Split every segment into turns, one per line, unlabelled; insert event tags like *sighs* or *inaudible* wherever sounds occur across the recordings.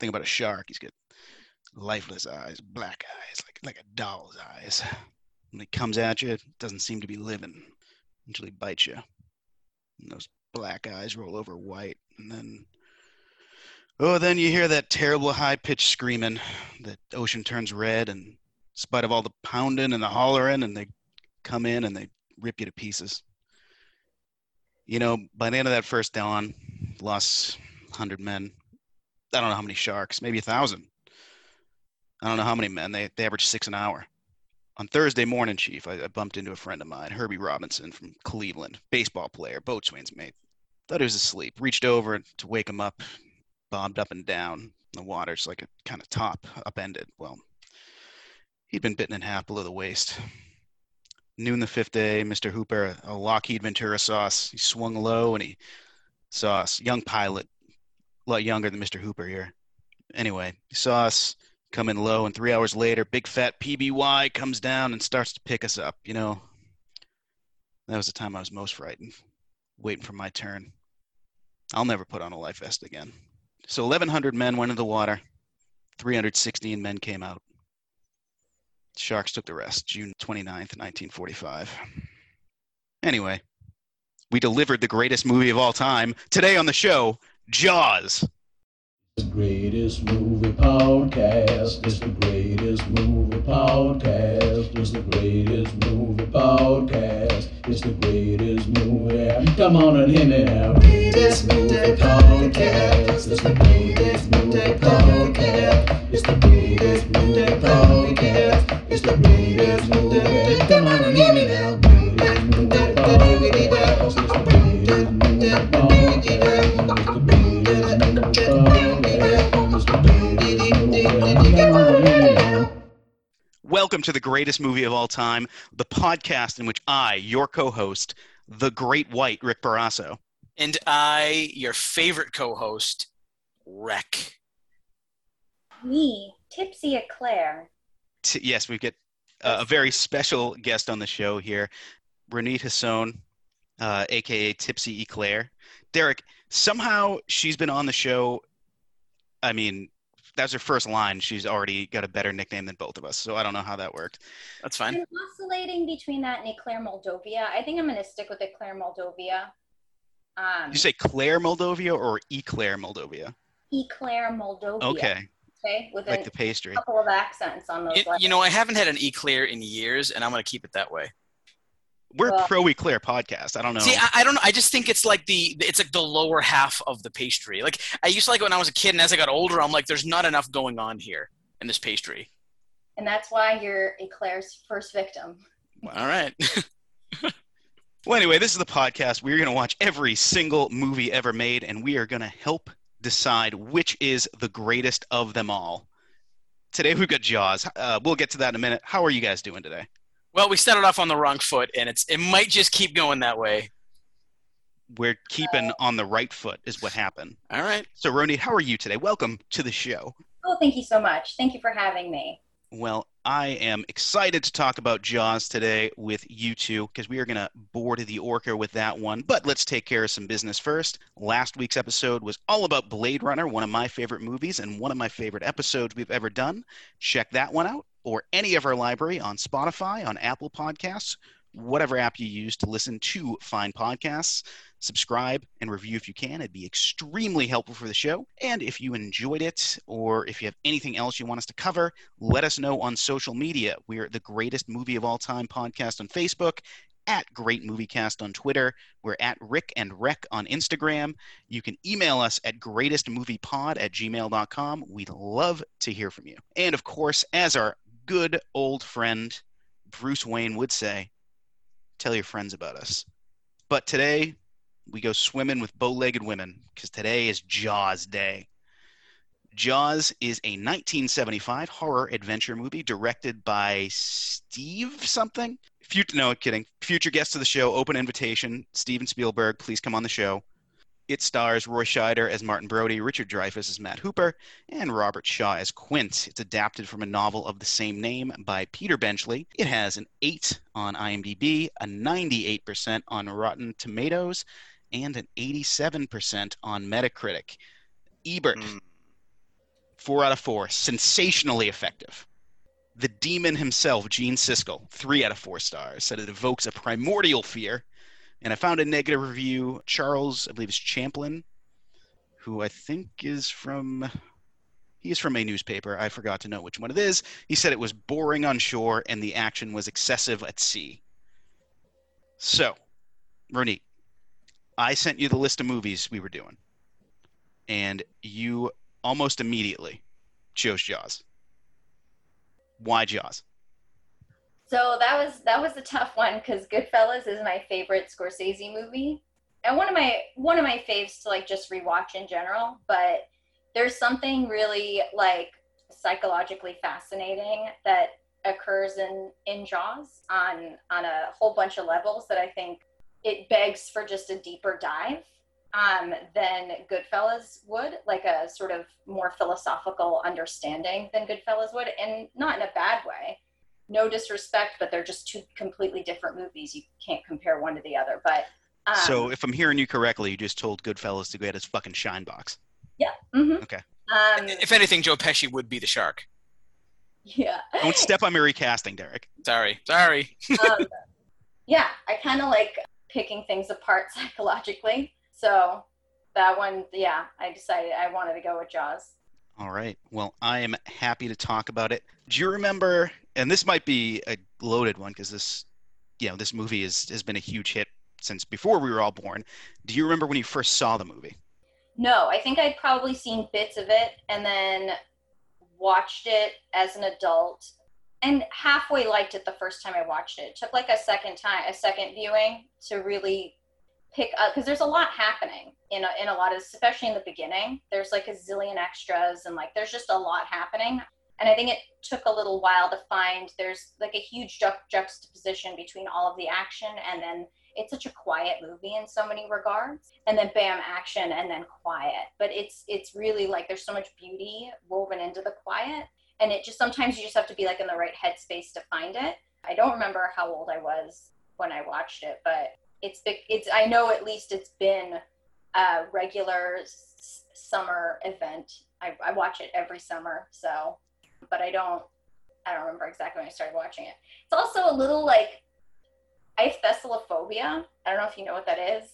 Think about a shark. He's got lifeless eyes, black eyes, like like a doll's eyes. *laughs* When he comes at you, it doesn't seem to be living until he bites you. And those black eyes roll over white, and then oh, then you hear that terrible high-pitched screaming. The ocean turns red, and in spite of all the pounding and the hollering, and they come in and they rip you to pieces. You know, by the end of that first dawn, lost 100 men. I don't know how many sharks, maybe a thousand. I don't know how many men. They, they average six an hour. On Thursday morning, Chief, I, I bumped into a friend of mine, Herbie Robinson from Cleveland, baseball player, boatswain's mate. Thought he was asleep. Reached over to wake him up, bobbed up and down. In the water, water's like a kind of top, upended. Well, he'd been bitten in half below the waist. Noon the fifth day, Mr. Hooper, a Lockheed Ventura sauce. He swung low and he saw us, young pilot, a lot younger than Mr. Hooper here. Anyway, he saw us come in low, and three hours later, big fat PBY comes down and starts to pick us up. You know, that was the time I was most frightened, waiting for my turn. I'll never put on a life vest again. So 1,100 men went into the water, 316 men came out. Sharks took the rest, June 29th, 1945. Anyway, we delivered the greatest movie of all time. Today on the show, Jaws.
The greatest movie podcast. It's the greatest movie podcast. It's the greatest movie podcast. It's the greatest movie. Come on and hear me now. Greatest movie podcast. It's the greatest movie podcast. It's the greatest movie podcast. It's the greatest movie. Come on and hear me now. Greatest movie podcast. It's the greatest movie podcast. It's the greatest movie
Welcome to the greatest movie of all time, the podcast in which I, your co host, the great white Rick Barrasso,
And I, your favorite co host, Wreck.
Me, Tipsy Eclair.
t- yes, we get uh, a very special guest on the show here, Ronit Hasson, uh, aka Tipsy Eclair. Derek, somehow she's been on the show. I mean, that's her first line. She's already got a better nickname than both of us, so I don't know how that worked.
That's fine.
I'm oscillating between that and Eclair Moldovia. I think I'm going to stick with Eclair Moldovia. Um,
you say Claire Moldovia or Eclair Moldovia?
Eclair Moldovia.
Okay,
Okay, with
like
a
the pastry.
A couple of accents on those.
You,
letters.
you know, I haven't had an eclair in years, and I'm going to keep it that way.
We're
Well-
pro Eclair podcast. I don't know.
See, I, I don't know. I just think it's like the it's like the lower half of the pastry. Like I used to like it when I was a kid, and as I got older, I'm like, there's not enough going on here in this pastry.
and that's why you're Eclair's first victim.
All right. *laughs*
Well, anyway, this is the podcast. We're going to watch every single movie ever made, and we are going to help decide which is the greatest of them all. Today we've got Jaws. Uh, we'll get to that in a minute. How are you guys doing today?
Well, we started off on the wrong foot, and it's it might just keep going that way.
We're keeping on the right foot, is what happened.
All right.
So, Roni, how are you today? Welcome to the show.
Oh, thank you so much. Thank you for having me.
Well, I am excited to talk about Jaws today with you two because we are going to board the orca with that one. But let's take care of some business first. Last week's episode was all about Blade Runner, one of my favorite movies and one of my favorite episodes we've ever done. Check that one out or any of our library on Spotify, on Apple Podcasts, whatever app you use to listen to fine podcasts. Subscribe and review if you can. It'd be extremely helpful for the show. And if you enjoyed it or if you have anything else you want us to cover, let us know on social media. We're the greatest movie of all time podcast on Facebook, at Great Moviecast on Twitter. We're at Rick and Rec on Instagram. You can email us at greatestmoviepod at gmail.com. We'd love to hear from you. And of course, as our good old friend Bruce Wayne would say, tell your friends about us. But today, we go swimming with bow legged women because today is Jaws Day. Jaws is a 1975 horror adventure movie directed by Steve something. Future, no kidding. Future guest of the show, open invitation. Steven Spielberg, please come on the show. It stars Roy Scheider as Martin Brody, Richard Dreyfuss as Matt Hooper, and Robert Shaw as Quint. It's adapted from a novel of the same name by Peter Benchley. It has an 8 on IMDb, a 98% on Rotten Tomatoes, and an 87% on Metacritic. Ebert,
Mm.
four out of four, sensationally effective. The demon himself, Gene Siskel, three out of four stars, said it evokes a primordial fear. And I found a negative review. Charles, I believe is Champlin, who I think is from he is from a newspaper. I forgot to know which one it is. He said it was boring on shore and the action was excessive at sea. So, Ronit, I sent you the list of movies we were doing, and you almost immediately chose Jaws. Why Jaws?
So that was that was a tough one because Goodfellas is my favorite Scorsese movie, and one of my one of my faves to like just rewatch in general. But there's something really like psychologically fascinating that occurs in in Jaws on on a whole bunch of levels that I think it begs for just a deeper dive um, than Goodfellas would, like a sort of more philosophical understanding than Goodfellas would, and not in a bad way. No disrespect, but they're just two completely different movies. You can't compare one to the other. But um,
so, if I'm hearing you correctly, you just told Goodfellas to go get his fucking shine box.
yeah, hmm
Okay.
Um,
If anything, Joe Pesci would be the shark.
yeah.
Don't step on my recasting, Derek.
Sorry, sorry.
um, *laughs* yeah, I kind of like picking things apart *laughs* psychologically. So that one, yeah, I decided I wanted to go with Jaws.
All right. Well, I am happy to talk about it. Do you remember? And this might be a loaded one because this, you know, this movie is, has been a huge hit since before we were all born. Do you remember when you first saw the movie?
No, I think I'd probably seen bits of it and then watched it as an adult and halfway liked it the first time I watched it. It took like a second time, a second viewing to really pick up because there's a lot happening in a, in a lot of, especially in the beginning. There's like a zillion extras and like there's just a lot happening. And I think it took a little while to find there's like a huge ju- juxtaposition between all of the action and then it's such a quiet movie in so many regards. And then bam action and then quiet. But it's it's really like there's so much beauty woven into the quiet. And it just sometimes you just have to be like in the right headspace to find it. I don't remember how old i was when i watched it but it's it's i know at least it's been a regular s- summer event. I, I watch it every summer so but i don't i don't remember exactly when i started watching it it's also a little like I have thalassophobia. I don't know if you know what that is.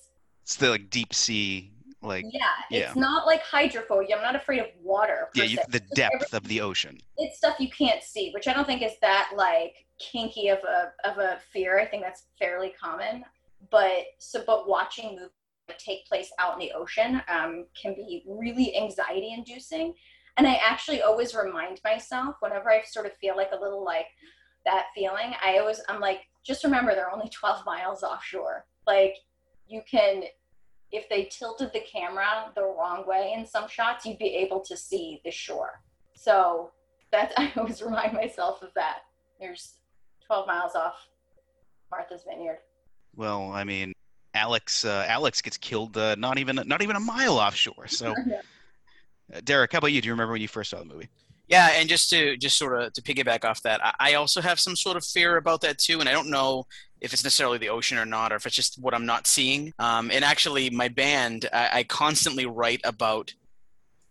It's the like deep sea, like
Yeah,
yeah.
it's not like hydrophobia. I'm not afraid of water.
yeah, you, the depth of the ocean.
it's stuff you can't see, which I don't think is that like kinky of a of a fear. I think that's fairly common. But so, but watching movies take place out in the ocean um, can be really anxiety inducing. And I actually always remind myself whenever I sort of feel like a little like that feeling, I always I'm like, just remember they're only *laughs* 12 miles offshore. Like you can if they tilted the camera the wrong way in some shots, you'd be able to see the shore. So that's *laughs* I always remind myself of that. There's 12 miles off Martha's Vineyard.
Well, I mean, Alex uh, Alex gets killed uh, not even not even a mile offshore. So, *laughs* Derek, how about you? Do you remember when you first saw the movie?
Yeah, and just to just sort of to piggyback off that, I, I also have some sort of fear about that too, and I don't know if it's necessarily the ocean or not, or if it's just what I'm not seeing. Um, and actually, my band, I, I constantly write about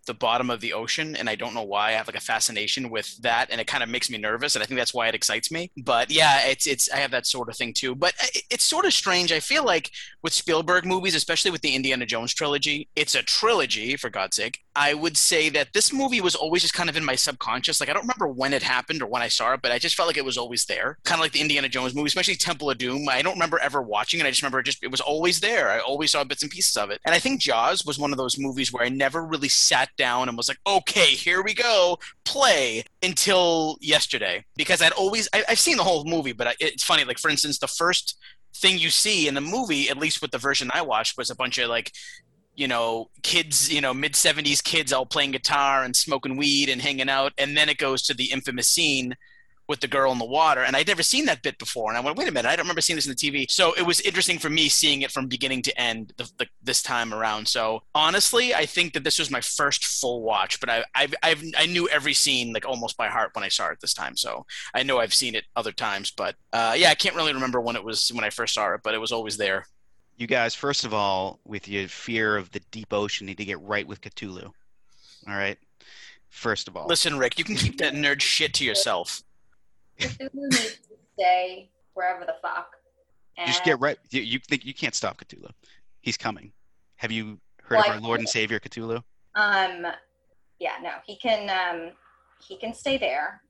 the bottom of the ocean, and I don't know why. I have like a fascination with that, and it kind of makes me nervous, and I think that's why it excites me. But yeah, it's it's I have that sort of thing too. But uh, it's sort of strange. I feel like with Spielberg movies, especially with the Indiana Jones trilogy, it's a trilogy for God's sake. I would say that this movie was always just kind of in my subconscious. Like I don't remember when it happened or when I saw it, but I just felt like it was always there. Kind of like the Indiana Jones movie, especially Temple of Doom. I don't remember ever watching it. I just remember it just it was always there. I always saw bits and pieces of it. And I think Jaws was one of those movies where I never really sat down and was like, okay, here we go, play until yesterday because I'd always I, I've seen the whole movie, but I, it's funny. Like for instance, the first thing you see in the movie, at least with the version I watched, was a bunch of like you know, kids, you know, mid 70s kids all playing guitar and smoking weed and hanging out. And then it goes to the infamous scene with the girl in the water. And I'd never seen that bit before. And I went, wait a minute, I don't remember seeing this in the TV. So it was interesting for me seeing it from beginning to end the, the, this time around. So honestly, I think that this was my first full watch, but I, I've, I've, I knew every scene like almost by heart when I saw it this time. So I know I've seen it other times, but uh, yeah, I can't really remember when it was, when I first saw it, but it was always there.
You guys, first of all, with your fear of the deep ocean, need to get right with Cthulhu. All right. First of all,
Listen, Rick, you can keep that nerd shit to yourself.
Cthulhu needs to stay wherever the fuck.
you just get right. You, you think you can't stop Cthulhu? He's coming. Have you heard
Well,
of our Lord and Savior Cthulhu?
Um, yeah, no, he can. Um, he can stay there.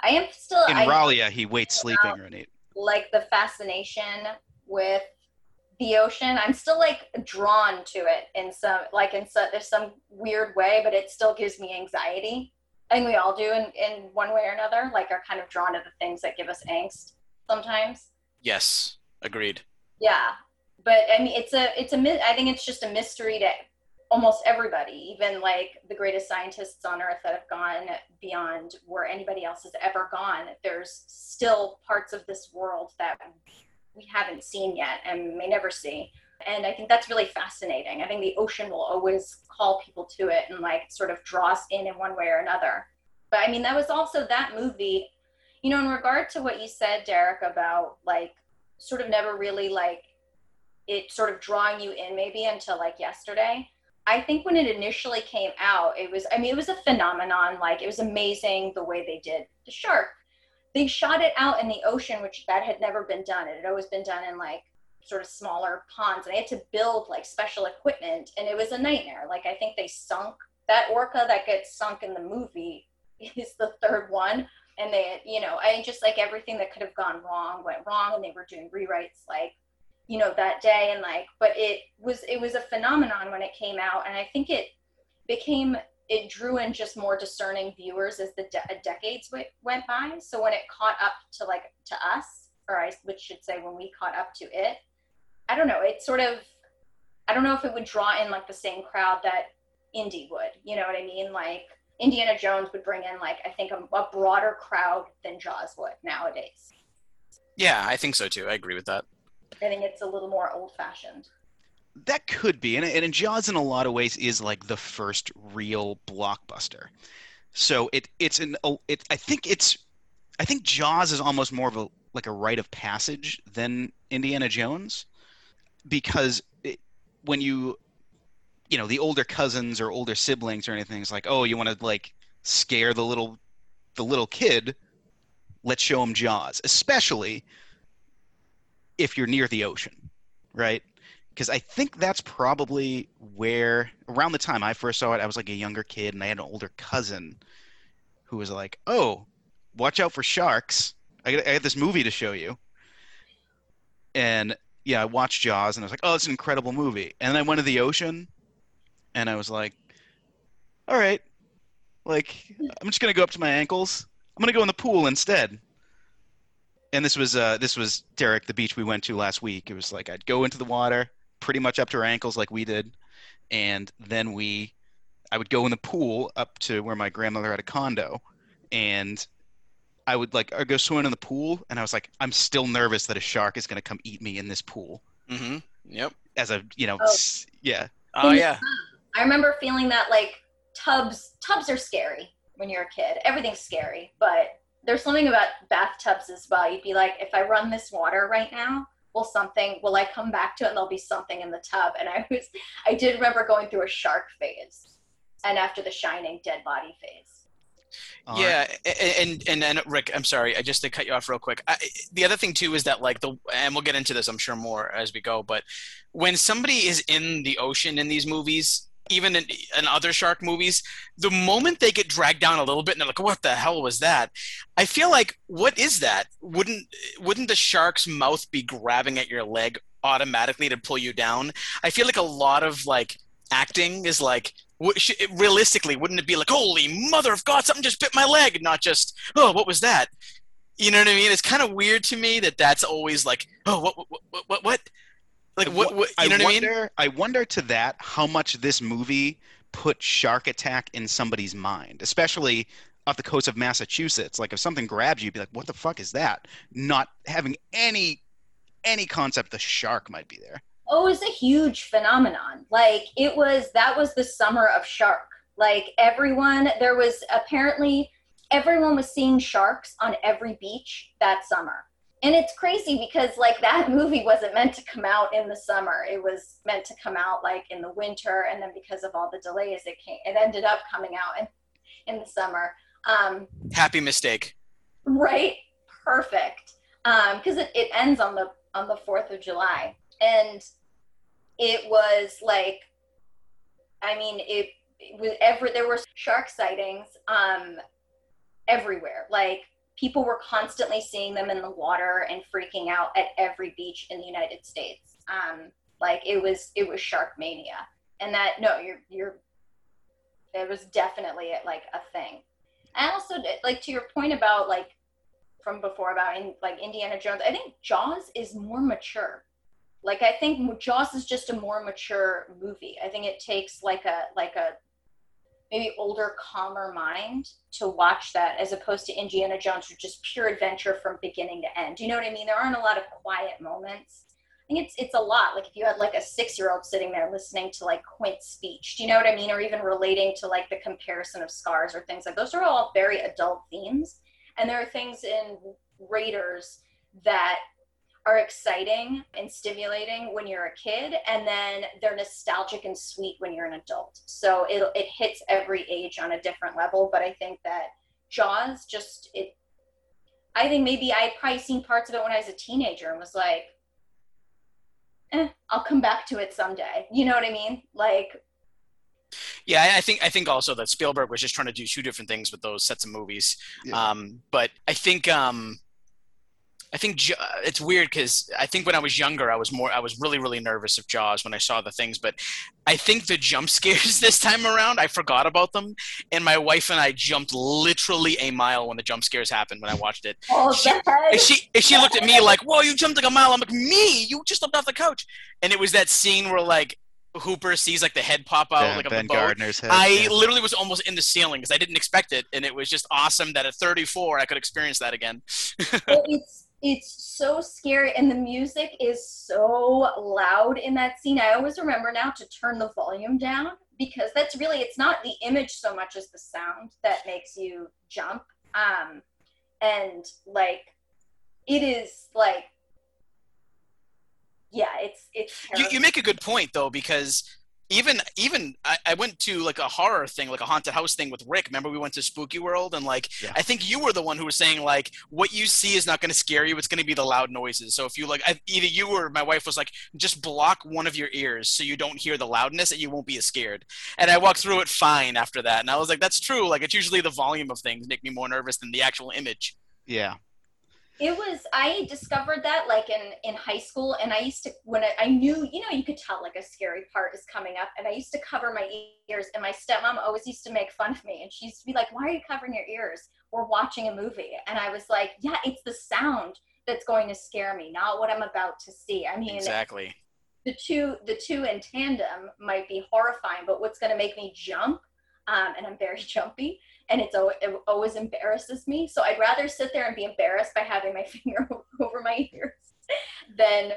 I am still.
In R'lyeh, he waits sleeping, Ronit.
like the fascination with the ocean. I'm still like drawn to it in some like in so there's some weird way, but it still gives me anxiety. I think we all do in, in one way or another. Like are kind of drawn to the things that give us angst sometimes.
Yes, agreed.
Yeah, but I mean, it's a it's a, I think it's just a mystery to almost everybody, even like the greatest scientists on earth that have gone beyond where anybody else has ever gone. There's still parts of this world that we haven't seen yet and may never see. And I think that's really fascinating. I think the ocean will always call people to it and like sort of draw us in in one way or another. But I mean, that was also that movie, you know, in regard to what you said, Derek, about like sort of never really like it sort of drawing you in maybe until like yesterday. I think when it initially came out, it was, I mean, it was a phenomenon. Like, it was amazing the way they did the shark. They shot it out in the ocean, which that had never been done. It had always been done in like sort of smaller ponds. And they had to build like special equipment, and it was a nightmare. Like, I think they sunk that orca that gets sunk in the movie *laughs* is the third one. And they, you know, I just like everything that could have gone wrong went wrong, and they were doing rewrites like you know that day and like but it was it was a phenomenon when it came out and i think it became it drew in just more discerning viewers as the de- uh, decades w- went by so when it caught up to like to us or i which should say when we caught up to it i don't know it sort of i don't know if it would draw in like the same crowd that indie would you know what i mean like indiana jones would bring in like i think a, a broader crowd than jaws would nowadays
Yeah, I think so too. I agree with that.
i think it's a little more old fashioned
That could be, and, and Jaws in a lot of ways is like the first real blockbuster. So it it's an oh, it I think it's I think Jaws is almost more of a like a rite of passage than Indiana Jones, because it, when you you know the older cousins or older siblings or anything is like oh you want to like scare the little the little kid let's show him jaws especially if you're near the ocean right? Because i think that's probably where around the time i first saw it i was like a younger kid and i had an older cousin who was like oh watch out for sharks. I got, I got this movie to show you. And yeah i watched jaws and i was like oh it's an incredible movie and then i went to the ocean and I was like, all right, like I'm just gonna go up to my ankles. I'm gonna go in the pool instead. And this was uh, this was Derek, the beach we went to last week. It was like I'd go into the water, pretty much up to our ankles, like we did, and then we, I would go in the pool up to where my grandmother had a condo, and I would like I'd go swimming in the pool, and I was like, I'm still nervous that a shark is gonna come eat me in this pool.
Mm-hmm. Yep.
As a you know,
Oh.
yeah,
Oh yeah.
I remember feeling that like tubs tubs are scary when you're a kid. Everything's scary, but there's something about bathtubs as well. You'd be like, if I run this water right now, will something will I come back to it and there'll be something in the tub? And I was I did remember going through a shark phase and after the shining dead body phase.
All right.
Yeah, a- and, and and Rick, I'm sorry, I just to cut you off real quick. I, the other thing too is that like the and we'll get into this, I'm sure more as we go. But when somebody is in the ocean in these movies, even in, in other shark movies, the moment they get dragged down a little bit and they're like, "What the hell was that?" I feel like, what is that? Wouldn't wouldn't the shark's mouth be grabbing at your leg automatically to pull you down? I feel like a lot of like acting is like realistically wouldn't it be like holy mother of god something just bit my leg not just oh what was that you know what i mean it's kind of weird to me that that's always like oh what what what what, like what, what you know what i mean
wonder, I wonder to that how much this movie put Shark Attack in somebody's mind, especially off the coast of Massachusetts. Like if something grabs you, you'd be like, "What the fuck is that?" Not having any any concept the shark might be there.
Oh, it was a huge phenomenon. Like it was that was the summer of shark. Like everyone there was apparently everyone was seeing sharks on every beach that summer. And it's crazy because like that *laughs* movie wasn't meant to come out in the summer. It was meant to come out like in the winter and then because of all the delays it came it ended up coming out in in the summer. Um,
Happy mistake.
right, perfect. Because it, it ends on the on the Fourth of July, and it was like, I mean, it, it was ever there were shark sightings um, everywhere. Like people were constantly seeing them in the water and freaking out at every beach in the United States. Um, like it was it was shark mania, and that no, you're you're it was definitely like a thing. And also like to your point about like from before about in like Indiana Jones, I think Jaws is more mature. Like I think Jaws is just a more mature movie. I think it takes like a like a maybe older, calmer mind to watch that as opposed to Indiana Jones, which is pure adventure from beginning to end. You know what I mean? There aren't a lot of quiet moments. I think it's it's a lot. Like if you had like a six year old sitting there listening to like Quint's speech, do you know what I mean? Or even relating to like the comparison of scars or things like those are all very adult themes. And there are things in Raiders that are exciting and stimulating when you're a kid and then they're nostalgic and sweet when you're an adult so it, it hits every age on a different level but i think that jaws just it i think maybe i probably seen parts of it when i was a teenager and was like eh, i'll come back to it someday you know what i mean like
Yeah, I think I think also that Spielberg was just trying to do two different things with those sets of movies.
Yeah.
Um, but I think um, I think J- uh, it's weird because I think when I was younger, I was more I was really really nervous of Jaws when I saw the things. But I think the jump *laughs* scares this time around, I forgot about them, and my wife and I jumped literally a mile when the jump scares happened when I watched it.
oh
She-
the
And she and she looked at me like, "Whoa, you jumped like a mile!" I'm like, "Me? You just jumped off the couch!" And it was that scene where like Hooper sees like the head pop out
Ben,
like of
ben
the boat.
Gardner's head.
I
yeah.
literally was almost in the ceiling because I didn't expect it, and it was just awesome that at 34 I could experience that again. *laughs*
It's it's so scary and the music is so loud in that scene. I always remember now to turn the volume down because that's really it's not the image so much as the sound that makes you jump. Um and like it is like yeah it's it's
You, you make a good point though because even even I, I went to like a horror thing, like a haunted house thing with Rick. Remember we went to Spooky World and like
Yeah.
I think you were the one who was saying like what you see is not going to scare you. It's going to be the loud noises. So if you like I, either you or my wife was like just block one of your ears so you don't hear the loudness and you won't be as scared. And I walked through it fine after that. And I was like that's true. Like it's usually the volume of things make me more nervous than the actual image.
yeah.
It was i discovered that like in in high school and i used to when I, I knew you know you could tell like a scary part is coming up and i used to cover my ears and my stepmom always used to make fun of me and she used to be like why are you covering your ears? We're watching a movie. And i was like yeah it's the sound that's going to scare me not what i'm about to see. I mean
Exactly.
the two the two in tandem might be horrifying but what's going to make me jump um, and i'm very *laughs* jumpy and it's al- it always embarrasses me so i'd rather sit there and be embarrassed by having my *laughs* finger over my ears than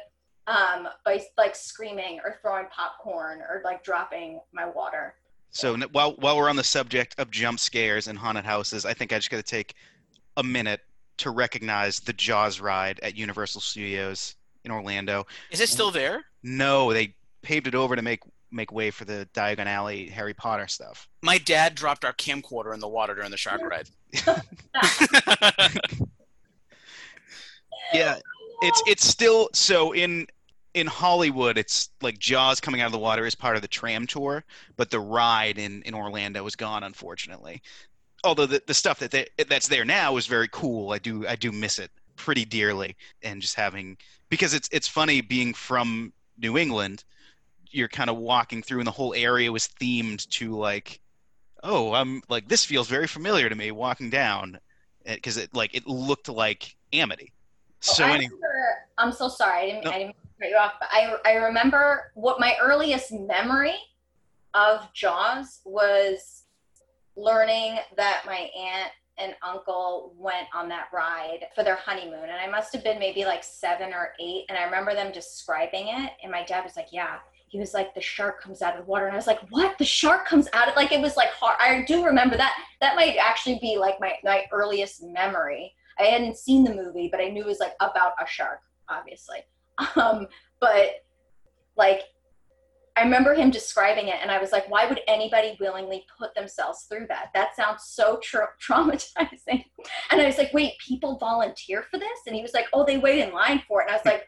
um, by like screaming or throwing popcorn or like dropping my water
So n- while while we're on the subject of jump scares and haunted houses, I think I just got to take a minute to recognize the Jaws ride at Universal Studios in Orlando.
Is it still there?
No, they paved it over to make make way for the Diagon Alley Harry Potter stuff.
My dad dropped our camcorder in the water during the shark ride. *laughs*
Yeah, it's it's still so in in Hollywood, it's like Jaws coming out of the water is part of the tram tour, but the ride in in Orlando is gone, unfortunately. Although the, the stuff that they, that's there now is very cool. I do I do miss it pretty dearly, and just having because it's it's funny being from New England. You're kind of walking through, and the whole area was themed to like, oh, I'm like this feels very familiar to me walking down, eh, because it like it looked like Amity. Oh, so
Oh, I
anyway.
remember, I'm so sorry. I didn't,
No.
I didn't cut you off, but I, I remember what my earliest memory of Jaws was learning that my aunt and uncle went on that ride for their honeymoon. And I must have been maybe like seven or eight. And I remember them describing it. And my dad was like, Yeah. He was like, The shark comes out of the water. And I was like, What? The shark comes out of like it was like hard. I do remember that. That might actually be like my, my earliest memory. I hadn't seen the movie, but I knew it was like about a shark, obviously. *laughs* Um, but like I remember him describing it, and I was like, why would anybody willingly put themselves through that? That sounds so tra- *laughs* traumatizing. And I was like, wait, people volunteer for this? And he was like, oh, they wait in line for it. And I was like,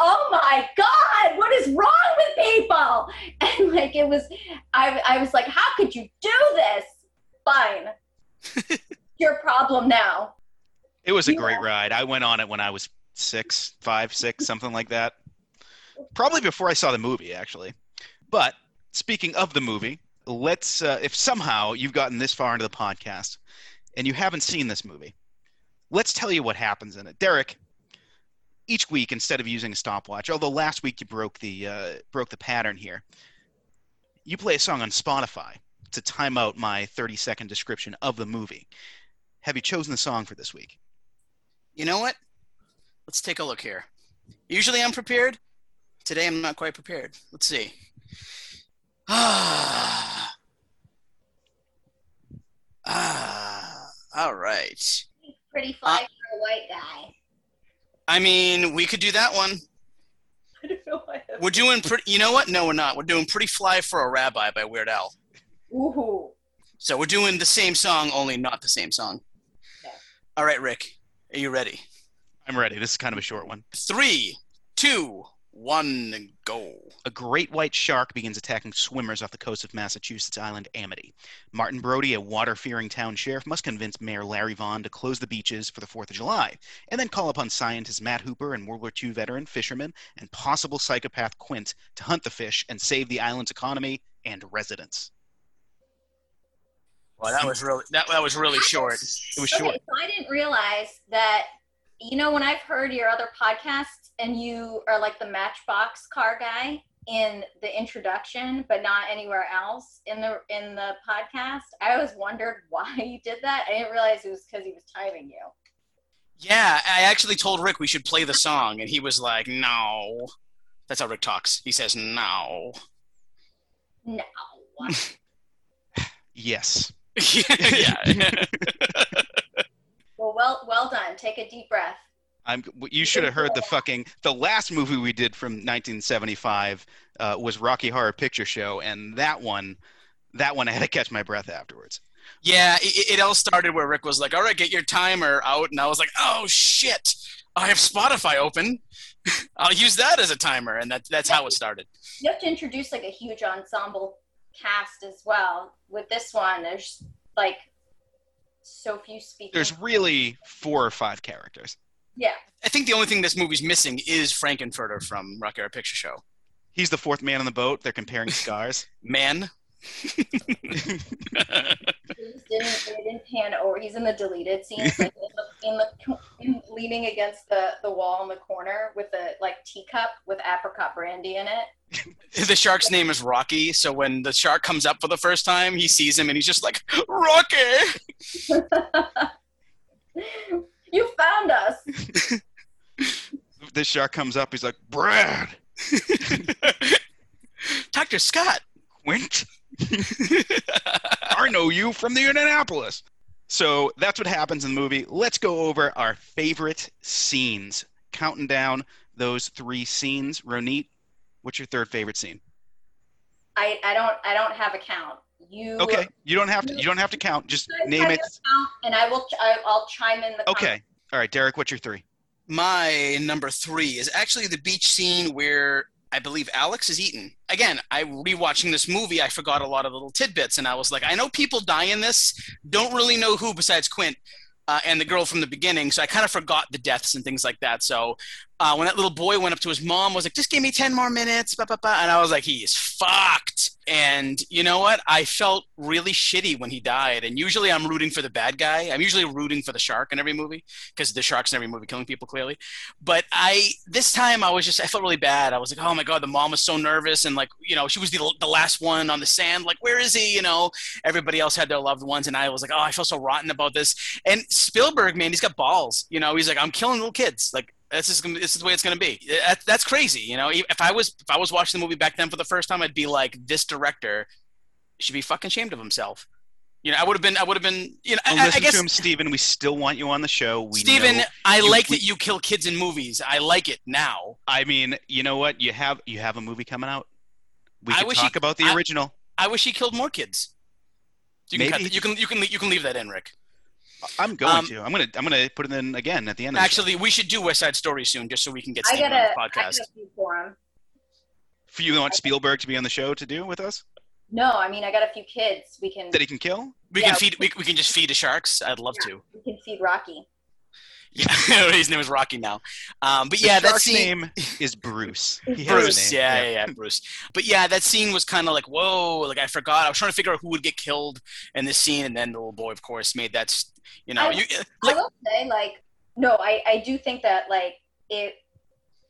oh my God, what is wrong with people? *laughs* And like, it was, I, I was like, how could you do this? Fine. *laughs* Your problem now.
It was a
Yeah.
great ride. I went on it when I was six, five, six, something like that. Probably before I saw the movie, actually. But speaking of the movie, let's, uh, if somehow you've gotten this far into the podcast and you haven't seen this movie, let's tell you what happens in it. Derek, each week instead of using a stopwatch, although last week you broke the uh, broke the pattern here, you play a song on Spotify to time out my 30 second description of the movie. Have you chosen the song for this week?
You know what? Let's take a look here. Usually I'm prepared. Today I'm not quite prepared. Let's see. Ah. *sighs* Ah. All right.
Pretty fly for a white guy.
I mean, we could do that one. *laughs*
I don't know why that's-
We're doing pretty. You know what? No, we're not. We're doing "Pretty Fly for a Rabbi" by Weird Al.
Ooh.
So we're doing the same song, only not the same song.
Okay.
All right, Rick. Are you ready?
I'm ready. This is kind of a short one.
Three, two, one, go.
A great white shark begins attacking swimmers off the coast of Massachusetts island Amity. Martin Brody, a water-fearing town sheriff, must convince Mayor Larry Vaughn to close the beaches for the 4th of July, and then call upon scientist Matt Hooper and World War II veteran, fisherman, and possible psychopath Quint to hunt the fish and save the island's economy and residents.
Well, that was really that, that was really short.
It was
Okay,
short.
so I didn't realize that, you know, when I've heard your other podcasts and you are like the Matchbox car guy in the introduction, but not anywhere else in the in the podcast, I always wondered *laughs* why you did that. I didn't realize it was because he was timing you.
Yeah, I actually told Rick we should play the song, and he was like, "No." That's how Rick talks. He says, "No."
No. *laughs*
Yes. *laughs*
yeah.
well, well, well done. Take a deep breath.
I'm, you should have heard the fucking the last movie we did from 1975 uh, was Rocky Horror Picture Show, and that one, that one I had to catch my breath afterwards.
Yeah, it, it all started where Rick was like, "All right, get your timer out," and I was like, "Oh shit, I have Spotify open. *laughs* I'll use that as a timer," and that, that's how it started.
You have to introduce like a huge ensemble cast as well. With this one, there's like so few speakers.
There's really four or five characters.
Yeah.
I think the only thing this movie's missing is Frank-N-Furter from Rocky Horror Picture Show.
He's the fourth man on the boat. They're comparing scars. *laughs*
Man.
He didn't, they didn't pan over. He's in the deleted scenes, like in the, in the in, leaning against the, the wall in the corner with a like teacup with apricot brandy in it. *laughs*
the shark's name is Rocky, so when the shark comes up for the first time, he sees him and he's just like, "Rocky!" *laughs*
you found us. *laughs*
this shark comes up. He's like, Brad, *laughs*
Dr. Scott.
Quint, I know you from the Indianapolis. So that's what happens in the movie. Let's go over our favorite scenes. Counting down those three scenes. Ronit, what's your third favorite scene?
I, I don't I don't have a count. You
Okay, you don't have to. You don't have to count. Just name it.
count, and I will I, I'll chime in the
Okay.
comments.
All right, Derek. What's your three?
My number three is actually the beach scene where I believe Alex is eaten. Again, I rewatching this movie, I forgot a lot of little tidbits, and I was like, I know people die in this. Don't really know who besides Quint uh, and the girl from the beginning, so I kind of forgot the deaths and things like that. So uh, when that little boy went up to his mom, was like, "Just give me ten more minutes," bah, bah, bah, and I was like, "He is fucked." And you know what? I felt really shitty when he died. And usually, I'm rooting for the bad guy. I'm usually rooting for the shark in every movie because the shark's in every movie killing people clearly but I this time I was just I felt really bad. I was like, oh my god, the mom was so nervous, and like you know she was the the last one on the sand. Like where is he? You know, everybody else had their loved ones, and I was like, oh, I feel so rotten about this. And Spielberg, man, he's got balls. You know, he's like, I'm killing little kids. Like this is gonna, this is the way it's gonna be. That, that's crazy. You know, if I was if I was watching the movie back then for the first time, I'd be like, this director should be fucking ashamed of himself. You know, I would have been, I would have been, you know, I, I guess
to him, Steven. We still want you on the show. We
Steven, I
you-
like
we-
that you kill kids in movies. I like it now.
I mean, you know what? You have you have a movie coming out. We could
wish he-
talk about the
I-
original.
I wish he killed more kids. You can cut
Maybe.
you can you can you can leave that in, Rick.
I'm going
um,
to. I'm gonna. I'm gonna put it in again at the end. Of the.
Actually, we should do West Side Story soon, just so we can get
I
Steven
got
on
a,
the
I got
podcast.
a few for him.
for you want Spielberg to be on the show to do with us
No, I mean I got a few kids. We can
that he can kill.
We
Yeah.
can feed we, we can just feed the sharks. I'd love to.
we can feed Rocky.
Yeah, *laughs* his name is Rocky now. Um, but
The
yeah, that scene.
name *laughs* is Bruce.
Is
He has a
Bruce,
name.
yeah, yeah, yeah, Bruce. But yeah, that scene was kind of like, whoa, like I forgot. I was trying to figure out who would get killed in this scene, and then the little boy, of course, made that. You know,
I-
you,
I
like,
will say, like, no, I I do think that like it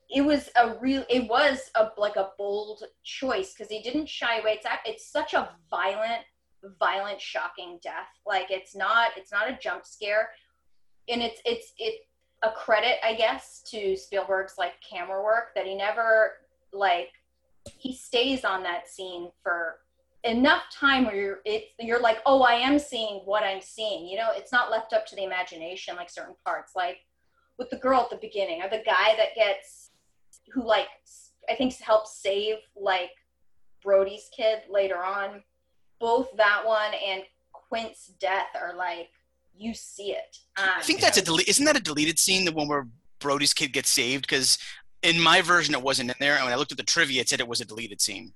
it was a real it was a like a bold choice because he didn't shy away. It's act- it's such a violent, violent, shocking death. Like it's not it's not a jump scare, and it's it's it a credit I guess to Spielberg's like camera work that he never like he stays on that scene for enough time where you're it, you're like oh i am seeing what i'm seeing you know? It's not left up to the imagination like certain parts like with the girl at the beginning or the guy that gets who like I think helps save like brody's kid later on. Both that one and quint's death are like you see it um,
I think that's a delete. Isn't that a deleted scene? The one where Brody's kid gets saved? Because in my version, it wasn't in there. And when I looked at the trivia, it said it was a deleted scene.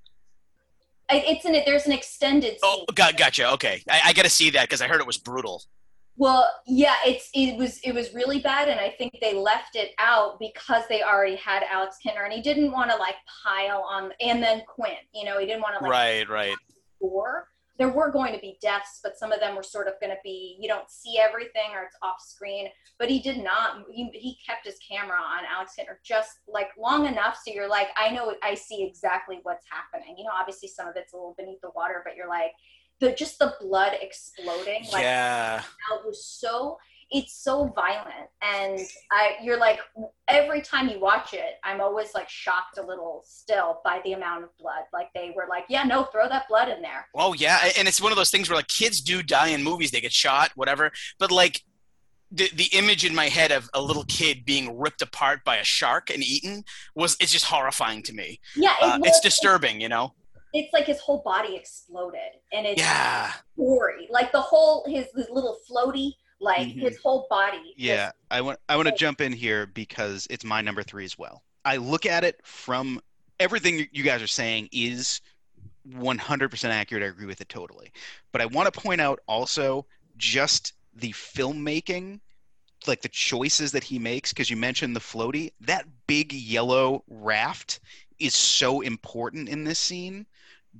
I- it's in it there's an extended scene
Oh, got, gotcha. Okay, I, I got to see that because I heard it was brutal.
Well, yeah, it's it was it was really bad, and I think they left it out because they already had Alex Kintner, and he didn't want to like pile on, and then Quint, you know, he didn't want to like
Right, right.
score. There were going to be deaths, but some of them were sort of going to be you don't see everything or it's off screen. But he did not. He, he kept his camera on Alex Kintner just like long enough so you're like, I know, I see exactly what's happening. You know, obviously some of it's a little beneath the water, but you're like, the just the blood exploding, like
yeah.
it was so it's so violent and i you're like every time you watch it i'm always like shocked a little still by the amount of blood like they were like yeah no throw that blood in there
Oh yeah, and it's one of those things where like kids do die in movies, they get shot, whatever. But like the the image in my head of a little kid being ripped apart by a shark and eaten was it's just horrifying to me.
yeah it
Uh,
was,
it's disturbing, you know.
it's like his whole body exploded and it's
Yeah.
gory like the whole his, his little floaty like
Mhm.
his whole body
Yeah, I want I want to jump in here because it's my number three as well. I look at it from everything you guys are saying is 100% accurate. I agree with it totally. But I want to point out also just the filmmaking, like the choices that he makes. Because you mentioned the floaty, that big yellow raft is so important in this scene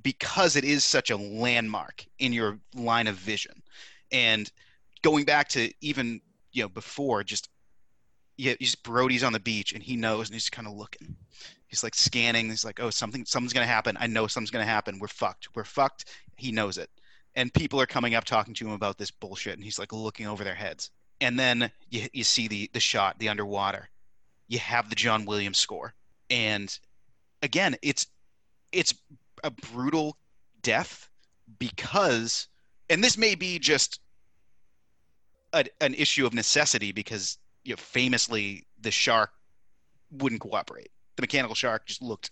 because it is such a landmark in your line of vision. And going back to even you know before just yeah he's brody's on the beach and he knows and he's kind of looking. He's like scanning. He's like oh something something's gonna happen. I know something's gonna happen. We're fucked. We're fucked. He knows it. And people are coming up talking to him about this bullshit and he's like looking over their heads. And then you, you see the the shot the underwater. You have the john williams score. And again it's it's a brutal death because and this may be just a, an issue of necessity because you know, famously the shark wouldn't cooperate. The mechanical shark just looked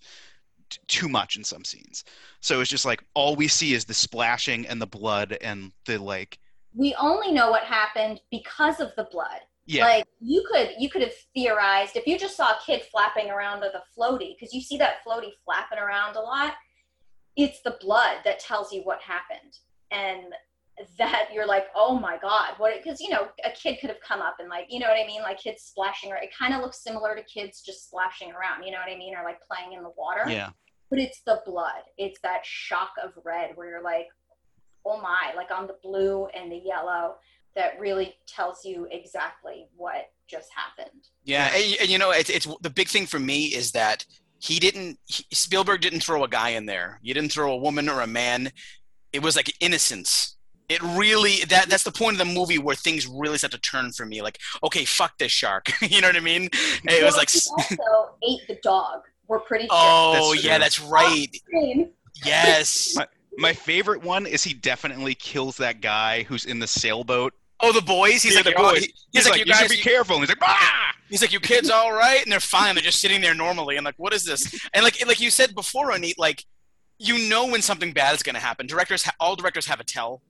t- too much in some scenes. So it's just like all we see is the splashing and the blood and the like.
we only know what happened because of the blood
Yeah,
Like you could you could have theorized if you just saw a kid flapping around with a floaty because you see that floaty flapping around a lot. It's the blood that tells you what happened, and that you're like, oh my god, what? Because you know a kid could have come up and like you know what I mean, like kids splashing around. It kind of looks similar to kids just splashing around, you know what I mean, or like playing in the water.
yeah,
But it's the blood. It's that shock of red where you're like, oh my, like on the blue and the yellow that really tells you exactly what just happened.
Yeah, and, and you know, it's, it's the big thing for me is that he didn't. He, Spielberg didn't throw a guy in there. You didn't throw a woman or a man. It was like innocence. It really that that's the point of the movie where things really start to turn for me. Like, okay, fuck this shark. *laughs* you know what I mean? It was like,
he also ate the dog. We're pretty sure.
oh
That's
yeah, that's right. Yes. *laughs*
My favorite one is he definitely kills that guy who's in the sailboat.
Oh, the boys. He's
Yeah,
like,
the
"Oh,"
boys.
he-
He's,
he's, like,
like,
you
you
guys.
should be careful. And he's like, ah!
He's like, "You kids all right?" And they're fine. They're just sitting there normally. I'm like, "What is this?" And like, like you said before, Anit, like you know when something bad is going to happen. Directors, ha- all directors have a tell.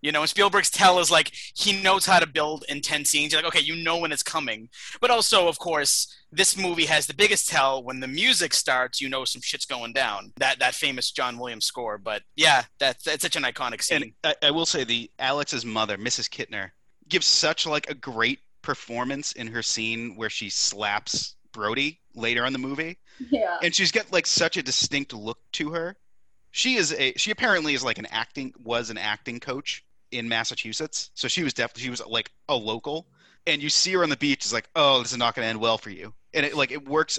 You know, and Spielberg's tell is like he knows how to build intense scenes. You're like, okay, you know when it's coming. But also, of course, this movie has the biggest tell when the music starts. You know, some shit's going down. That that famous John Williams score. But yeah, that's that's such an iconic scene.
And I, I will say the Alex's mother, Mrs. Kintner, gives such like a great performance in her scene where she slaps Brody later on the movie.
Yeah.
and she's got like such a distinct look to her. She is a she apparently is like an acting was an acting coach in Massachusetts, so she was definitely she was like a local. And you see her on the beach, is like, oh, this is not going to end well for you, and it like it works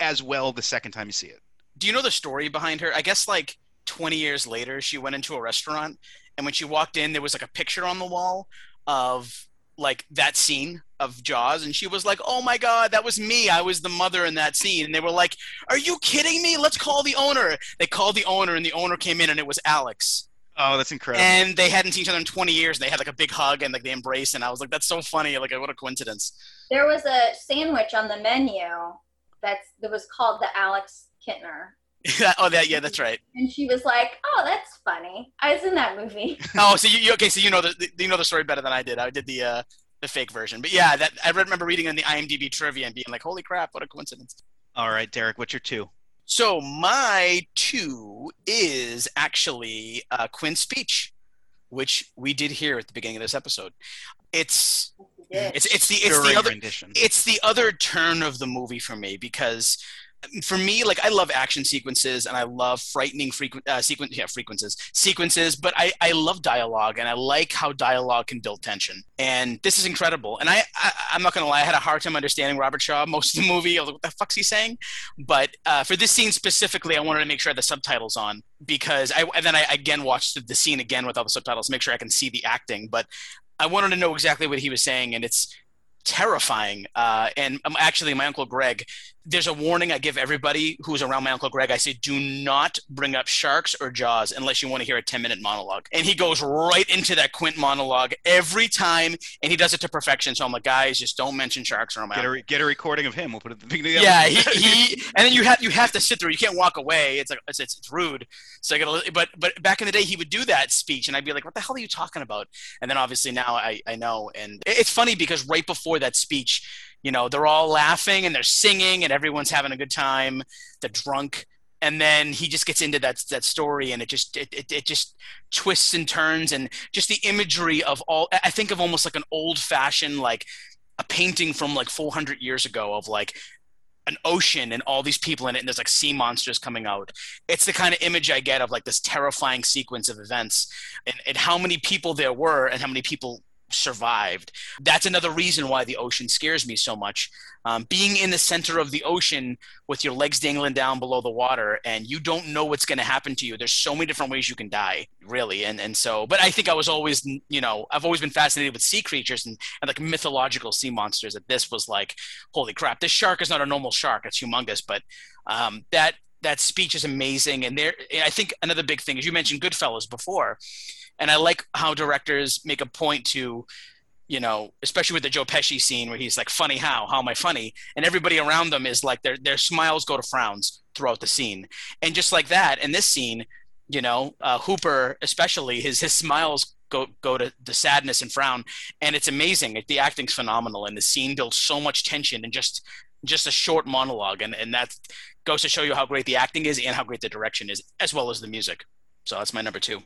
as well the second time you see it.
Do you know the story behind her? I guess like 20 years later, she went into a restaurant, and when she walked in, there was like a picture on the wall of like that scene of Jaws, and she was like, "Oh my god, that was me! I was the mother in that scene." And they were like, "Are you kidding me? Let's call the owner." They called the owner, and the owner came in, and it was Alex.
Oh, that's incredible.
And they hadn't seen each other in 20 years, and they had like a big hug and like they embraced, and I was like, "That's so funny! Like, what a coincidence."
There was a sandwich on the menu that's that was called the Alex Kintner. *laughs*
oh, that yeah, that's right.
And she was like, "Oh, that's funny. I was in that movie." *laughs*
Oh, so you, you okay? So you know the, the you know the story better than I did. I did the uh, the fake version, but yeah, that I remember reading in the IMDb trivia and being like, "Holy crap, what a coincidence!"
All right, Derek, what's your two?
So my two is actually uh, Quint's speech, which we did here at the beginning of this episode. It's it's it's the it's the other
rendition.
it's the other turn of the movie for me because for me like i love action sequences and i love frightening frequent uh, sequence yeah frequences sequences but I, I love dialogue and i like how dialogue can build tension. And this is incredible. And i, I i'm not gonna lie i had a hard time understanding robert shaw *laughs* most of the movie. I was like, what the fuck's he saying? But uh, for this scene specifically i wanted to make sure the subtitles on because i and then i again watched the, the scene again with all the subtitles to make sure i can see the acting. But i wanted to know exactly what he was saying and it's terrifying. Uh, and um, actually, my uncle Greg, there's a warning I give everybody who's around my uncle Greg. I say, do not bring up sharks or jaws unless you want to hear a 10 minute monologue. And he goes right into that Quint monologue every time, and he does it to perfection. So I'm like, guys, just don't mention sharks or.
Get a, get a recording of him. We'll put it at the beginning.
Yeah, he, *laughs* he and then you have you have to sit through. You can't walk away. It's like it's, it's, it's rude. So I gotta. But but back in the day, he would do that speech, and I'd be like, "What the hell are you talking about?" And then obviously now I I know, and it's funny because right before that speech, you know, they're all laughing and they're singing and everyone's having a good time. They're drunk. And then he just gets into that that story, and it just it, it, it just twists and turns, and just the imagery of all. I think of almost like an old fashioned like a painting from like 400 years ago of like an ocean and all these people in it and there's like sea monsters coming out it's the kind of image i get of like this terrifying sequence of events and, and how many people there were and how many people survived. That's another reason why the ocean scares me so much. Um, being in the center of the ocean with your legs dangling down below the water and you don't know what's going to happen to you. There's so many different ways you can die really. And and so but i think i was always you know i've always been fascinated with sea creatures and, and like mythological sea monsters that this was like holy crap this shark is not a normal shark it's humongous. But um, that that speech is amazing. And there i think another big thing is you mentioned goodfellas before and i like how directors make a point to you know especially with the joe pesci scene where he's like funny how? How am i funny? And everybody around them is like their their smiles go to frowns throughout the scene. And just like that in this scene you know uh, hooper especially his his smiles go go to the sadness and frown. And it's amazing. The acting's phenomenal. And the scene builds so much tension in just just a short monologue. And and that goes to show you how great the acting is and how great the direction is as well as the music. So that's my number two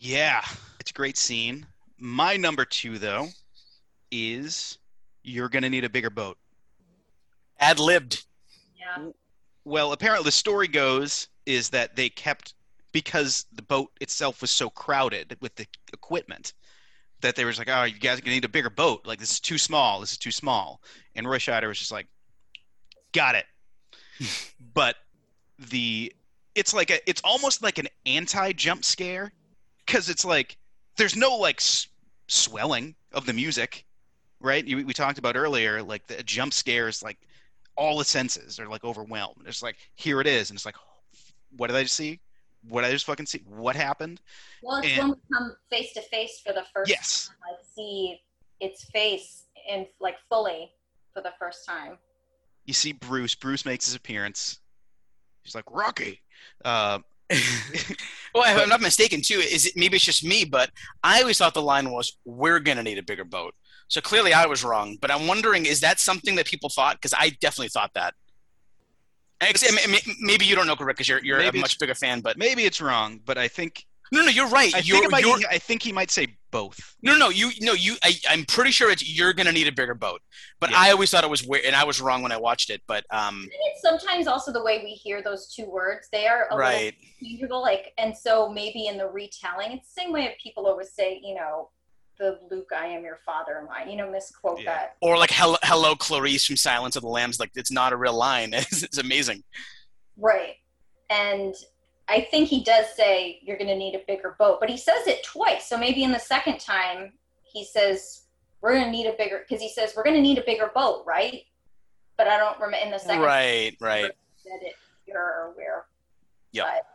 Yeah, it's a great scene. My number two, though, is you're going to need a bigger boat.
ad libbed
Yeah.
Well, apparently the story goes is that they kept because the boat itself was so crowded with the equipment that they were like, "Oh, you guys are gonna need a bigger boat. Like this is too small. This is too small." And Roy Scheider was just like, "Got it." *laughs* but the it's like a it's almost like an anti jump scare because it's like there's no like s- swelling of the music, right? You, we talked about earlier, like the jump scares, like all the senses are like overwhelmed. It's like here it is, and it's like, what did I just see? What did I just fucking see? What happened?
Well, it's
And-
when we come face to face for the first
Yes,
time, like see its face in like fully for the first time.
you see Bruce. Bruce makes his appearance, He's like Rocky. Uh,
well, if I'm not mistaken, too, is it maybe it's just me, but I always thought the line was, "We're gonna need a bigger boat." So clearly, I was wrong. But I'm wondering, is that something that people thought? Because I definitely thought that. Ex- I mean, Maybe you don't know, Rick, because you're you're a much bigger fan. But
maybe it's wrong, but I think
no, no, you're right.
I
you're,
think, might,
you're,
I think he might say both.
no, no, you, no, you. I, I'm pretty sure it's you're gonna need a bigger boat. But
Yeah.
I always thought it was weird, and I was wrong when I watched it. But um,
it's sometimes also the way we hear those two words. They are a
right,
interchangeable, like, and so maybe in the retelling, it's the same way people always say, you know, the Luke, I am your father line, you know, misquote
Yeah.
that.
or like hello, hello, Clarice from Silence of the Lambs. Like it's not a real line. *laughs* It's, it's amazing.
Right. And I think he does say you're going to need a bigger boat, but he says it twice. So maybe in the second time, he says, we're going to need a bigger, because he says, we're going to need a bigger boat, right? But I don't remember in the second
Right, right.
time he said it, you're or where.
Yep.
But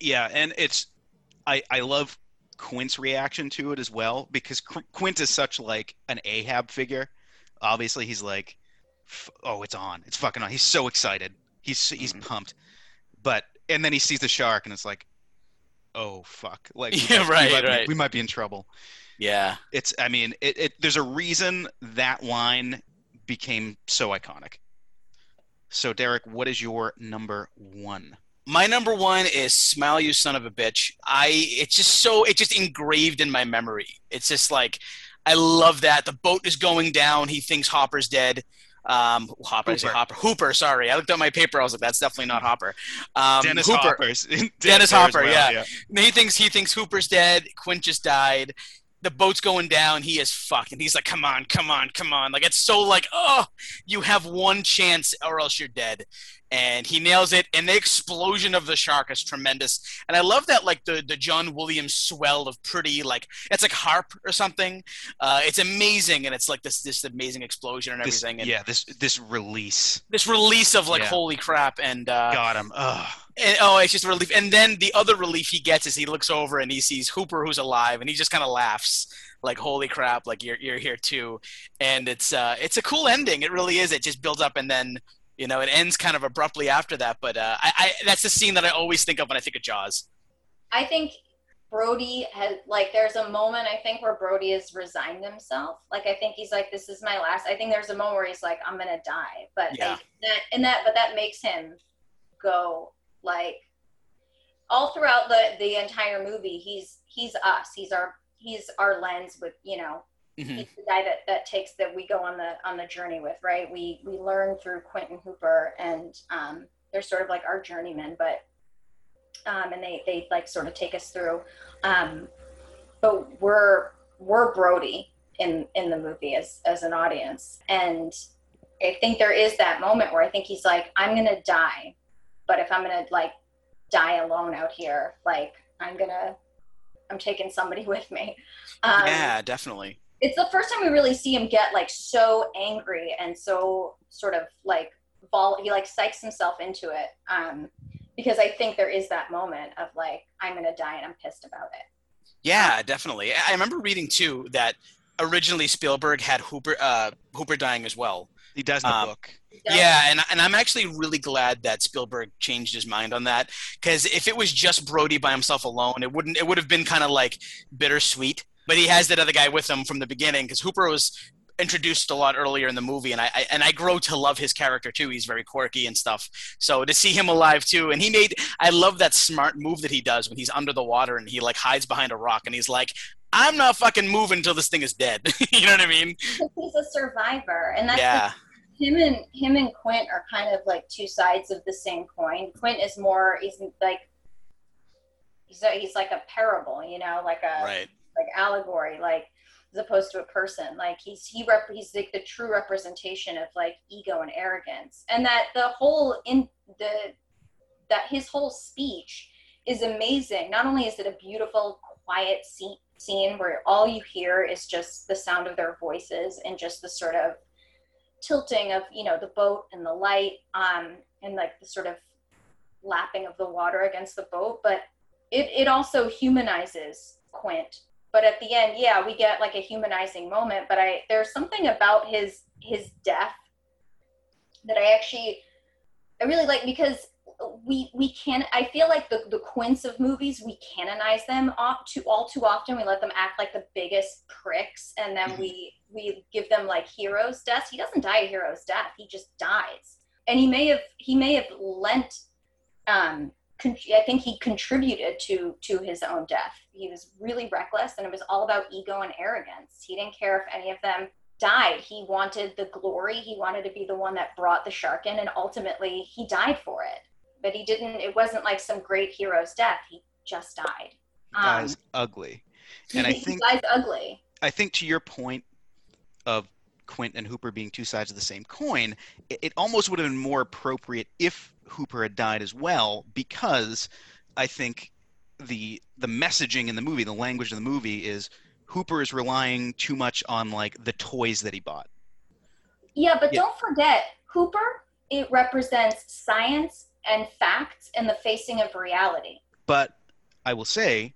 Yeah, and it's I I love Quint's reaction to it as well because Qu- Quint is such like an Ahab figure. Obviously, he's like, "Oh, it's on! It's fucking on!" He's so excited. He's he's
Mhm.
pumped. But and then he sees the shark and it's like, "Oh fuck!" Like, we *laughs*
Yeah,
might- we
right,
might
right.
we might be in trouble.
Yeah,
It's I mean, it, it there's a reason that line became so iconic. So Derek, what is your number one?
my number one is "Smile, You Son of a Bitch." I it's just so it's just engraved in my memory. It's just like I love that the boat is going down. He thinks Hopper's dead. Um, Hopper,
Hooper.
Hopper, Hooper. Sorry, I looked at my paper. I was like, that's definitely not Hopper. Um,
Dennis
Hooper.
Hopper's Dennis, *laughs*
Dennis Hopper,
well,
yeah. He thinks he thinks Hooper's dead. Quint just died. The boat's going down. He is fucked, and he's like, "Come on, come on, come on!" Like it's so like, oh, you have one chance, or else you're dead. And he nails it, and the explosion of the shark is tremendous. And I love that, like the the John Williams swell of pretty, like it's like harp or something. Uh, it's amazing, and it's like this this amazing explosion and
This,
everything. And
yeah, this this release
this release of like,
Yeah.
holy crap! And uh,
got him. Ugh.
and, oh, it's just a relief. And then the other relief he gets is he looks over and he sees Hooper who's alive, and he just kind of laughs, like "Holy crap! Like you're you're here too." And it's uh, it's a cool ending. It really is. It just builds up, and then you know it ends kind of abruptly after that. But uh, I, I that's the scene that I always think of when I think of Jaws.
I think Brody has like there's a moment I think where Brody has resigned himself. Like I think he's like, this is my last. I think there's a moment where he's like, I'm gonna die. But
Yeah.
That and that but that makes him go like all throughout the the entire movie. He's he's us. He's our he's our lens with you know
Mhm.
he's the guy that that takes that we go on the on the journey with right we we learn through quentin hooper and um they're sort of like our journeymen but um and they they like sort of take us through um but we're we're brody in in the movie as as an audience and i think there is that moment where i think he's like i'm gonna die but if i'm gonna like die alone out here like i'm gonna i'm taking somebody *laughs* with me um,
yeah, definitely.
It's the first time we really see him get like so angry and so sort of like vol he like psychs himself into it um because i think there is that moment of like i'm gonna die and i'm pissed about it
Yeah, definitely. I I remember reading too that originally Spielberg had Hooper uh, Hooper dying as well.
He does in the
Um,
book.
Yeah, and and I'm actually really glad that Spielberg changed his mind on that because if it was just Brody by himself alone, it wouldn't it would have been kind of like bittersweet. But he has that other guy with him from the beginning because Hooper was introduced a lot earlier in the movie, and I, I and I grow to love his character too. He's very quirky and stuff. So to see him alive too, and he made I love that smart move that he does when he's under the water and he like hides behind a rock and he's like. I'm not fucking moving until this thing is dead. *laughs* you know what I mean?
he's a survivor and that's
Yeah.
the, him and him and quint are kind of like two sides of the same coin quint is more he's like he's a, he's like a parable you know like a
Right.
Like allegory like as opposed to a person. Like he's he rep he's like the true representation of like ego and arrogance. And that the whole in the that his whole speech is amazing. Not only is it a beautiful quiet scene scene where all you hear is just the sound of their voices and just the sort of tilting of you know the boat and the light um and like the sort of lapping of the water against the boat. But it, it also humanizes quint but at the end yeah we get like a humanizing moment but i there's something about his his death that i actually i really like because we we can I feel like the the Quints of movies we canonize them off too all too often. We let them act like the biggest pricks, and then
Mhm.
we we give them like heroes' deaths. He doesn't die a hero's death. He just dies, and he may have he may have lent. Um, con- I think he contributed to to his own death. He was really reckless, and it was all about ego and arrogance. He didn't care if any of them died. He wanted the glory. He wanted to be the one that brought the shark in, and ultimately he died for it. But he didn't. It wasn't like some great hero's death. He just died. Um,
Guy's ugly. and I think-
dies ugly.
I think to your point of Quint and Hooper being two sides of the same coin, it, it almost would have been more appropriate if Hooper had died as well, because I think the the messaging in the movie, the language of the movie is Hooper is relying too much on like the toys that he bought.
Yeah, but
Yeah.
don't forget, Hooper. It represents science and facts and the facing of reality.
But I will say,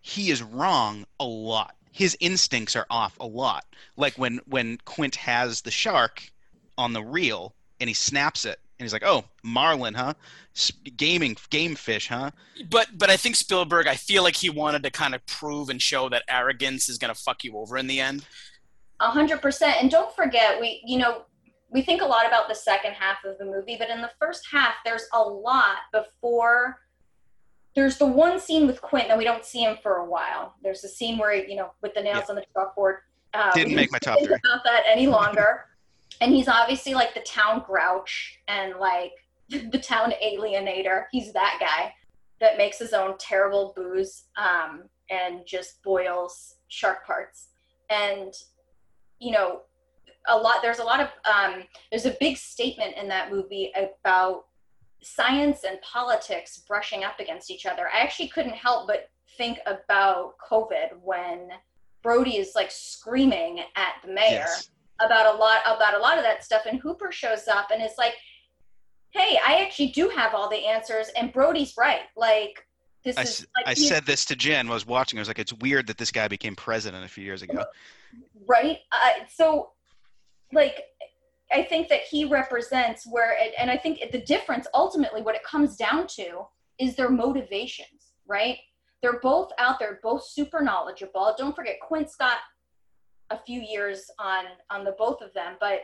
he is wrong a lot. His instincts are off a lot. Like when when Quint has the shark on the reel and he snaps it, and he's like, "Oh, marlin, huh? S- Gaming game fish, huh?"
But but I think Spielberg, I feel like he wanted to kind of prove and show that arrogance is gonna fuck you over in the end.
A hundred percent. And don't forget, we you know we think a lot about the second half of the movie, but in the first half, there's a lot before. There's the one scene with Quint, and we don't see him for a while. There's a scene where you know with the nails on the chalkboard. Uh,
Didn't make my top
think
three.
About that any longer, and he's obviously like the town grouch and like *laughs* the town alienator. He's that guy that makes his own terrible booze um, and just boils shark parts. And you know, a lot. There's a lot of. Um, there's a big statement in that movie about science and politics brushing up against each other. I actually couldn't help but think about COVID when Brody is like screaming at the mayor
Yes.
About a lot about a lot of that stuff and Hooper shows up and is like hey I actually do have all the answers and Brody's right like this
I,
is like
I said this to Jen I was watching. I was like, "It's weird that this guy became president a few years ago."
right uh, so like I think that he represents where it, and I think the difference ultimately what it comes down to is their motivations right they're both out there both super knowledgeable don't forget Quint's got a few years on on the both of them but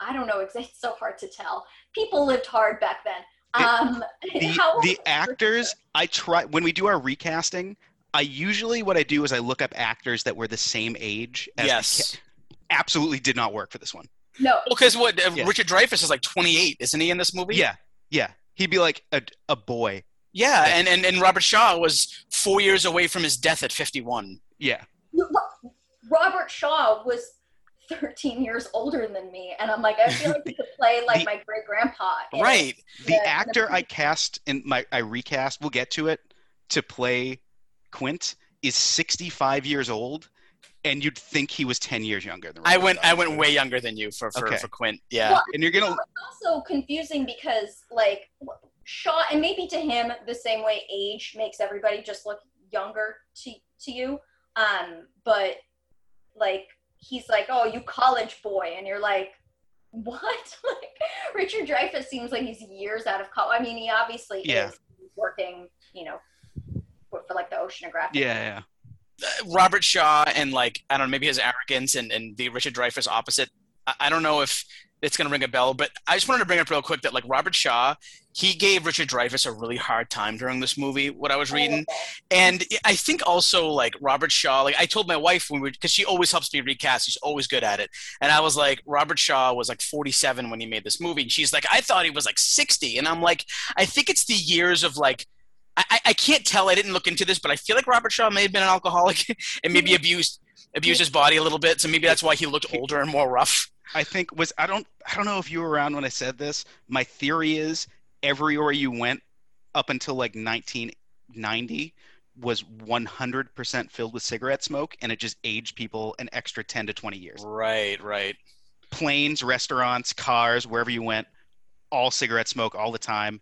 I don't know exactly *laughs* it's so hard to tell people lived hard back then um
the *laughs*
how
the actors i try when we do our recasting i usually what i do is i look up actors that were the same age as the
yes.
ca- absolutely did not work for this one
no
Well, because what uh,
Yeah.
Richard Dreyfuss is like 28, isn't he in this movie?
yeah yeah he'd be like a, a boy
Yeah,
Yeah.
and, and and Robert Shaw was four years away from his death at 51.
yeah
Robert Shaw was 13 years older than me, and I'm like, I feel like he could play like
The-
my great grandpa.
Right.
the
Yeah,
actor i cast in my i recast we'll get to it to play quint is 65 years old and you'd think he was 10 years younger than
I went
Shaw.
I went way younger than you for for,
Okay.
for Quint. Yeah.
Well,
and you're gonna
It's also confusing because like Shaw, and maybe to him the same way age makes everybody just look younger to to you. Um, but like he's like, oh, you college boy, and you're like. What? *laughs* like Richard Dreyfuss seems like he's years out of college. I mean, he obviously
Yeah.
is working, you know, for, for like the oceanographic.
yeah yeah uh,
Robert Shaw and like I don't know maybe his arrogance and and the Richard Dreyfuss opposite. I, I don't know if it's gonna ring a bell, but I just wanted to bring up real quick that like Robert Shaw, he gave Richard Dreyfuss a really hard time during this movie. What I was reading, and I think also like Robert Shaw. Like I told my wife when we because she always helps me recast. She's always good at it, and I was like Robert Shaw was like 47 when he made this movie, and she's like I thought he was like 60, and I'm like I think it's the years of like. I, I- I can't tell. I didn't look into this, but I feel like Robert Shaw may have been an alcoholic *laughs* and maybe abused abused his body a little bit. So maybe that's why he looked older and more rough.
I think was I don't I don't know if you were around when I said this. My theory is everywhere you went up until like 1990 was 100% filled with cigarette smoke and it just aged people an extra 10 to 20 years.
Right, right.
Planes, restaurants, cars, wherever you went, all cigarette smoke all the time,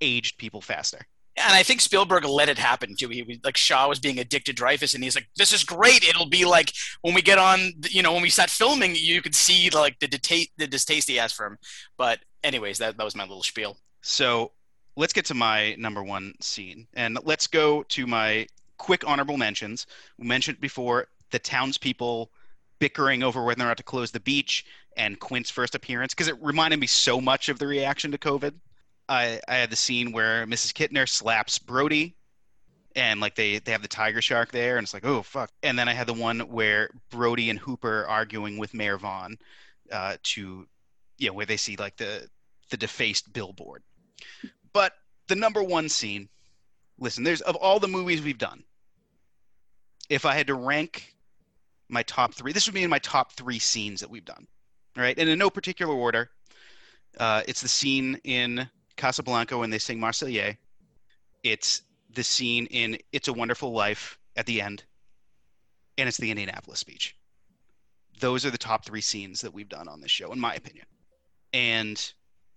aged people faster.
And I think Spielberg let it happen too. He was like Shaw was being addicted to Dreyfuss, and he's like, "This is great. It'll be like when we get on, you know, when we start filming, you could see like the deta- the distaste he has for him." But anyways, that that was my little spiel.
So let's get to my number one scene, and let's go to my quick honorable mentions. We mentioned before the townspeople bickering over whether or not to close the beach, and Quint's first appearance because it reminded me so much of the reaction to COVID. I, I had the scene where Mrs. Kintner slaps Brody and like they they have the tiger shark there and it's like oh fuck and then i had the one where brody and hooper are arguing with mayor vaughn uh, to you know where they see like the the defaced billboard but the number one scene listen there's of all the movies we've done if i had to rank my top three this would be in my top three scenes that we've done right and in no particular order uh, it's the scene in casablanca when they sing marseillaise it's the scene in It's a Wonderful Life at the end, and it's the Indianapolis speech. Those are the top three scenes that we've done on this show, in my opinion. And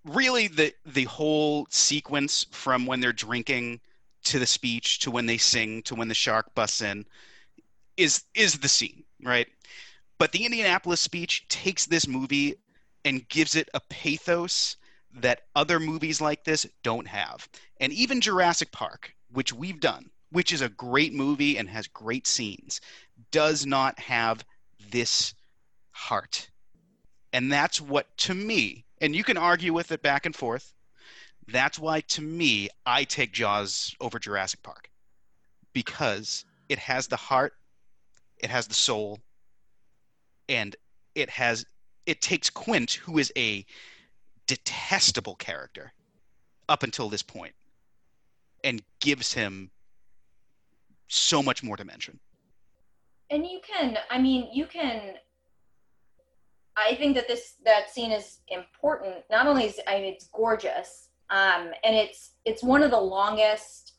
really, the the whole sequence from when they're drinking to the speech to when they sing to when the shark busts in is is the scene, right? But the Indianapolis speech takes this movie and gives it a pathos that other movies like this don't have. And even Jurassic Park, which we've done, which is a great movie and has great scenes, does not have this heart. And that's what, to me, and you can argue with it back and forth, that's why, to me, I take Jaws over Jurassic Park because it has the heart, it has the soul, and it has it takes Quint, who is a detestable character up until this point, and gives him so much more dimension.
And you can, I mean, you can. I think that this that scene is important. Not only is I mean it's gorgeous, um, and it's it's one of the longest,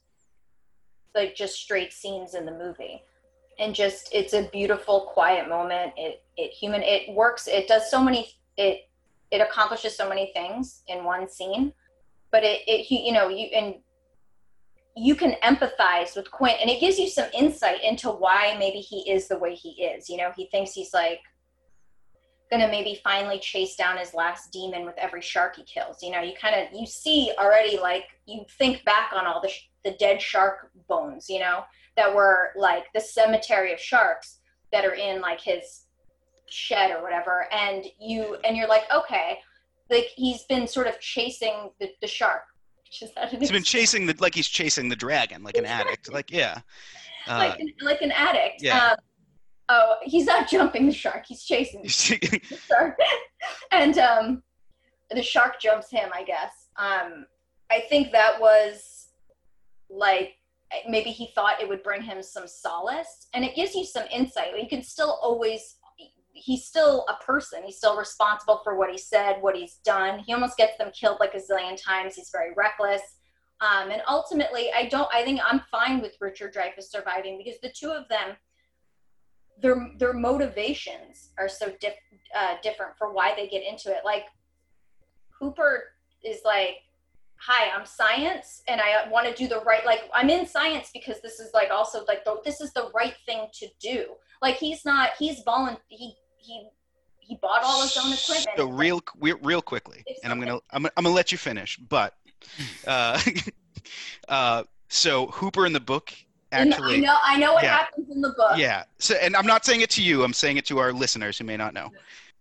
like just straight scenes in the movie, and just it's a beautiful, quiet moment. It it human it works. It does so many. It it accomplishes so many things in one scene, but it it you know you and you can empathize with Quint and it gives you some insight into why maybe he is the way he is. You know, he thinks he's like gonna maybe finally chase down his last demon with every shark he kills. You know, you kind of you see already like you think back on all the sh- the dead shark bones, you know, that were like the cemetery of sharks that are in like his shed or whatever and you and you're like okay like he's been sort of chasing the, the shark. *laughs*
He's been chasing the like he's chasing the dragon like an addict like yeah.
Uh, *laughs* like, an, like an addict. yeah. Um, oh he's not jumping the shark he's chasing the shark. *laughs* And um the shark jumps him i guess. Um i think that was like maybe he thought it would bring him some solace and it gives you some insight. You can still always he's still a person. He's still responsible for what he said, what he's done. He almost gets them killed like a zillion times. He's very reckless. Um, and ultimately, I don't. I think I'm fine with Richard Dreyfuss surviving because the two of them, their their motivations are so uh, different for why they get into it. Like Hooper is like, "Hi, I'm science, and I want to do the right. Like I'm in science because this is like also like the, this is the right thing to do. Like he's not. He's volunteer. He he he bought all his own equipment.
So real real quickly, and I'm gonna I'm, I'm gonna let you finish, but *laughs* uh, *laughs* uh, so Hooper in the book actually.
I know I know what yeah, happens in the book.
Yeah. So and I'm not saying it to you. I'm saying it to our listeners who may not know.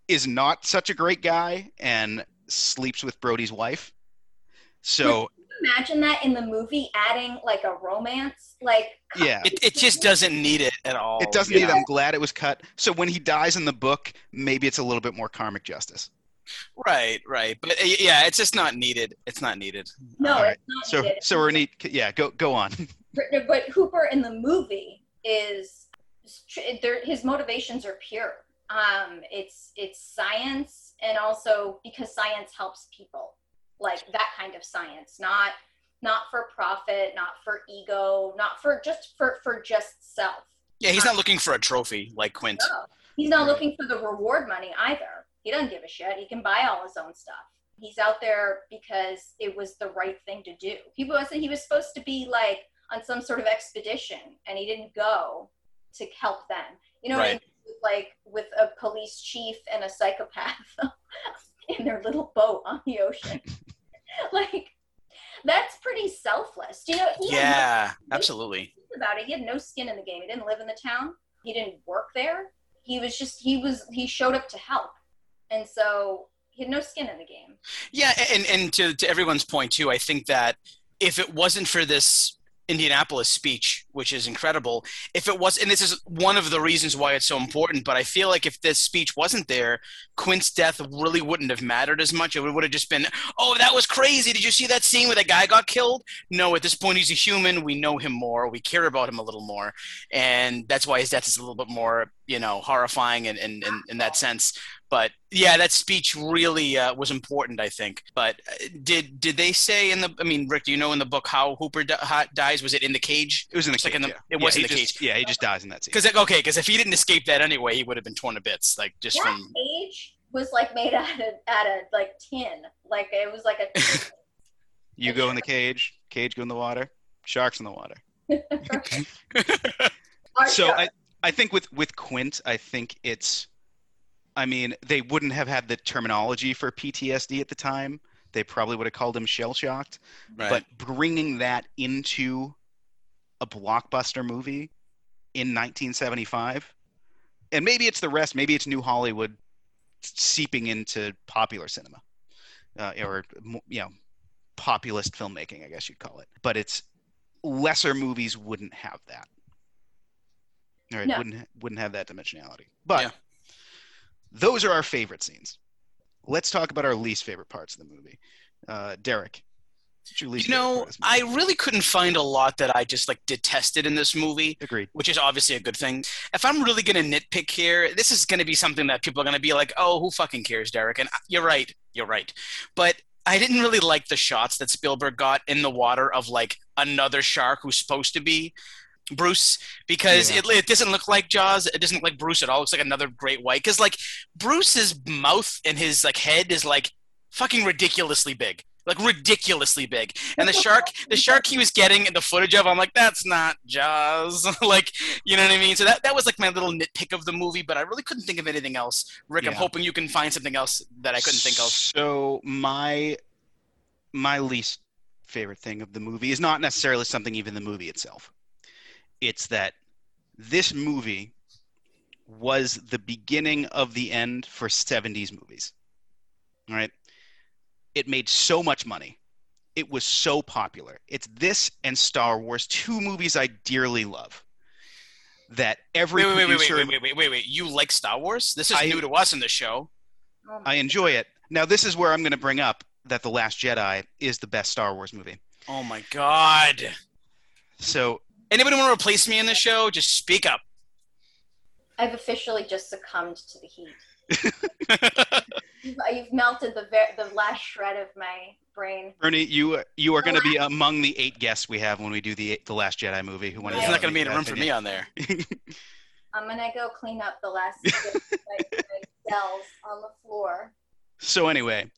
Is not such a great guy and sleeps with Brody's wife. So *laughs*
imagine that in the movie adding like a romance? Like
yeah.
It, it just doesn't need it at all
it doesn't need it. i'm glad it was cut. So when he dies in the book maybe it's a little bit more karmic justice.
Right right. But uh, yeah it's just not needed. It's not needed.
No right.
so
needed.
so we're neat yeah go go on. *laughs*
But hooper in the movie is his motivations are pure. Um it's it's science and also because science helps people like that kind of science not not for profit not for ego not for just for for just self.
Yeah he's not um, looking for a trophy like quint. No,
he's not looking for the reward money either. He doesn't give a shit. He can buy all his own stuff. He's out there because it was the right thing to do. He wasn't he was supposed to be like on some sort of expedition and he didn't go to help them. You know right. like with a police chief and a psychopath *laughs* *laughs* in their little boat on the ocean *laughs* like that's pretty selfless. Do you know?
Yeah, absolutely.
about it. He had no skin in the game. He didn't live in the town. He didn't work there. He was just he was he showed up to help, and so he had no skin in the game.
Yeah, and and to to everyone's point too, I think that if it wasn't for this Indianapolis speech, which is incredible, if it was, and this is one of the reasons why it's so important, but I feel like if this speech wasn't there, Quint's death really wouldn't have mattered as much. It would have just been, oh, that was crazy. Did you see that scene where that guy got killed? No, at this point, he's a human. We know him more. We care about him a little more. And that's why his death is a little bit more, you know, horrifying in, in, in, in that sense. But yeah, that speech really uh, was important, I think. But uh, did did they say in the? I mean, Rick, do you know in the book how Hooper di- how- dies? Was it in the cage?
It was in the
Just like in the-
yeah.
it was
yeah,
in
he
the
just- Yeah, he just dies in that scene.
Because okay, because if he didn't escape that anyway, he would have been torn to bits, like just
that
from.
cage was like made out of out of like tin. Like it was like a tin. *laughs*
You go in the cage, cage go in the water, sharks in the water. *laughs* *laughs* So. I, I think with with Quint, I think it's, I mean, they wouldn't have had the terminology for PTSD at the time. They probably would have called him shell shocked.
Right.
But bringing that into a blockbuster movie in 1975, and maybe it's the rest, maybe it's New Hollywood seeping into popular cinema, uh, or you know, populist filmmaking, I guess you'd call it. But it's lesser movies wouldn't have that. All right,
No.
wouldn't wouldn't have that dimensionality. But
Yeah.
those are our favorite scenes. Let's talk about our least favorite parts of the movie. Uh, Derek, what's your least
you
favorite
know,
part of this movie?
I really couldn't find a lot that I just like detested in this movie.
agreed.
which is obviously a good thing. If I'm really going to nitpick here, this is going to be something that people are going to be like, "Oh, who fucking cares, Derek?" And uh, you're right, you're right. But I didn't really like the shots that Spielberg got in the water of like another shark who's supposed to be Bruce because
Yeah.
it, it doesn't look like Jaws. It doesn't look like Bruce at all. It looks like another great white. Because like Bruce's mouth and his like head is like fucking ridiculously big. Like ridiculously big, and the shark, the shark he was getting in the footage of, I'm like, that's not Jaws. *laughs* like, you know what I mean? So that, that was like my little nitpick of the movie, but I really couldn't think of anything else. Rick, I'm hoping you can find something else that I couldn't think of.
So my my least favorite thing of the movie is not necessarily something even the movie itself. It's that this movie was the beginning of the end for 70s movies. All right? It made so much money. It was so popular. It's this and Star Wars, two movies I dearly love. That every
Wait, wait, wait, wait, wait, wait, wait, wait, wait. You like Star Wars? This is
I-
new to us in the show.
I enjoy it. Now, this is where I'm going to bring up that The Last Jedi is the best Star Wars movie.
Oh my god.
So,
Anybody want to replace me in the show? Just speak up.
I've officially just succumbed to the heat. You've, *laughs* you've melted the ver- the last shred of my brain.
Bernie, you you are going to be among the eight guests we have when we do the the Last Jedi movie. Who want
There's not going to be any room for me on there. *laughs*
I'm gonna go clean up the last bit of my, my *laughs* cells on the floor.
So anyway,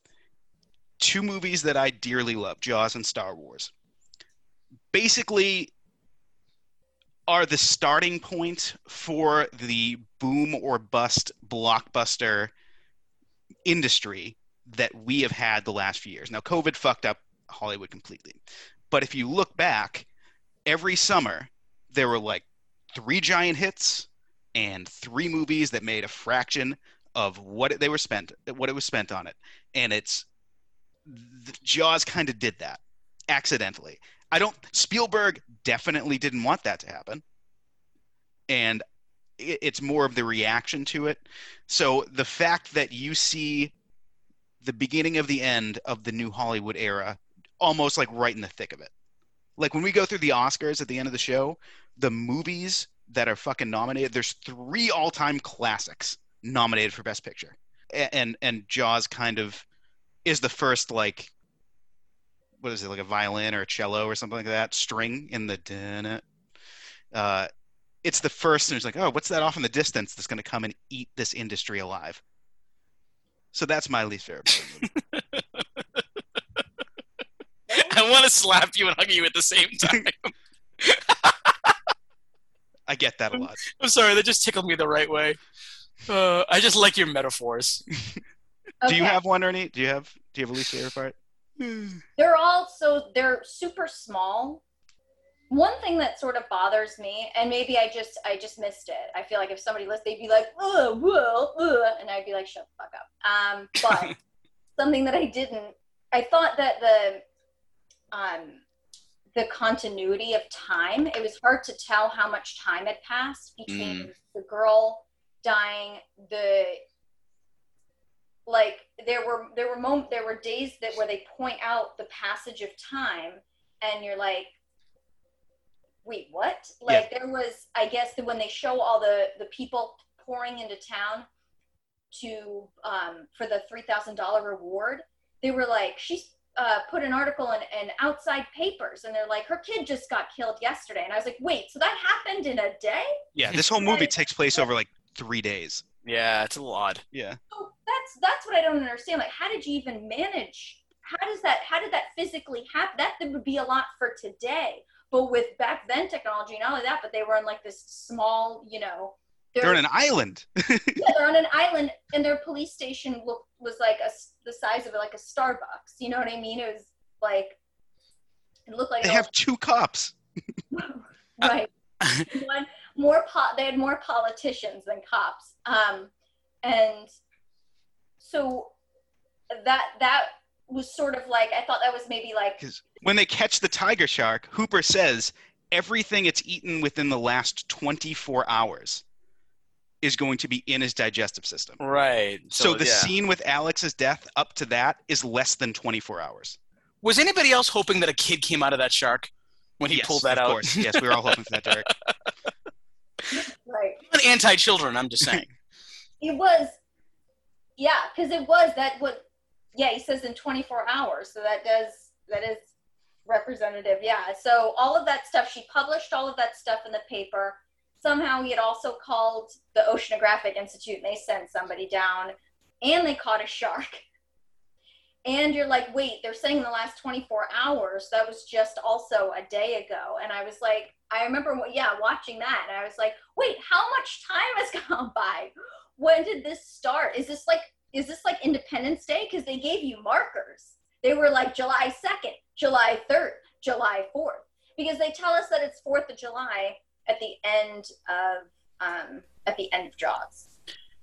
two movies that I dearly love, Jaws and Star Wars. Basically are the starting point for the boom or bust blockbuster industry that we have had the last few years. Now COVID fucked up Hollywood completely. But if you look back, every summer there were like three giant hits and three movies that made a fraction of what they were spent what it was spent on it and it's jaws kind of did that accidentally i don't spielberg definitely didn't want that to happen. And it, it's more of the reaction to it. So the fact that you see the beginning of the end of the new hollywood era almost like right in the thick of it. Like when we go through the oscars at the end of the show the movies that are fucking nominated there's three all-time classics nominated for Best Picture, A- and and Jaws kind of is the first like what is it like a violin or a cello or something like that string in the dun uh it's the first and it's like oh what's that off in the distance that's going to come and eat this industry alive so that's my least favorite part of the movie. *laughs*
I want to slap you and hug you at the same time. *laughs*
i get that a lot
I'm sorry, that just tickled me the right way. Uh, I just like your metaphors. *laughs*
do you have one ernie do you have do you have a least favorite part
they're all so they're super small. One thing that sort of bothers me, and maybe I just I just missed it. I feel like if somebody listened, they'd be like, "Ugh, whoa, ugh," and I'd be like, "Shut the fuck up." Um, but *laughs* something that I didn't, I thought that the um, the continuity of time. It was hard to tell how much time had passed between the girl dying, the like there were there were moment there were days that where they point out the passage of time and you're like wait what? Like there was i guess that when they show all the the people pouring into town to um for the $3000 reward they were like she's uh, put an article in, in outside papers and they're like her kid just got killed yesterday. And i was like wait so that happened in a day?
Yeah, this whole movie takes place over like three days.
Yeah, it's a little odd.
Yeah.
so that's that's what i don't understand like how did you even manage how does that how did that physically happen that would be a lot for today but with back then technology and not only that but they were in like this small you know
They're on an island. *laughs*
yeah, they're on an island and their police station look, was like a, the size of like a starbucks you know what i mean it was like it looked like
They have two cops. *laughs*
right *laughs* one more po- they had more politicians than cops um and so that that was sort of like i thought that was maybe like
Because when they catch the tiger shark, Hooper says everything it's eaten within the last 24 hours is going to be in his digestive system.
Right.
So, the
yeah.
scene with Alex's death up to that is less than 24 hours.
was anybody else hoping that a kid came out of that shark when he
yes,
pulled that
of
out?
course. Yes, we were all hoping for that, Derek. *laughs*
right
Not anti-children. I'm just saying. *laughs*
it was yeah because it was that what yeah he says in 24 hours so that does that is representative yeah so all of that stuff she published all of that stuff in the paper somehow he had also called the oceanographic institute and they sent somebody down and they caught a shark and you're like wait they're saying in the last 24 hours that was just also a day ago. And i was like i remember yeah watching that. And i was like wait how much time has *laughs* gone by? When did this start? Is this like is this like independence day? Because they gave you markers. They were like july 2nd july 3rd july 4th because they tell us that it's 4th of july at the end of um at the end of jaws.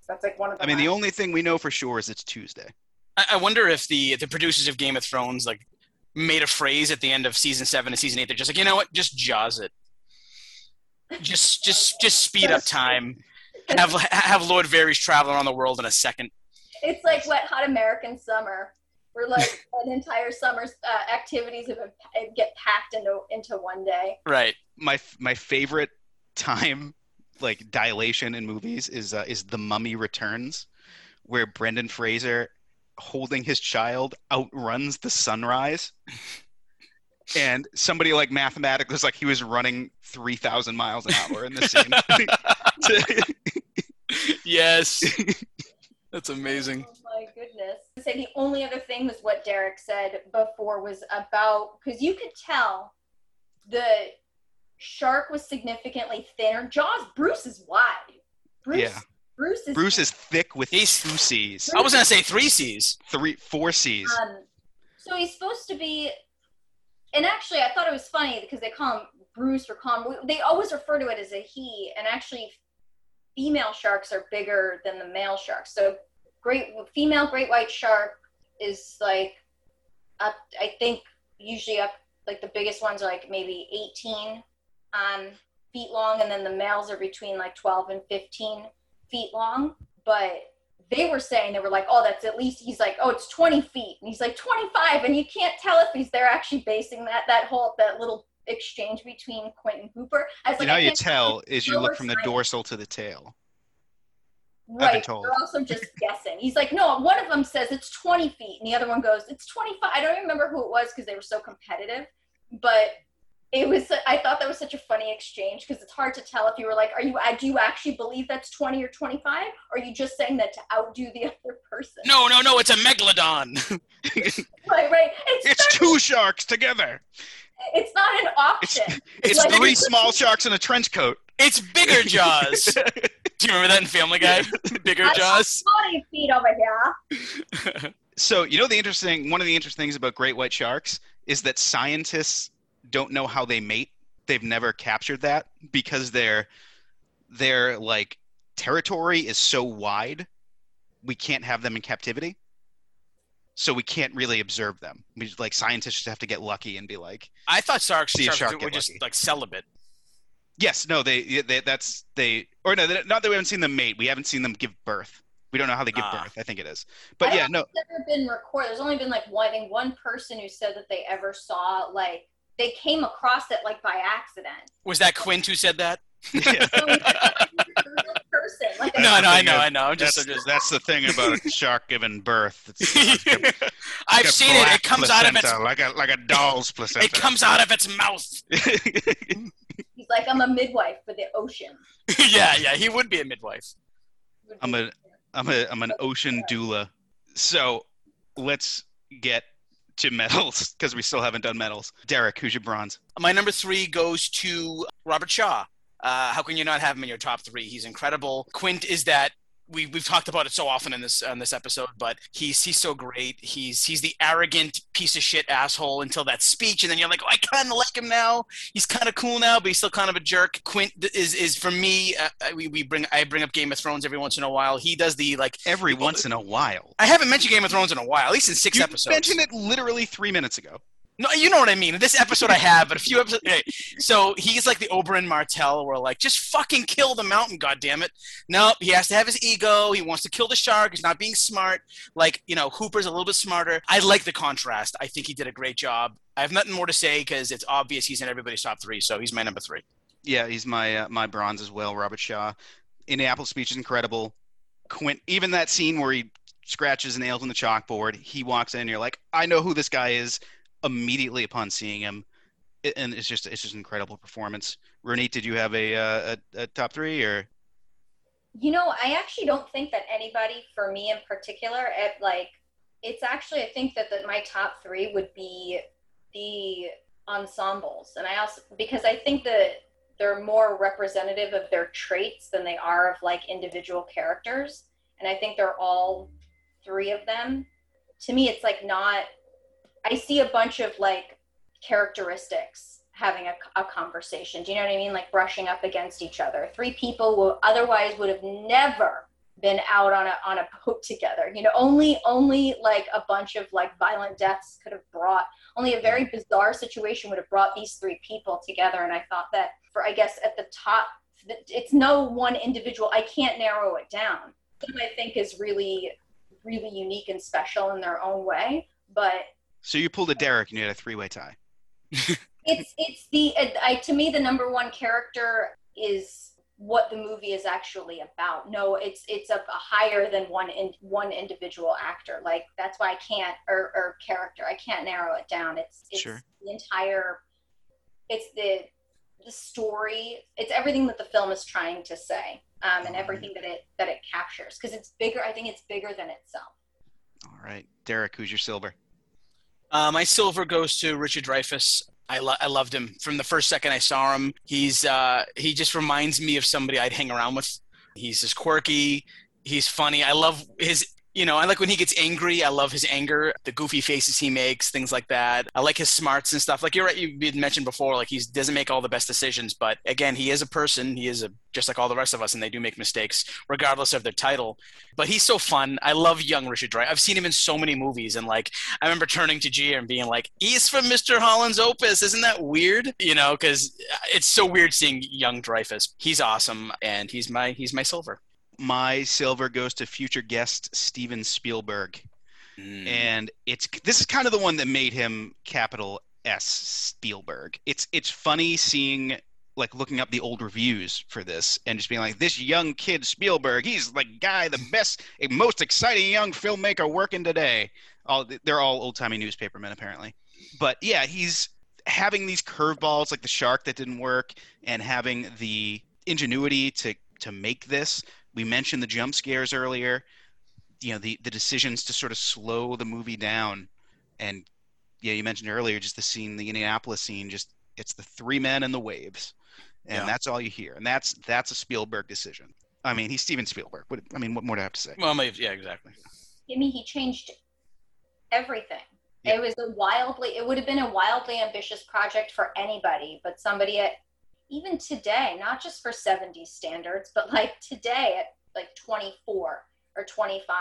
That's like one of the
I mean, the only thing we know for sure is it's Tuesday.
I, I wonder if the the producers of Game of Thrones like made a phrase at the end of season seven and season eight. They're just like, you know what? Just jaws it. Just just just speed up time. Have have Lord Varys travel around the world in a second.
it's like wet hot american summer We're like *laughs* an entire summer's uh, activities have been, get packed into into one day
Right.
My my favorite time like dilation in movies is uh, is The Mummy Returns, where Brendan Fraser holding his child outruns the sunrise. *laughs* And somebody like mathematically was like he was running three thousand miles an hour in this *laughs* scene.
yes. *laughs* That's amazing.
Oh my goodness. I say the only other thing was what Derek said before was about because you could tell the shark was significantly thinner. Jaws, Bruce is wide. Bruce,
Yeah.
Bruce is
Bruce is thick with
He's-
two C's,
I was gonna say three C's.
three, four C's.
Um, so he's supposed to be, and actually, I thought it was funny because they call him Bruce or call him. They always refer to it as a he, and actually, female sharks are bigger than the male sharks. So, great female great white shark is like up. I think usually up like the biggest ones are like maybe 18 um, feet long, and then the males are between like 12 and 15 feet long. But they were saying they were like, oh, that's at least he's like, oh, it's 20 feet, and he's like 25, and you can't tell if he's they're actually basing that that whole that little exchange between Quentin Hooper. I was
you
like,
know, you tell is you look from the dorsal to the tail.
Right. They're also just *laughs* guessing. He's like, no, one of them says it's 20 feet, and the other one goes, it's 25. I don't even remember who it was because they were so competitive, but it was. I thought that was such a funny exchange because it's hard to tell if you were like, are you? Do you actually believe that's 20 or 25? Or are you just saying that to outdo the *laughs* other person?
No, no, no. It's a megalodon. *laughs*
Right, right. It's
It's two sharks together.
it's not an auction.
It's
Like-
three small sharks in a trench coat.
It's bigger *laughs* Jaws. Do you remember that in Family Guy? Bigger
I-
Jaws.
20 feet over here.
So you know the interesting one of the interesting things about great white sharks is that scientists don't know how they mate. They've never captured that because their their like territory is so wide. We can't have them in captivity. So we can't really observe them. We like scientists just have to get lucky and be like,
I thought sharks,
See
sharks
shark
were just
lucky.
like celibate.
yes, no, they, they that's they or no, not that we haven't seen them mate. We haven't seen them give birth. We don't know how they give
Ah.
birth. I think it is, but
I
yeah,
don't
no,
think It's never been recorded. There's only been like one. I think one person who said that they ever saw like they came across it like by accident.
Was that Quint who said that?
yeah. *laughs*
Like person. Like
no, no, I know, I know. I'm
That's,
just, I'm just.
that's the thing about a shark giving birth. It's, it's *laughs* got-
I've
got
seen it. It comes out of its.
placenta, like a like a doll's placenta.
It comes out of its mouth. *laughs*
He's like, I'm a midwife for the ocean.
yeah, yeah. He would be a midwife.
I'm a I'm a I'm an ocean doula. So let's get to *laughs* medals because we still haven't done medals. Derek, who's your bronze?
My number three goes to Robert Shaw. Uh, how can you not have him in your top three? He's incredible. Quint is that we we've talked about it so often in this on this episode, but he's he's so great. He's he's the arrogant piece of shit asshole until that speech, and then you're like, oh, I kind of like him now. He's kind of cool now, but he's still kind of a jerk. Quint is is for me. Uh, we we bring I bring up Game of Thrones every once in a while. He does the like.
Every once in a while.
I haven't mentioned Game of Thrones in a while, at least in six
You
episodes.
mentioned it literally three minutes ago.
No, you know what I mean. This episode, I have, but a few episodes. Okay. So he's like the Oberyn Martell, where like, just fucking kill the mountain, goddammit. Nope, he has to have his ego. He wants to kill the shark. He's not being smart. Like, you know, Hooper's a little bit smarter. I like the contrast. I think he did a great job. I have nothing more to say because it's obvious he's in everybody's top three, so he's my number three.
Yeah, he's my uh, my bronze as well. Robert Shaw. Indianapolis speech is incredible. Quint, even that scene where he scratches nails on the chalkboard, he walks in, and you're like, I know who this guy is immediately upon seeing him, and it's just it's just an incredible performance. Ronit, did you have a, uh, a, a top three or?
You know, I actually don't think that anybody, for me in particular, it, like, it's actually, I think that the, my top three would be the ensembles. And I also, because I think that they're more representative of their traits than they are of like individual characters. And I think they're all three of them. To me, it's like not, I see a bunch of like characteristics having a, a conversation. Do you know what I mean? Like brushing up against each other. Three people who otherwise would have never been out on a on a boat together. You know, only only like a bunch of like violent deaths could have brought. Only a very bizarre situation would have brought these three people together. And I thought that for I guess at the top, it's no one individual. I can't narrow it down. I think is really really unique and special in their own way. But
So you pulled a Derek and you had a three way tie. *laughs*
it's it's the I, to me the number one character is what the movie is actually about. No it's it's a, a higher than one in one individual actor. Like that's why i can't or, or character i can't narrow it down. It's it's
Sure.
the entire it's the the story. It's everything that the film is trying to say um, and everything that it that it captures. Because it's bigger i think it's bigger than itself.
All right, Derek, who's your silver?
Uh, my silver goes to Richard Dreyfuss. I, lo- I loved him from the first second I saw him. He's uh, he just reminds me of somebody I'd hang around with. He's just quirky. He's funny. I love his. You know, I like when he gets angry. I love his anger, the goofy faces he makes, things like that. I like his smarts and stuff. Like you're right, you had mentioned before, like he doesn't make all the best decisions, but again, he is a person. He is a just like all the rest of us, and they do make mistakes, regardless of their title. But he's so fun. I love young Richard Dreyfuss. I've seen him in so many movies, and like I remember turning to Gia and being like, "He's from Mr. Holland's Opus. Isn't that weird?" You know, because it's so weird seeing young Dreyfuss. He's awesome, and he's my he's my silver.
My silver goes to future guest Steven Spielberg.
Mm.
and it's this is kind of the one that made him capital S Spielberg. It's it's funny seeing like looking up the old reviews for this and just being like this young kid Spielberg, he's the guy, the best, most exciting young filmmaker working today. All they're all old timey newspapermen apparently, but yeah, he's having these curveballs like the shark that didn't work and having the ingenuity to to make this. We mentioned the jump scares earlier you know the the decisions to sort of slow the movie down and yeah you mentioned earlier just the scene the indianapolis scene just it's the three men and the waves and
Yeah.
that's all you hear and that's that's a spielberg decision i mean he's steven spielberg what, i mean what more do i have to say
well, my, yeah, exactly.
I mean, he changed everything.
Yeah.
It was a wildly, it would have been a wildly ambitious project for anybody, but somebody at even today, not just for 70s standards, but like today at like 24 or 25.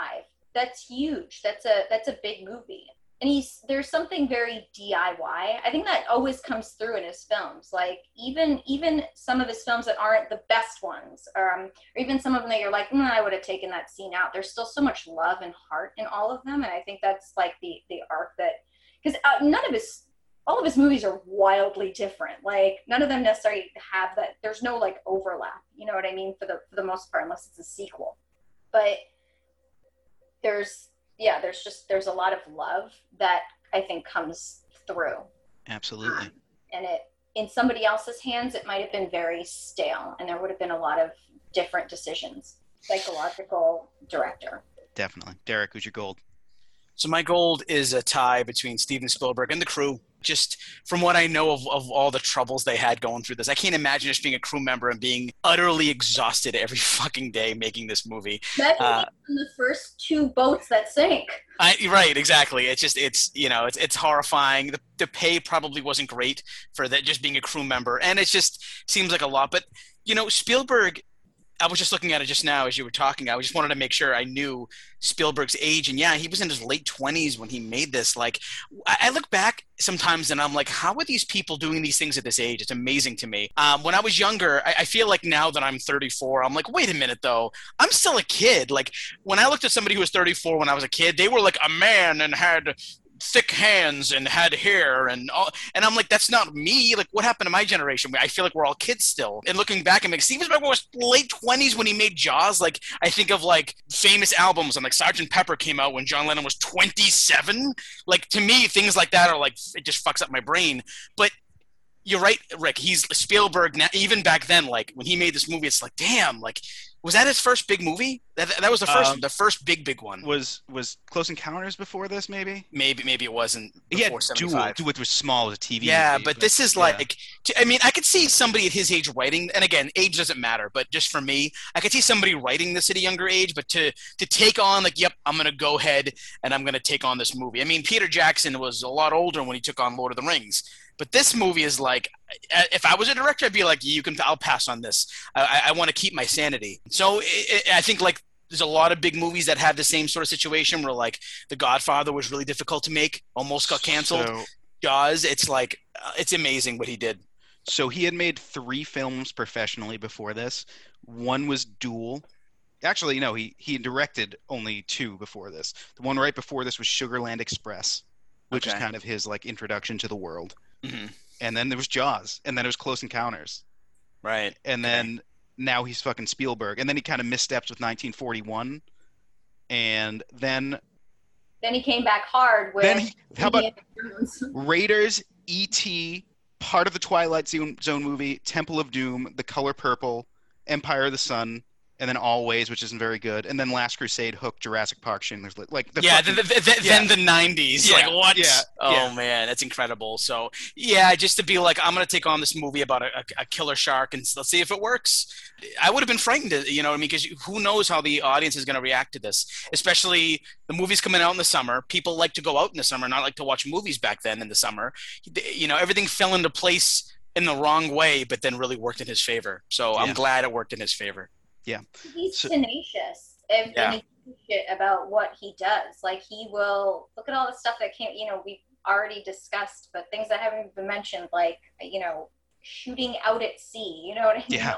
That's huge. That's a that's a big movie. And he's there's something very DIY. I think that always comes through in his films. Like even even some of his films that aren't the best ones, um, or even some of them that you're like, mm, I would have taken that scene out. There's still so much love and heart in all of them, and I think that's like the the arc that because uh, none of his all of his movies are wildly different. Like none of them necessarily have that. There's no like overlap. You know what I mean? For the for the most part, unless it's a sequel. But there's yeah, there's just there's a lot of love that I think comes through,
Absolutely.
Um, and it in somebody else's hands it might have been very stale, and there would have been a lot of different decisions. Psychological director.
Definitely. Derek, who's your gold?
So my gold is a tie between Steven Spielberg and the crew. Just from what I know of, of all the troubles they had going through this, I can't imagine just being a crew member and being utterly exhausted every *laughs* fucking day making this movie.
Imagine
Uh,
the first two boats that sank.
I, right, exactly. It's just it's you know it's it's horrifying. The, the pay probably wasn't great for that just being a crew member, and it just seems like a lot. But you know Spielberg. I was just looking at it just now as you were talking. I just wanted to make sure I knew Spielberg's age, and yeah, he was in his late twenties when he made this. Like, I, I look back sometimes and I'm like, how are these people doing these things at this age? It's amazing to me. Um, when I was younger, I, I feel like now that I'm 34, I'm like, wait a minute though, I'm still a kid. Like when I looked at somebody who was 34 when I was a kid, they were like a man and had thick hands and had hair and all and I'm like that's not me. Like what happened to my generation? I feel like we're all kids still. And looking back I'm like Steven Spielberg was late 20s when he made Jaws. Like I think of like famous albums. I'm like Sergeant Pepper came out when John Lennon was 27 like to me things like that are like it just fucks up my brain. But you're right Rick he's Spielberg now even back then like when he made this movie it's like damn like was that his first big movie that, that was the first
Um,
the first big big one
Was was Close Encounters before this? Maybe.
maybe maybe it wasn't
had Duel, Duel, was small as a TV.
yeah,
movie,
but this is
yeah.
like, I mean, I could see somebody at his age writing, and again, age doesn't matter, but just for me, I could see somebody writing this at a younger age, but to to take on like, yep, I'm gonna go ahead and I'm gonna take on this movie. I mean, Peter Jackson was a lot older when he took on Lord of the Rings, but this movie is like, if I was a director, I'd be like, you can, I'll pass on this. I, I, want to keep my sanity. So i I I think like. There's a lot of big movies that have the same sort of situation where, like, The Godfather was really difficult to make, almost got canceled.
So,
Jaws, it's like, uh, it's amazing what he did.
so he had made three films professionally before this. One was Duel. Actually, no, he he directed only two before this. The one right before this was Sugarland Express, which is kind of his like introduction to the world.
Hmm
And then there was Jaws, and then it was Close Encounters,
Right.
and then now he's fucking Spielberg, and then he kind of missteps with 1941, and then
Then he came back hard with
then he how about
Jones. *laughs*
Raiders, E.T., part of the Twilight Zone, Zone movie, Temple of Doom, The Color Purple, Empire of the Sun, and then Always, which isn't very good, and then Last Crusade, Hook, Jurassic Park, Schindler's List. Like the
yeah,
fucking-
the, the, the,
yeah.
then the '90s.
Yeah,
Like what?
yeah,
oh
yeah.
man, that's incredible. So yeah, just to be like, I'm gonna take on this movie about a, a, killer shark and let's see if it works. I would have been frightened, uh, you know what I mean? Because who knows how the audience is gonna react to this? Especially the movies coming out in the summer. People like to go out in the summer, not like to watch movies back then in the summer. You know, everything fell into place in the wrong way, but then really worked in his favor. So I'm glad it worked in his favor.
He's
So-
tenacious and,
Yeah.
and he gives a shit about what he does. Like he will look at all the stuff that came. You know, we've already discussed, but things that haven't been mentioned, like you know, shooting out at sea. You know what I mean?
Yeah.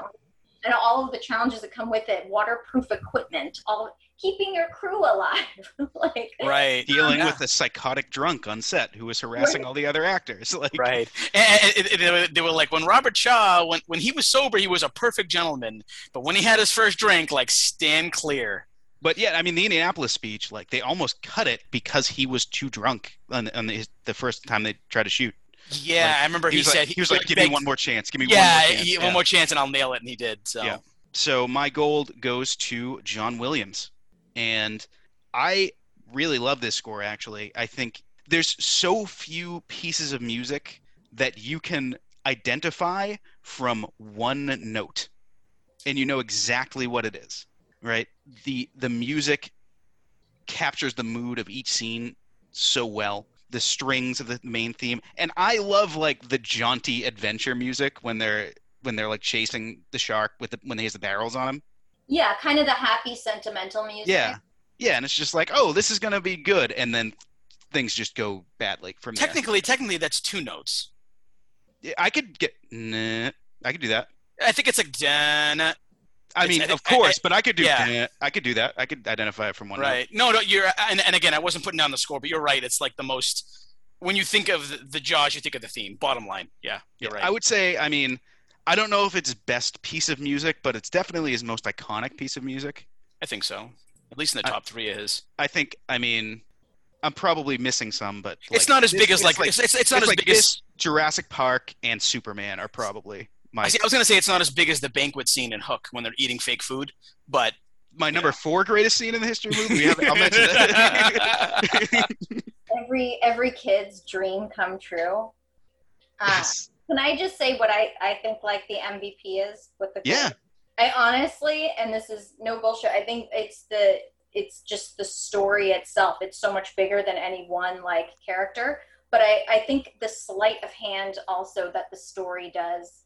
And all of the challenges that come with it, waterproof equipment, all keeping your crew alive. *laughs* like
Right.
dealing
Yeah.
with a psychotic drunk on set who was harassing
Right.
all the other actors. *laughs* Like,
right and, and- and they were- they were like when robert shaw when, when he was sober he was a perfect gentleman but when he had his first drink like stand clear
But yeah, I mean, the Indianapolis speech, like they almost cut it because he was too drunk on, on the, the first time they tried to shoot.
yeah
Like,
i remember
He,
he, said
like, he was like, "Give me one more chance. Give me
yeah,
one more chance."
he-
Yeah.
one more chance and i'll nail it and he did so
Yeah. So my gold goes to John Williams, and I really love this score. Actually, I think there's so few pieces of music that you can identify from one note, and you know exactly what it is. Right? the The music captures the mood of each scene so well. The strings of the main theme, and I love like the jaunty adventure music when they're when they're like chasing the shark with the, when he has the barrels on him.
Yeah, kind of the happy, sentimental music.
Yeah, yeah, and it's just like, oh, this is gonna be good, and then things just go badly from there.
Technically, technically, that's two notes.
Yeah, I could get, nah, I could do that.
I think it's like dun,
I
It's-
mean,
I
of
think- I-
course, but I could do,
yeah.
I could do that. I could identify it from one. note.
right. No, no, you're and, and again, I wasn't putting down the score, but you're right. It's like the most when you think of the, the Jaws, you think of the theme. Bottom line, yeah, you're right.
I would say, I mean, I don't know if it's best piece of music, but it's definitely his most iconic piece of music.
I think so. At least in the
I-
top three is.
I think, I mean, I'm probably missing some, but
it's not as
this-
big as
it's
like, it's, it's, it's not
it's
as
like
big
this,
as.
Jurassic Park and Superman are probably my
I, see, I was gonna say it's not as big as the banquet scene in Hook when they're eating fake food, but
my number
Yeah.
four greatest scene in the history of the movie. I'll *laughs* mention that.
Every every kid's dream come true. Uh,
Yes.
Can I just say what I, I think like the MVP is with the
Yeah.
I honestly, and this is no bullshit. I think it's the it's just the story itself. It's so much bigger than any one like character. But I I think the sleight of hand also that the story does,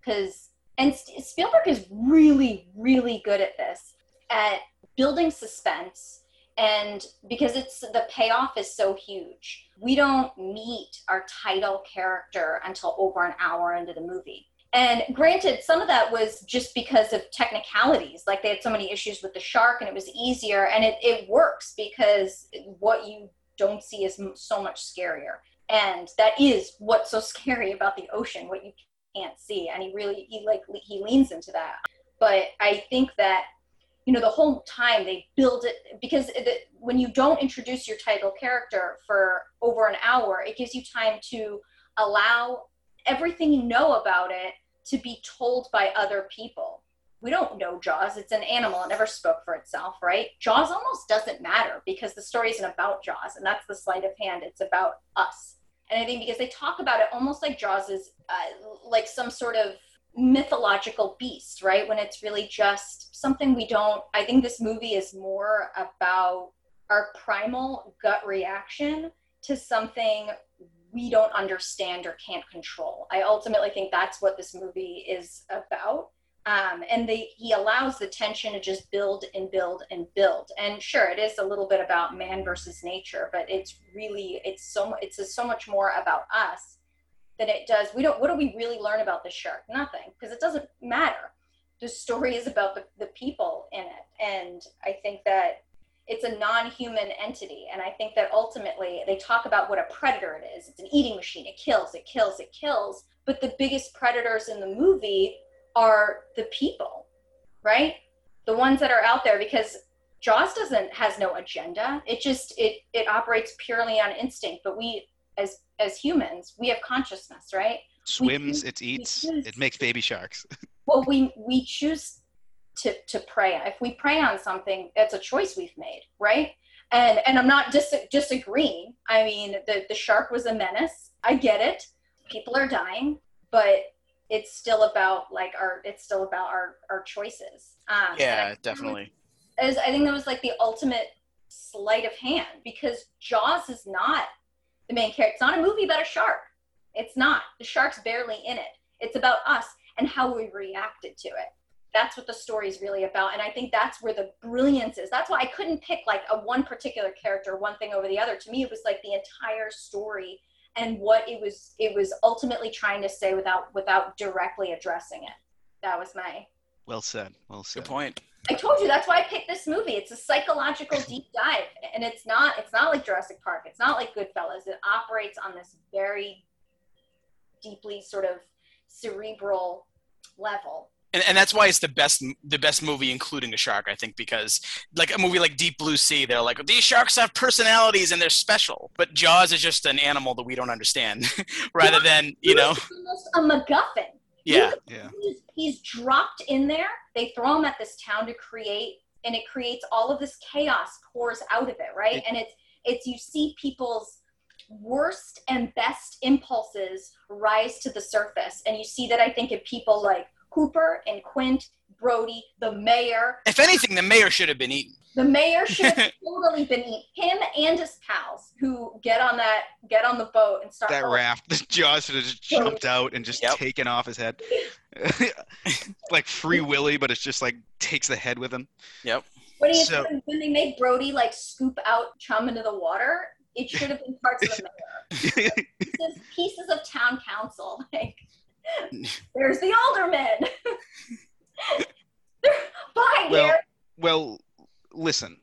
because and Spielberg is really really good at this at building suspense and because it's the payoff is so huge we don't meet our title character until over an hour into the movie. And granted some of that was just because of technicalities like they had so many issues with the shark and it was easier and it, it works because what you don't see is so much scarier. And that is what's so *laughs* scary about the ocean what you can't see and he really he like he leans into that. But i think that you know the whole time they build it because the, when you don't introduce your title character for over an hour it gives you time to allow everything you know about it to be told by other people. We don't know jaws. It's an animal. It never spoke for itself right? Jaws almost doesn't matter because the story isn't about jaws and that's the sleight of hand. It's about us. And i think because they talk about it almost like jaws is uh, like some sort of mythological beast, right? When it's really just something we don't. I think this movie is more about our primal gut reaction to something we don't understand or can't control. I ultimately think that's what this movie is about. Um, and he allows the tension to just build and build and build. And sure, it is a little bit about man versus nature, but it's really it's so it's so much more about us than it does. We don't. What do we really learn about the shark? Nothing, because it doesn't matter. The story is about the, the people in it, and I think that it's a non-human entity. And I think that ultimately they talk about what a predator it is. It's an eating machine. It kills. It kills. It kills. But the biggest predators in the movie are the people, right? The ones that are out there because Jaws doesn't has no agenda. It just it it operates purely on instinct. But we as as humans, we have consciousness, right?
Swims,
choose-
it eats,
choose-
it makes baby sharks. *laughs*
Well, we we choose to to prey. If we prey on something, it's a choice we've made, right? And and I'm not dis- disagreeing. I mean, the the shark was a menace. I get it. People are dying, but it's still about like our it's still about our our choices. Um,
yeah, definitely.
is I think that was like the ultimate sleight of hand because Jaws is not the main character. It's not a movie about a shark. It's not. The shark's barely in it. It's about us and how we reacted to it. That's what the story is really about. And I think that's where the brilliance is. That's why I couldn't pick like a one particular character, one thing over the other. To me, it was like the entire story and what it was it was ultimately trying to say without without directly addressing it. That was my
Well said. Well said.
Good point.
I told you that's why I picked this movie. It's a psychological deep dive, and it's not it's not like Jurassic Park. It's not like Goodfellas. It operates on this very deeply sort of cerebral level.
And, and that's why it's the best the best movie including a shark i think because like a movie like deep blue sea they're like these sharks have personalities and they're special but jaws is just an animal that we don't understand *laughs* rather than you know
almost a MacGuffin.
Yeah
Yeah.
He's, he's dropped in there. They throw him at this town to create, and it creates all of this chaos pours out of it, right?
It-
and it's it's you see people's worst and best impulses rise to the surface, and you see that I think in people like Hooper and Quint, Brody, the mayor.
If anything, the mayor should have been eaten.
The mayor should have *laughs* totally been eaten. Him and his pals who get on that get on the boat and start
That
going-
raft, *laughs* the jaws should have just jumped out and just
Yep.
taken off his head. *laughs* like Free Willy, but it's just like takes the head with him.
When, he,
So-
when, when they make Brody like scoop out chum into the water, it should have been parts of the mayor. Pieces, pieces of town council. Like, there's the alderman. *laughs* Fine,
Well,
here.
well, listen.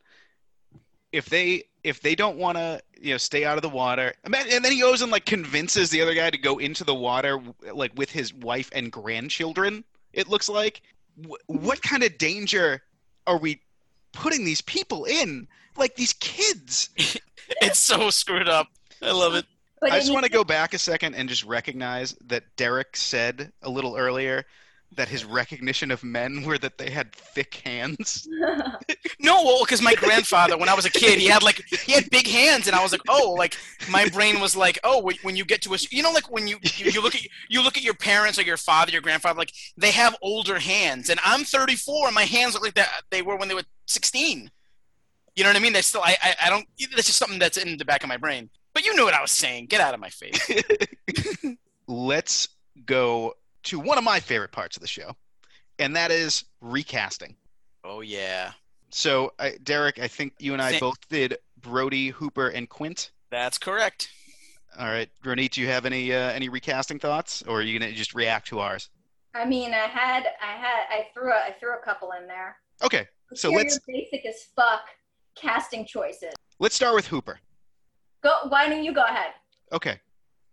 If they if they don't want to, you know, stay out of the water, and then he goes and like convinces the other guy to go into the water, like with his wife and grandchildren. It looks like. What kind of danger are we putting these people in? Like these kids. *laughs*
It's so screwed up. I love it.
But
I just want to go back a second and just recognize that Derek said a little earlier that his recognition of men were that they had thick hands. *laughs*
No, well, because my grandfather, when I was a kid, he had like he had big hands, and I was like, oh, like my brain was like, oh, when- when you get to a, you know, like when you you, you look at you look at your parents or your father, your grandfather, like they have older hands, and I'm 34, and my hands look like that they were when they were 16. You know what I mean? They still, I, I, I don't. That's just something that's in the back of my brain. But you knew what I was saying. Get out of my face. *laughs*
Let's go to one of my favorite parts of the show, and that is recasting.
Oh yeah,
So, I, Derek, I think you and I
Sa-
both did Brody, Hooper, and Quint.
that's correct.
All right, Ronit, do you have any uh, any recasting thoughts, or are you gonna just react to ours?
I mean, I had, I had, I threw, a, I threw a couple in there.
Okay, So
Here
let's-
basic as fuck casting choices.
let's start with Hooper.
Go. Why don't you go ahead?
Okay,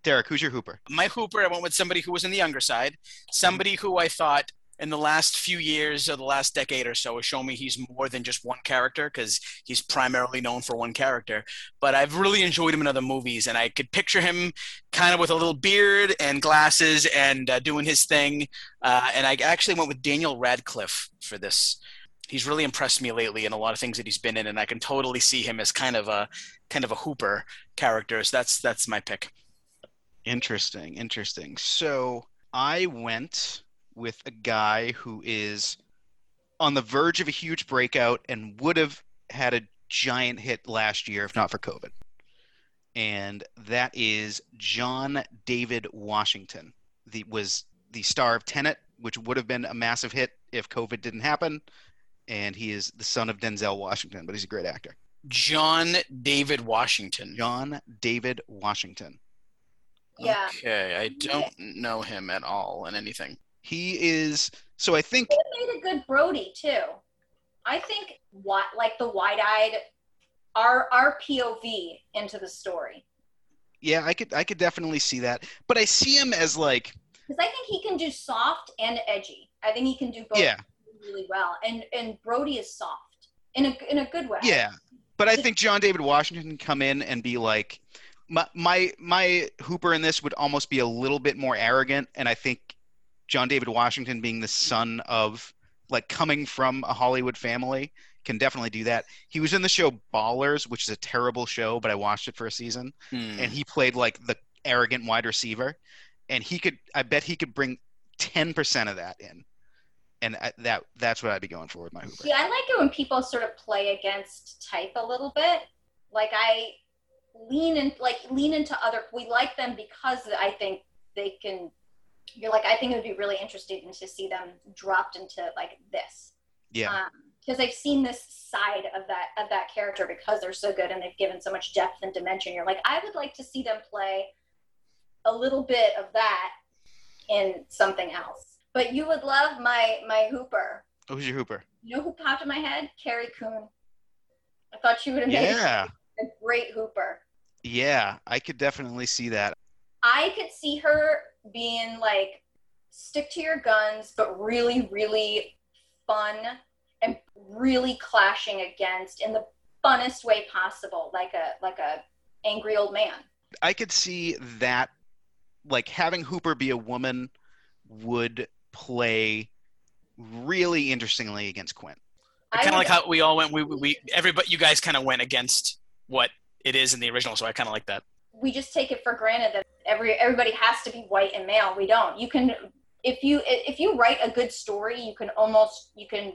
Derek, who's your Hooper?
my Hooper, I went with somebody who was in the younger side, somebody who I thought in the last few years or the last decade or so has shown me he's more than just one character because he's primarily known for one character. But I've really enjoyed him in other movies, and I could picture him kind of with a little beard and glasses and uh, doing his thing. Uh, and I actually went with Daniel Radcliffe for this. He's really impressed me lately in a lot of things that he's been in, and I can totally see him as kind of a kind of a Hooper character. So that's that's my pick.
Interesting, interesting. So I went with a guy who is on the verge of a huge breakout and would have had a giant hit last year if not for COVID. And that is John David Washington. The was the star of Tenet, which would have been a massive hit if COVID didn't happen. And he is the son of Denzel Washington, but he's a great actor.
John David Washington.
John David Washington.
Yeah.
Okay, I don't know him at all in anything.
He is so I think
He made a good Brody too. I think what like the wide-eyed, our our POV into the story
Yeah, I could I could definitely see that. But I see him as like
because I think he can do soft and edgy. I think he can do both
yeah,
really well. And and Brody is soft in a in a good way.
yeah. But I think John David Washington can come in and be like my my my Hooper in this would almost be a little bit more arrogant and I think John David Washington being the son of like coming from a Hollywood family can definitely do that. He was in the show Ballers, which is a terrible show, but I watched it for a season.
Hmm.
and he played like the arrogant wide receiver and he could i bet he could bring 10% of that in and I, that that's what i'd be going for with my hooper
Yeah, I like it when people sort of play against type a little bit. Like I lean in, like lean into other. We like them because I think they can. You're like I think it would be really interesting to see them dropped into like this.
yeah um,
Because I've seen this side of that of that character because they're so good and they've given so much depth and dimension. You're like I would like to see them play a little bit of that in something else. But you would love my my Hooper.
Oh, who's your hooper
You know who popped in my head? Carrie Coon. I thought she would have made
yeah
a great Hooper.
yeah i could definitely see that
I could see her being like stick to your guns, but really, really fun and really clashing against in the funnest way possible, like a like a angry old man.
i could see that like having hooper be a woman would play really interestingly against quint
I
kind of like how we all went. We, we, we everybody, you guys kind of went against what it is in the original, so I kind of like that.
we just take it for granted that every everybody has to be white and male. We don't. You can if you if you write a good story, you can almost you can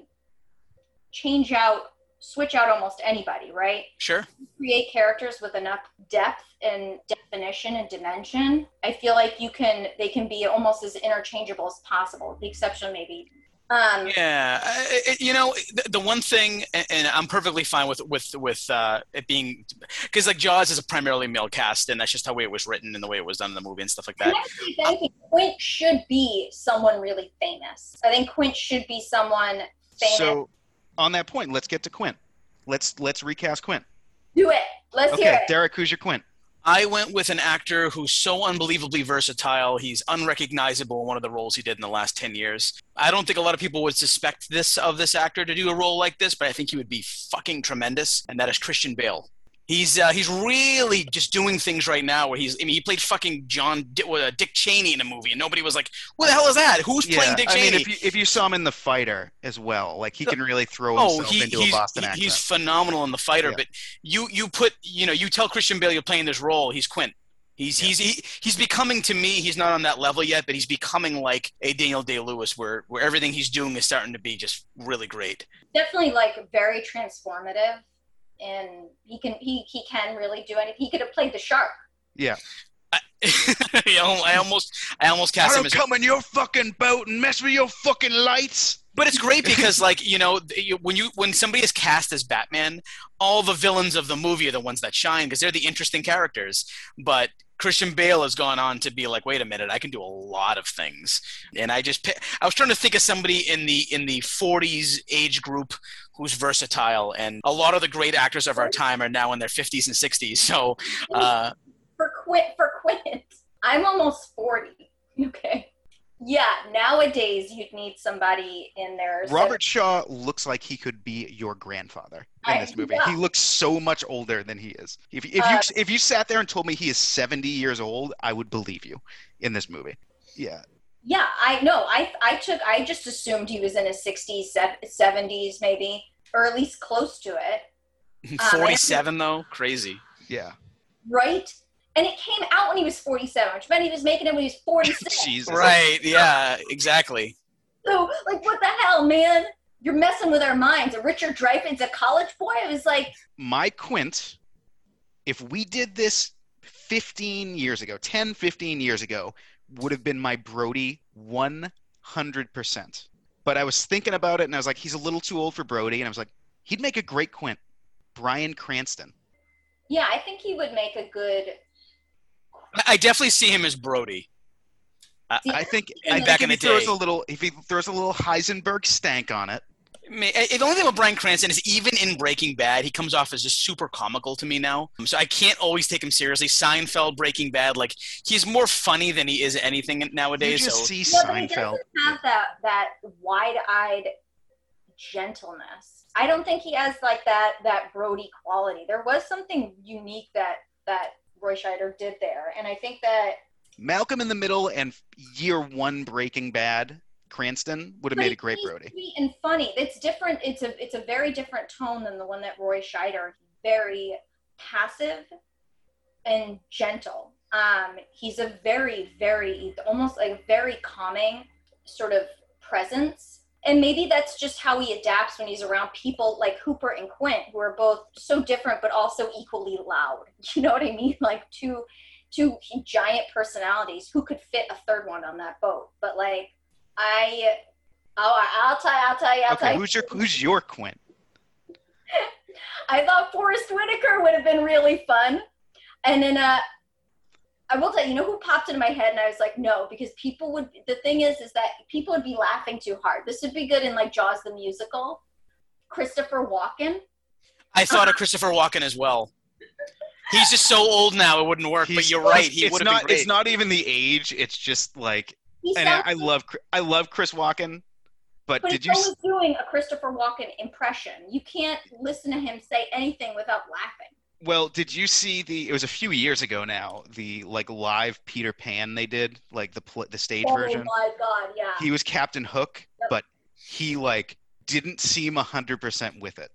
change out switch out almost anybody, right?
Sure.
Create characters with enough depth and definition and dimension. I feel like you can they can be almost as interchangeable as possible, the exception maybe um,
yeah, I- I- you know the, the one thing, and- and I'm perfectly fine with with with uh, it being because like Jaws is a primarily male cast, and that's just how way it was written and the way it was done in the movie and stuff like that.
actually, if anything, Quint should be someone really famous. I think Quint should be someone famous.
So, on that point, let's get to Quint. Let's let's recast Quint.
Do it. Let's hear
Okay,
it.
Derek, who's your Quint?
I went with an actor who's so unbelievably versatile. He's unrecognizable in one of the roles he did in the last 10 years. I don't think a lot of people would suspect this of this actor to do a role like this, but I think he would be fucking tremendous, and that is Christian Bale. He's uh, he's really just doing things right now where he's I mean he played fucking John Di- uh, Dick Cheney in a movie and nobody was like what the hell is that who's playing Dick
I
Cheney
mean, if you if you saw him in The Fighter as well, like he can really throw
Oh,
himself
he,
into a
he's,
Boston
he-
accent.
he's phenomenal in the fighter.
Yeah.
But you you put you know you tell Christian Bale you're playing this role. He's Quint. He's
Yeah.
he's he, he's becoming to me. He's not on that level yet, but he's becoming like a Daniel Day Lewis, where where everything he's doing is starting to be just really great.
Definitely like very transformative, and he can he he can really do anything. He could have played the shark.
I, *laughs* you know, I almost I almost
I
cast him
don't
as
come in your fucking boat and mess with your fucking lights.
But it's great because, like, you know, when you when somebody is cast as Batman, all the villains of the movie are the ones that shine because they're the interesting characters. But Christian Bale has gone on to be like, wait a minute, I can do a lot of things. And I just, I was trying to think of somebody in the in the 40s age group who's versatile, and a lot of the great actors of our time are now in their 50s and 60s. So, uh,
for Quint for Quint. I'm almost forty. Okay. Yeah, nowadays you'd need somebody in there.
Robert Shaw looks like he could be your grandfather in
I-
this movie.
yeah.
He looks so much older than he is. If, if
Uh,
you if you sat there and told me he is 70 years old, I would believe you in this movie. Yeah.
Yeah, I know. I I took. I just assumed he was in his sixties, seventies, maybe, or at least close to *laughs* um, it.
47 though, crazy.
Yeah.
right? And it came out when he was 47, which meant he was making it when he was 46. *laughs*
Jesus.
Right? Yeah, exactly.
so, like, what the hell, man? You're messing with our minds. And Richard Dreyfuss, a college boy, it was like,
My Quint, if we did this 15 years ago, 10, 15 years ago, would have been my Brody 100%. But I was thinking about it and I was like, he's a little too old for Brody. And I was like, he'd make a great Quint. Bryan Cranston.
yeah, I think he would make a good.
I- I definitely see him as Brody.
I think,
And
I
back
think
in
if
the
he throws a little, if he throws a little Heisenberg stank on it,
I eh, the only thing with Bryan Cranston is even in Breaking Bad, he comes off as just super comical to me now. So I can't always take him seriously. Seinfeld, Breaking Bad, like he's more funny than he is anything
you
nowadays.
just
so
see
Yeah, but he
Seinfeld.
doesn't have that that wide-eyed gentleness. I don't think he has like that that Brody quality. There was something unique that that Roy Scheider did there, and I think that
Malcolm in the Middle and year one Breaking Bad, Cranston would have
But
made a great Brody.
And funny. It's different. It's a it's a very different tone than the one that Roy Scheider. Very passive and gentle. Um, he's a very very almost like very calming sort of presence. And maybe that's just how he adapts when he's around people like Hooper and Quint, who are both so different but also equally loud. *laughs* You know what I mean? Like two two giant personalities. Who could fit a third one on that boat? But like I, oh, I'll tell you, I'll tell you, I'll tell
Okay,
you.
who's your who's your Quint? *laughs*
I thought Forest Whitaker would have been really fun. And then uh, I will tell you, you know who popped into my head, and I was like, no, because people would. The thing is, is that people would be laughing too hard. This would be good in like Jaws the musical. Christopher Walken.
I thought of Christopher Walken as well. He's just so old now; it wouldn't work. but you're right; he would have
not.
been great.
It's not even the age. It's just like,
He
and I, I love Chri- I love Chris Walken, but
but
did you? s-
always doing a Christopher Walken impression. You can't listen to him say anything without laughing.
Well, did you see the? It was a few years ago now. The like live Peter Pan they did, like the pl- the stage
oh
version.
my god, yeah.
He was Captain Hook,
Yep.
but he like didn't seem hundred percent with it.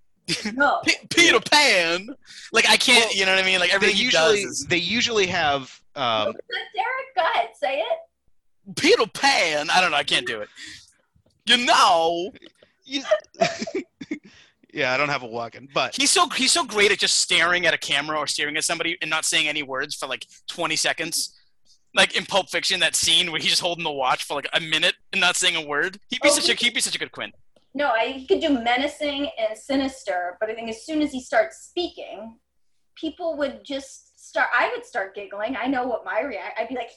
no. *laughs*
P- Peter Pan. Like I can't,
Well,
you know what I mean? Like
They
everything he
usually
does is.
they usually have um,
Derek, go ahead, say it.
Peter Pan. I don't know. I can't do it. You know,
You- *laughs* yeah, I don't have a Walken, but
he's so he's so great at just staring at a camera or staring at somebody and not saying any words for like 20 seconds. Like in Pulp Fiction, that scene where he's just holding the watch for like a minute and not saying a word. He'd be
Oh,
such a he'd be such a good Quint.
No, I, he could do menacing and sinister, but I think as soon as he starts speaking, people would just start. I would start giggling. I know what my react. I'd be like,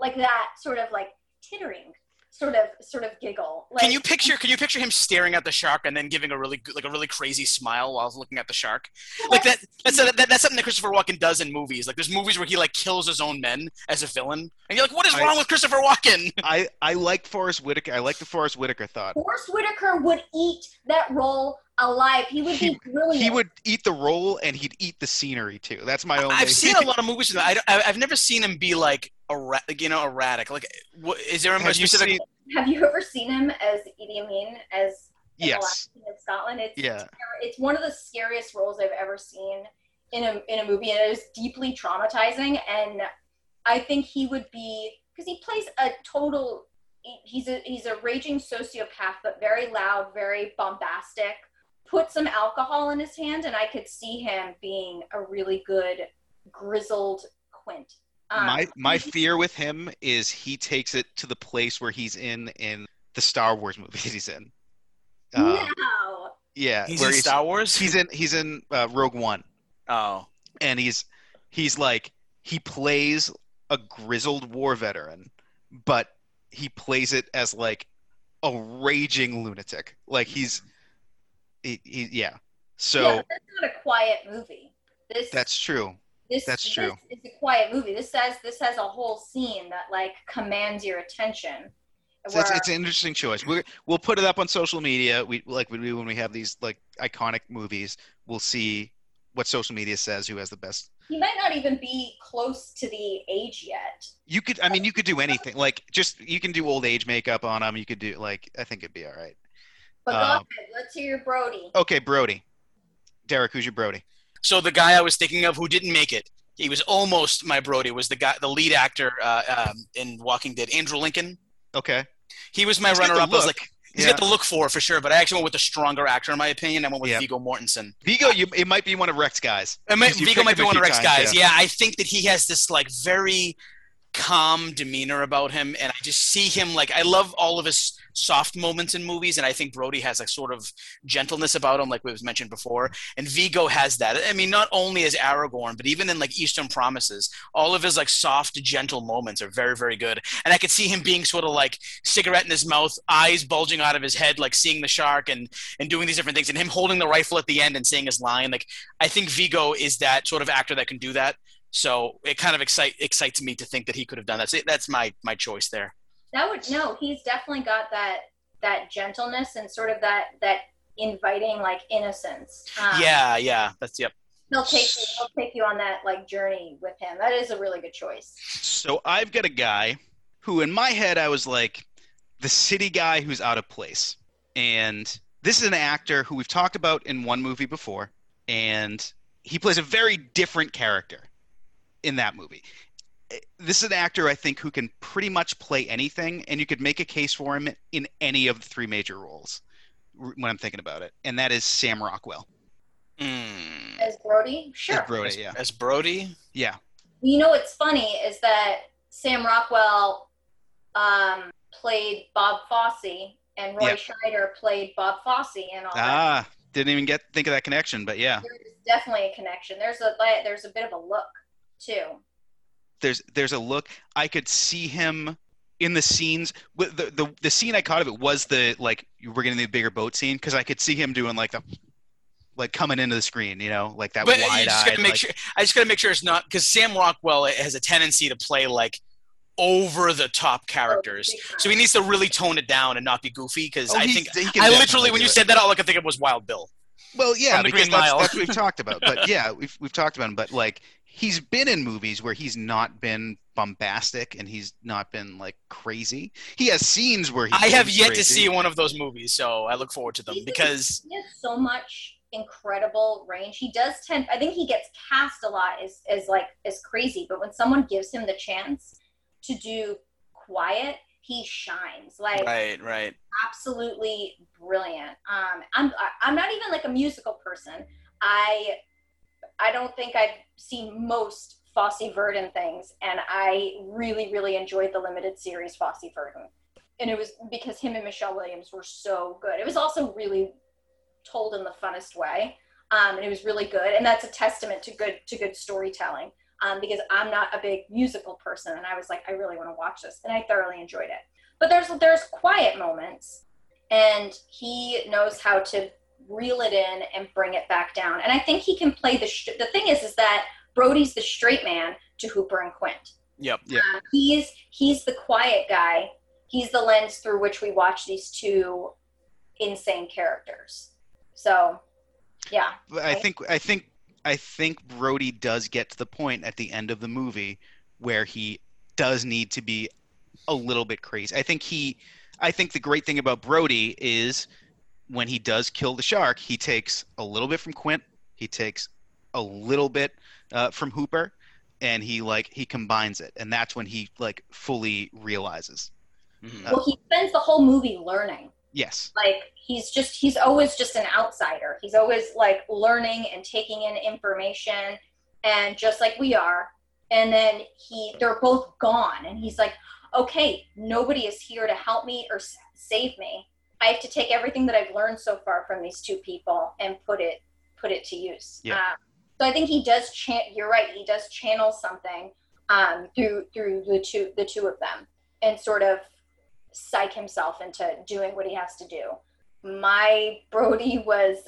like that, sort of like tittering, sort of, sort of giggle. Like,
Can you picture? Can you picture him staring at the shark and then giving a really like a really crazy smile while looking at the shark? Like that. That's a, that, that's something that Christopher Walken does in movies. Like there's movies where he like kills his own men as a villain, and you're like, what is
I-
wrong with Christopher Walken? *laughs*
I I like Forest Whitaker. I like the Forest Whitaker thought.
Forest Whitaker would eat that role alive. He would
He-
be brilliant.
He would eat the role and he'd eat the scenery too. That's my own.
I've seen a lot of movies. I I, I've never seen him be like erra- you know erratic. Like, what, is there a
Have you seen-
Have you ever seen him as Idi Amin as in the
Yes.
last King of Scotland? It's
Yeah.
it's one of the scariest roles I've ever seen in a in a movie, and it is deeply traumatizing. And I think he would be because he plays a total. He's a he's a raging sociopath, but very loud, very bombastic. Put some alcohol in his hand, and I could see him being a really good grizzled Quint. Um,
my *laughs* my fear with him is he takes it to the place where he's in in the Star Wars movies he's in. Uh,
no.
Yeah,
He's
where
in Star Wars.
he's in he's in uh, Rogue One,
oh,
and he's he's like he plays a grizzled war veteran, but he plays it as like a raging lunatic. Like he's he, he yeah. So
yeah, that's not a quiet movie. This
that's true.
This
that's true.
is a quiet movie. This has this has a whole scene that like commands your attention.
So it's, it's an interesting choice. We're, we'll put it up on social media. We like we do when we have these like iconic movies. We'll see what social media says who has the best.
he might not even be close to the age yet.
You could, I mean, you could do anything. Like just you can do old age makeup on them. You could do like I think it'd be all right.
But go
Um,
ahead, let's hear your Brody.
Okay, Brody. Derek, who's your Brody?
So the guy I was thinking of who didn't make it. He was almost my Brody. Was the guy, the lead actor uh, um, in Walking Dead, Andrew Lincoln.
Okay.
He was my
He's
runner-up. I was like, he's
Yeah.
got the look for for sure. But I actually went with the stronger actor, in my opinion. I went with
Yeah.
Viggo Mortensen.
Viggo, you it might be one of Rex guys.
It might,
Viggo
might be one of Rex
times,
guys. Yeah. I think that he has this like very calm demeanor about him, and I just see him like I love all of his soft moments in movies, and I think Brody has a sort of gentleness about him, like we was mentioned before, and Viggo has that. I mean, not only as Aragorn, but even in like Eastern Promises, all of his like soft, gentle moments are very, very good, and I could see him being sort of like cigarette in his mouth, eyes bulging out of his head, like seeing the shark and and doing these different things, and him holding the rifle at the end and saying his line. Like I think Viggo is that sort of actor that can do that. So it kind of excite, excites me to think that he could have done that. So that's my my choice there.
That would no, he's definitely got that that gentleness and sort of that that inviting like innocence. Um,
yeah, yeah, that's yep.
he'll take you, he'll take you on that like journey with him. That is a really good choice.
So I've got a guy who, in my head, I was like the city guy who's out of place. And this is an actor who we've talked about in one movie before, and he plays a very different character in that movie. This is an actor I think who can pretty much play anything, and you could make a case for him in any of the three major roles when I'm thinking about it, and that is Sam Rockwell.
Mm.
As Brody, sure.
As Brody,
As,
yeah,
as Brody,
yeah.
You know what's funny is that Sam Rockwell um, played Bob Fosse and Roy
Yeah.
Scheider played Bob Fosse and all that.
Ah, didn't even get think of that connection, but yeah.
There's definitely a connection. There's a there's a bit of a look too.
There's there's a look I could see him in the scenes with the, the the scene I caught of it was the like we're getting the bigger boat scene because I could see him doing like the like coming into the screen you know like that
but
wide
just gotta make
like,
sure. I just gotta make sure it's not because Sam Rockwell has a tendency to play like over the top characters. So he needs to really tone it down and not be goofy. Because
Oh,
I think I literally, when you
it.
said that, all I could think of was Wild Bill.
well yeah because that's, that's what we've talked about but yeah we've we've talked about him but like he's been in movies where he's not been bombastic and he's not been like crazy he has scenes where he
I have
seems
yet to see one of those movies, so I look forward to them
He's-
because
he has so much incredible range. He does tend I think he gets cast a lot as as like as crazy, but when someone gives him the chance to do quiet, he shines. Like
Right, right.
absolutely brilliant. Um, I'm I'm not even like a musical person. I I don't think I've seen most Fosse Verdon things, and I really really enjoyed the limited series Fosse Verdon, and it was because him and Michelle Williams were so good. It was also really told in the funnest way, um, and it was really good, and that's a testament to good to good storytelling. Um, because I'm not a big musical person, and I was like, I really want to watch this, and I thoroughly enjoyed it. But there's there's quiet moments and he knows how to reel it in and bring it back down. And I think he can play the. Sh- the thing is, is that Brody's the straight man to Hooper and Quint.
Yep.
Yeah.
Um, he's he's the quiet guy. He's the lens through which we watch these two insane characters. So, yeah,
But I
Right.
think I think I think Brody does get to the point at the end of the movie where he does need to be a little bit crazy. I think he I think the great thing about Brody is when he does kill the shark, he takes a little bit from Quint, he takes a little bit uh, from Hooper, and he like he combines it, and that's when he like fully realizes.
Mhm.
Uh,
well, he spends the whole movie learning.
Yes,
like he's just he's always just an outsider he's always like learning and taking in information and just like we are and then he they're both gone and he's like okay nobody is here to help me or save me i have to take everything that i've learned so far from these two people and put it put it to use
Yeah.
Uh, so i think he does chant you're right he does channel something um, through through the two the two of them and sort of psych himself into doing what he has to do my Brody was,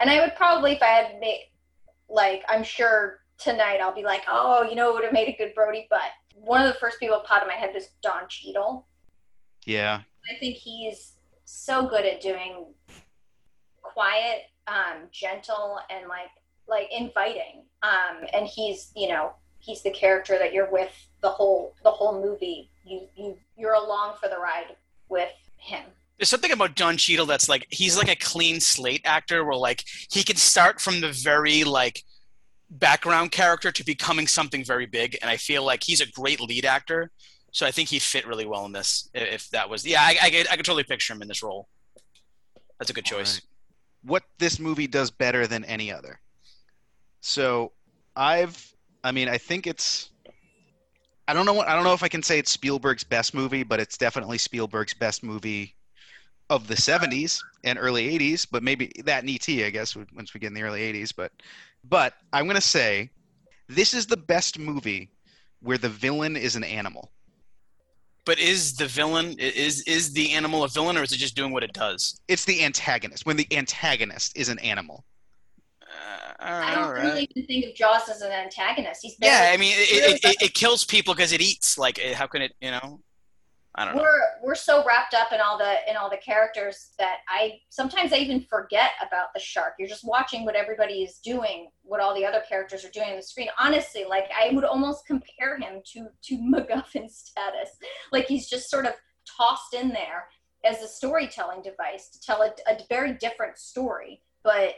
and I would probably, if I had made, like, I'm sure tonight I'll be like, oh, you know, it would have made a good Brody, but one of the first people that popped in my head was Don Cheadle.
yeah,
I think he's so good at doing quiet, um, gentle, and like, like inviting. Um, and he's, you know, he's the character that you're with the whole, the whole movie. You, you, you're along for the ride with him.
There's something about Don Cheadle that's like he's like a clean slate actor where like he can start from the very like background character to becoming something very big, and I feel like he's a great lead actor. So I think he fit really well in this. If that was, yeah, I, I, could, I could totally picture him in this role. That's a good choice.
Alright. What this movie does better than any other. So, I've I mean, I think it's I don't know what I don't know if I can say it's Spielberg's best movie, but it's definitely Spielberg's best movie of the 70s and early 80s, but maybe that and ET, I guess, once we get in the early 80s, but but I'm going to say this is the best movie where the villain is an animal.
But is the villain is is the animal a villain or is it just doing what it does?
It's the antagonist. When the antagonist is an animal.
Uh,
I don't
right.
really even think of Jaws as an antagonist. He's
Yeah, I mean, it, it, it, it kills people because it eats. Like, how can it? You know, I don't know.
we're we're so wrapped up in all the in all the characters that I sometimes I even forget about the shark. You're just watching what everybody is doing, what all the other characters are doing on the screen. Honestly, like I would almost compare him to to *laughs* MacGuffin status. Like he's just sort of tossed in there as a storytelling device to tell a, a very different story, but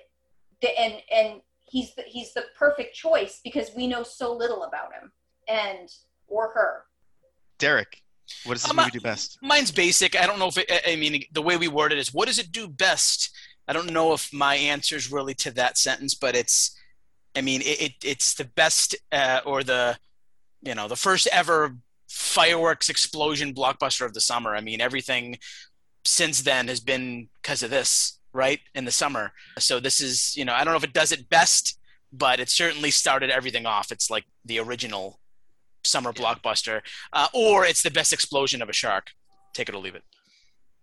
the, and and he's the, he's the perfect choice because we know so little about him and or her.
Derek, what does this
Um,
movie do best?
Mine's basic. I don't know if it, I- mean the way we word it is what does it do best? I don't know if my answer is really to that sentence, but it's, I mean, it, it it's the best uh, or the, you know, the first ever fireworks explosion blockbuster of the summer. I mean, everything since then has been because of this, right? In the summer. So this is, you know, I don't know if it does it best, but it certainly started everything off. It's like the original summer
Yeah.
blockbuster, uh, or it's the best explosion of a shark. Take it or leave it.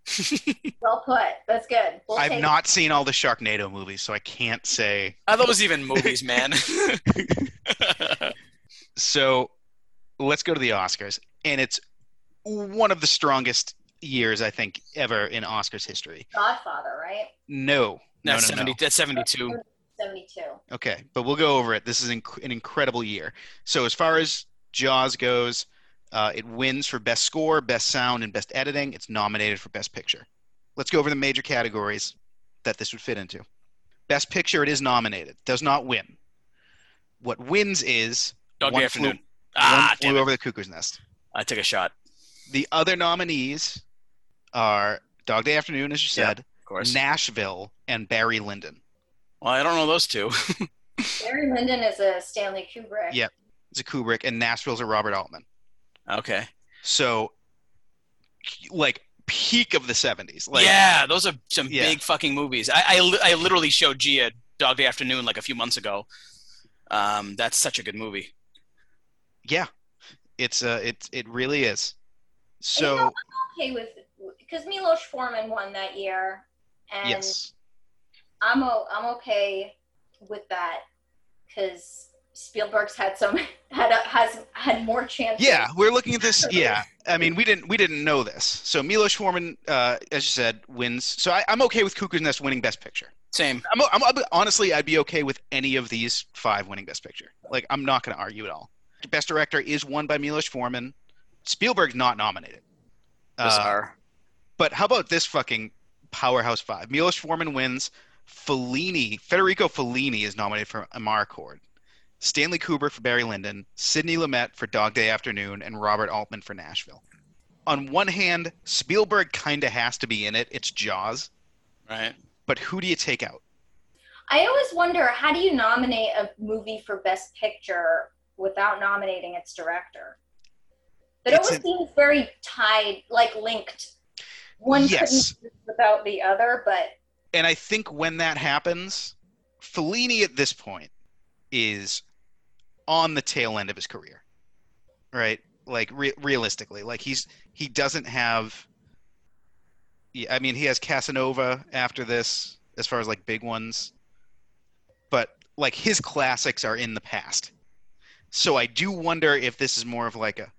*laughs*
Well put. That's good. We'll
I've
take-
not seen all the Sharknado movies, so I can't say.
Are those even movies, man? *laughs*
So let's go to the Oscars, and it's one of the strongest years I think ever in Oscars history.
Godfather, right?
No, no,
that's
no,
seventy.
no.
That's seventy-two.
72.
Okay, but we'll go over it. This is inc- an incredible year. So as far as Jaws goes, uh, it wins for best score, best sound, and best editing. It's nominated for best picture. Let's go over the major categories that this would fit into. Best picture, it is nominated, does not win. What wins is
Dog
One
Day
Flew-
Afternoon. Ah,
One Flew. Over the Cuckoo's Nest.
I took a shot.
The other nominees are Dog Day Afternoon, as you said,
Yeah.
said,
Of course.
Nashville, and Barry Lyndon.
well, I don't know those two. *laughs*
Barry Lyndon is a Stanley Kubrick.
Yeah. It's a Kubrick, and Nashville's a Robert Altman.
okay.
So, like peak of the '70s. Like,
yeah, those are some
Yeah.
big fucking movies. I, I, I literally showed Gia Dog Day Afternoon like a few months ago. Um, that's such a good movie.
yeah, it's uh, it it really is.
You know,
So
okay with because Milos Forman won that year, and
yes,
I'm o- I'm okay with that because Spielberg's had some *laughs* had a, has had more chances.
yeah, we're looking at this. Yeah, I mean, we didn't we didn't know this. So Milos Forman, uh, as you said, wins. So I, I'm okay with Cuckoo's Nest winning Best Picture.
Same.
I'm, I'm, I'm honestly, I'd be okay with any of these five winning Best Picture. Like, I'm not going to argue at all. Best Director is won by Milos Forman. Spielberg's not nominated. Uh,
Bizarre.
but how about this fucking powerhouse five? Milos Forman wins. Fellini, Federico Fellini is nominated for Amarcord. Stanley Kubrick for Barry Lyndon, Sidney Lumet for Dog Day Afternoon, and Robert Altman for Nashville. On one hand, Spielberg kind of has to be in it. It's Jaws.
right.
But who do you take out?
I always wonder how do you nominate a movie for Best Picture without nominating its director? It
It's
always
an-
seems very tied, like linked. One
Yes.
couldn't without the other, but
and I think when that happens, Fellini at this point is on the tail end of his career, right? Like re- realistically, like he's he doesn't have. I mean, he has Casanova after this, as far as like big ones, but like his classics are in the past. So I do wonder if this is more of like a,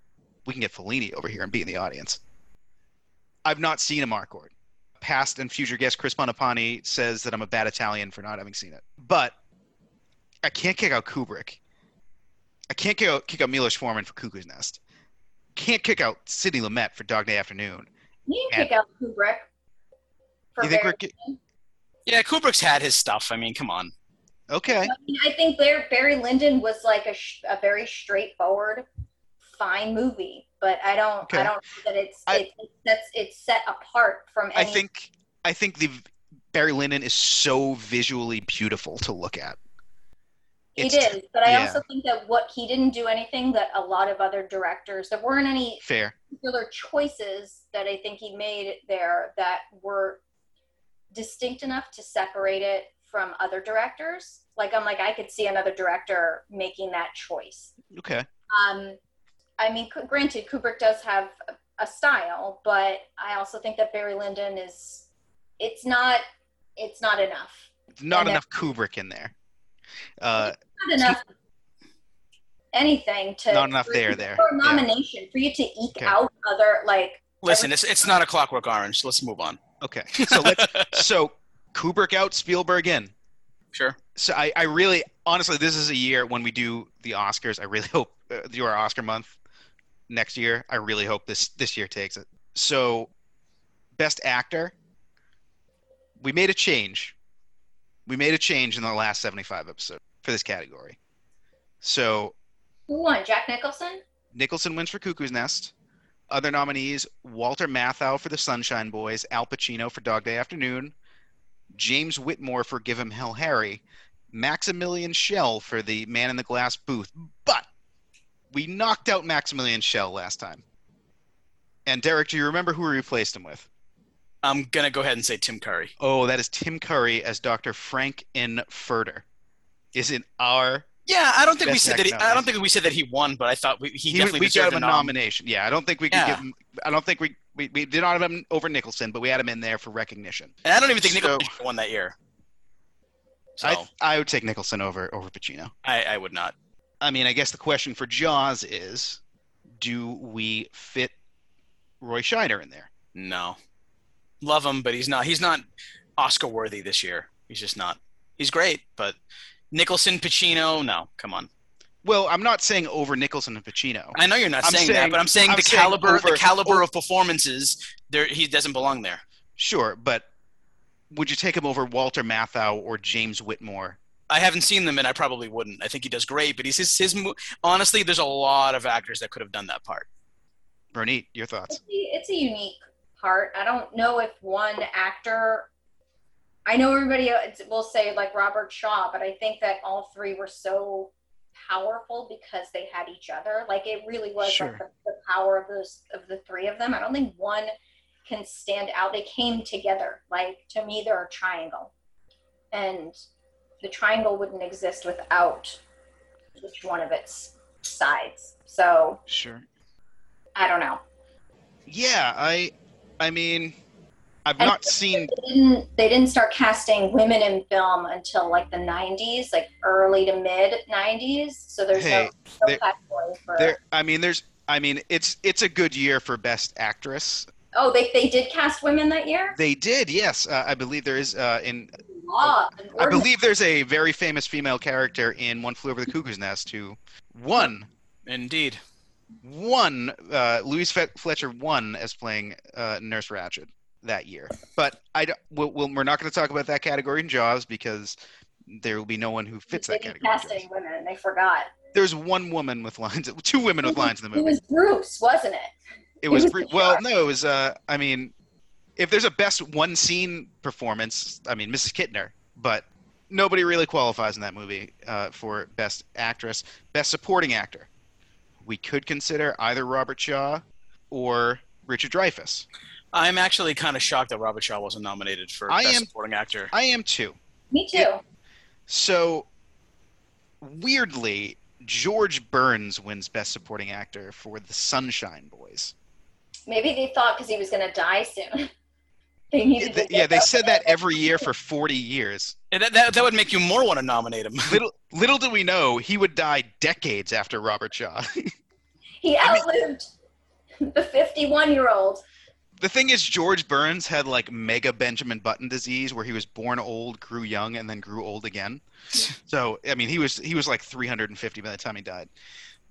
we can get Fellini over here and be in the audience. I've not seen Amarcord past and future guest Chris Bonapani says that I'm a bad Italian for not having seen it. But I can't kick out Kubrick. I can't kick out, kick out Milos Forman for Cuckoo's Nest. Can't kick out Sidney Lumet for Dog Day Afternoon.
you can pick out Kubrick. For
You think
Barry
we're ki-
Yeah, Kubrick's had his stuff. I mean, come on.
okay?
I, mean, I think Barry, Barry Lyndon was like a, sh- a very straightforward, fine movie, but I don't
Okay.
I don't know that it's
I-
it, it's that's it's set apart from. Any- I
think I think the Barry Lyndon is so visually beautiful to look at.
It
It's-
but I
yeah.
also think that what he didn't do anything that a lot of other directors there weren't any
Fair.
particular choices that I think he made there that were distinct enough to separate it from other directors. Like I'm like I could see another director making that choice.
Okay.
Um, I mean, granted, Kubrick does have a, a style, but I also think that Barry Lyndon is. It's not. It's not enough.
Not
And
enough Kubrick in there. Uh,
Not enough. Anything to
Not enough there, there.
for a
Yeah.
nomination for you to eke
Okay.
out other like
Listen, it's it's not a Clockwork Orange. Let's move on.
okay. So let's *laughs* so Kubrick out, Spielberg in.
sure.
So I, I really, honestly, this is a year when we do the Oscars. I really *laughs* hope uh, do our Oscar month next year. I really hope this this year takes it. So, best actor, we made a change. We made a change in the last seventy-five episode for this category. So
who won? Jack Nicholson.
Nicholson wins for Cuckoo's Nest. Other nominees: Walter Matthau for The Sunshine Boys, Al Pacino for Dog Day Afternoon, James Whitmore for Give 'Em Hell Harry, Maximilian Schell for The Man in the Glass Booth. But we knocked out Maximilian Schell last time. And Derek, do you remember who we replaced him with?
I'm gonna go ahead and say Tim Curry.
Oh, that is Tim Curry as Dr. Frank N. Furter. Is it our
Yeah, I don't think we said that. He, I don't think we said that he won, but I thought we, he,
he,
definitely
we
deserved
him a
nom.
nomination. Yeah, I don't think we could
Yeah.
give him. I don't think we, we we did not have him over Nicholson, but we had him in there for recognition.
And I don't even think
So-
Nicholson won that year. So
I
I,
I would take Nicholson over over Pacino.
I, would not.
I mean, I guess the question for Jaws is, do we fit Roy Scheider in there?
No, love him, but he's not. He's not Oscar worthy this year. He's just not. He's great, but Nicholson, Pacino, no. Come on.
Well, I'm not saying over Nicholson and Pacino.
I know you're not
I'm
saying,
saying-
that, but I'm saying
I'm
the
saying
caliber,
over-
the caliber
over-
of performances. There, he doesn't belong there.
Sure, but would you take him over Walter Matthau or James Whitmore?
I haven't seen them, and I probably wouldn't. I think he does great, but he's his, his mo- honestly. There's a lot of actors that could have done that part.
Bernit, your thoughts?
It's a, it's a unique part. I don't know if one actor. I know everybody will say like Robert Shaw, but I think that all three were so powerful because they had each other. Like it really was
Sure.
like the, the power of those of the three of them. I don't think one can stand out. They came together. Like to me, they're a triangle, and the triangle wouldn't exist without each one of its sides. So
Sure.
I don't know.
Yeah, I, I mean, I've
And-
not seen.
They didn't they didn't start casting women in film until like the 90s, like early to mid 90s. So there's
Hey,
no, no
there-
category for.
There, I mean, there's. I mean, it's it's a good year for best actress.
Oh, they they did cast women that year.
They did, yes. Uh, I believe there is uh, in.
Law. and
I believe there's a very famous female character in One Flew Over the Cuckoo's Nest who won
Indeed.
Won uh, Louise Fletcher won as playing uh, Nurse Ratched that year. But I we'll, we'll, we're not going to talk about that category in Jaws because there will be no one who fits that category. in
cast women, and they forgot.
There's one woman with lines, *laughs* two women with lines in the movie.
It was Bruce, wasn't it?
It was
was the
well, no, it was. Uh, I mean, if there's a best one scene performance, I mean, Mrs. Kintner, but nobody really qualifies in that movie uh, for best actress, best supporting actor. We could consider either Robert Shaw or Richard Dreyfuss.
I'm actually kind of shocked that Robert Shaw wasn't nominated for
I
Best
am-
Supporting Actor.
I am too.
Me too.
Yeah. So weirdly, George Burns wins best supporting actor for The Sunshine Boys.
Maybe they thought because he was going to die soon. *laughs* they needed
Yeah,
to
they, yeah, they said that every year for 40 years.
And that, that, that would make you more want to nominate him.
little little do we know he would die decades after Robert Shaw. *laughs*
He
I mean-
outlived the 51 year old.
the thing is George Burns had like mega Benjamin Button disease where he was born old, grew young and then grew old again. *laughs* So, I mean, he was he was like 350 by the time he died.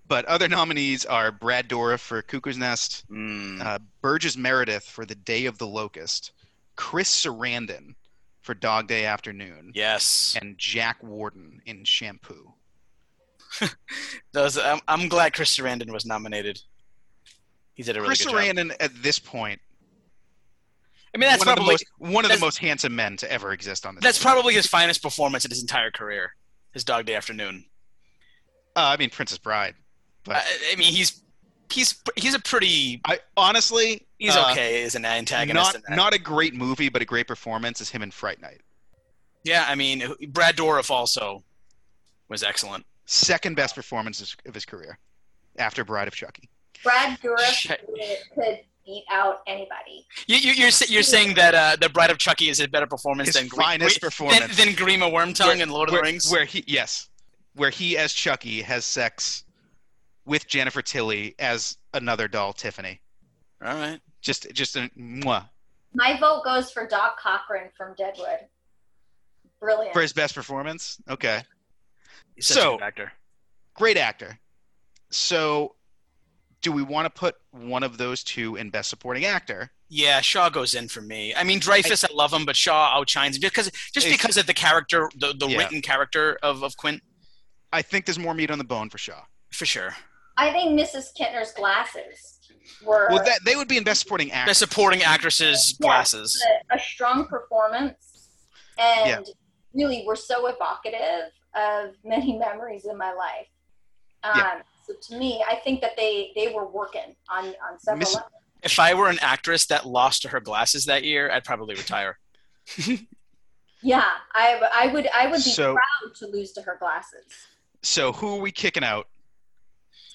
But other nominees are Brad Dourif for Cuckoo's Nest,
Mm.
uh, Burgess Meredith for The Day of the Locust, Chris Sarandon for Dog Day Afternoon,
yes.
and Jack Warden in Shampoo. *laughs*
Those, I'm, I'm glad Chris Sarandon was nominated. He did a really
Chris
good job.
Sarandon at this point
I mean, that's
one
probably
of the most one of the most handsome men to ever exist on this.
that's
planet.
probably his finest performance in his entire career. His Dog Day Afternoon.
Uh, I mean, Princess Bride. But
I, I mean, he's he's he's a pretty
I honestly,
he's
uh,
okay as an antagonist.
Not
in that.
not a great movie, but a great performance is him in Fright Night.
yeah, I mean, Brad Dourif also was excellent.
Second best performance of- of his career, after Bride of Chucky.
Brad Dourif could beat out anybody.
You, you, you're you're saying that uh, the Bride of Chucky is a better performance
His
than Gre-
finest
Gre-
performance.
than, than Grima Wormtongue in Lord of
where,
the Rings.
where he yes, where he as Chucky has sex with Jennifer Tilly as another doll, Tiffany.
All right.
Just just a mwah.
My vote goes for Doc Cochran from Deadwood. Brilliant.
for his best performance. Okay.
He's such a
So-
good actor.
great actor. So, do we want to put one of those two in Best Supporting Actor?
Yeah, Shaw goes in for me. I mean, Dreyfuss, I, love him, but Shaw outshines him because just because of the character, the, the
Yeah.
written character of, of Quint,
I think there's more meat on the bone for Shaw.
for sure.
I think Mrs. Kintner's glasses were
Well, that they would be in Best Supporting Actor.
Best supporting actresses
Yeah.
glasses.
a, a strong performance and really were so evocative of *laughs* many memories in my life. Um,
Yeah.
So to me, I think that they they were working on on several
Miss-
levels.
If I were an actress that lost to her glasses that year, I'd probably retire. *laughs*
Yeah, I I would I would be
So-
proud to lose to her glasses.
So, who are we kicking out?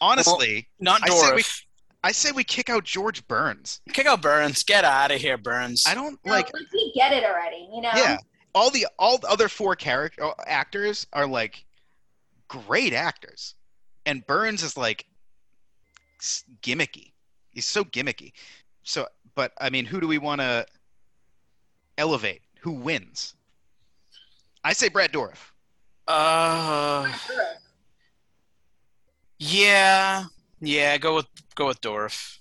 Honestly,
Not
I say we-
Dourif.
I say we kick out George Burns.
Kick out Burns. Get out of here, Burns.
I don't
No,
like.
we get it already, you know.
Yeah, all the all the other four character actors are like great actors, and Burns is like gimmicky. He's so gimmicky. So, but I mean, who do we want to elevate? Who wins? I say Brad Dourif.
Uh, yeah, yeah. Go with go with Dourif.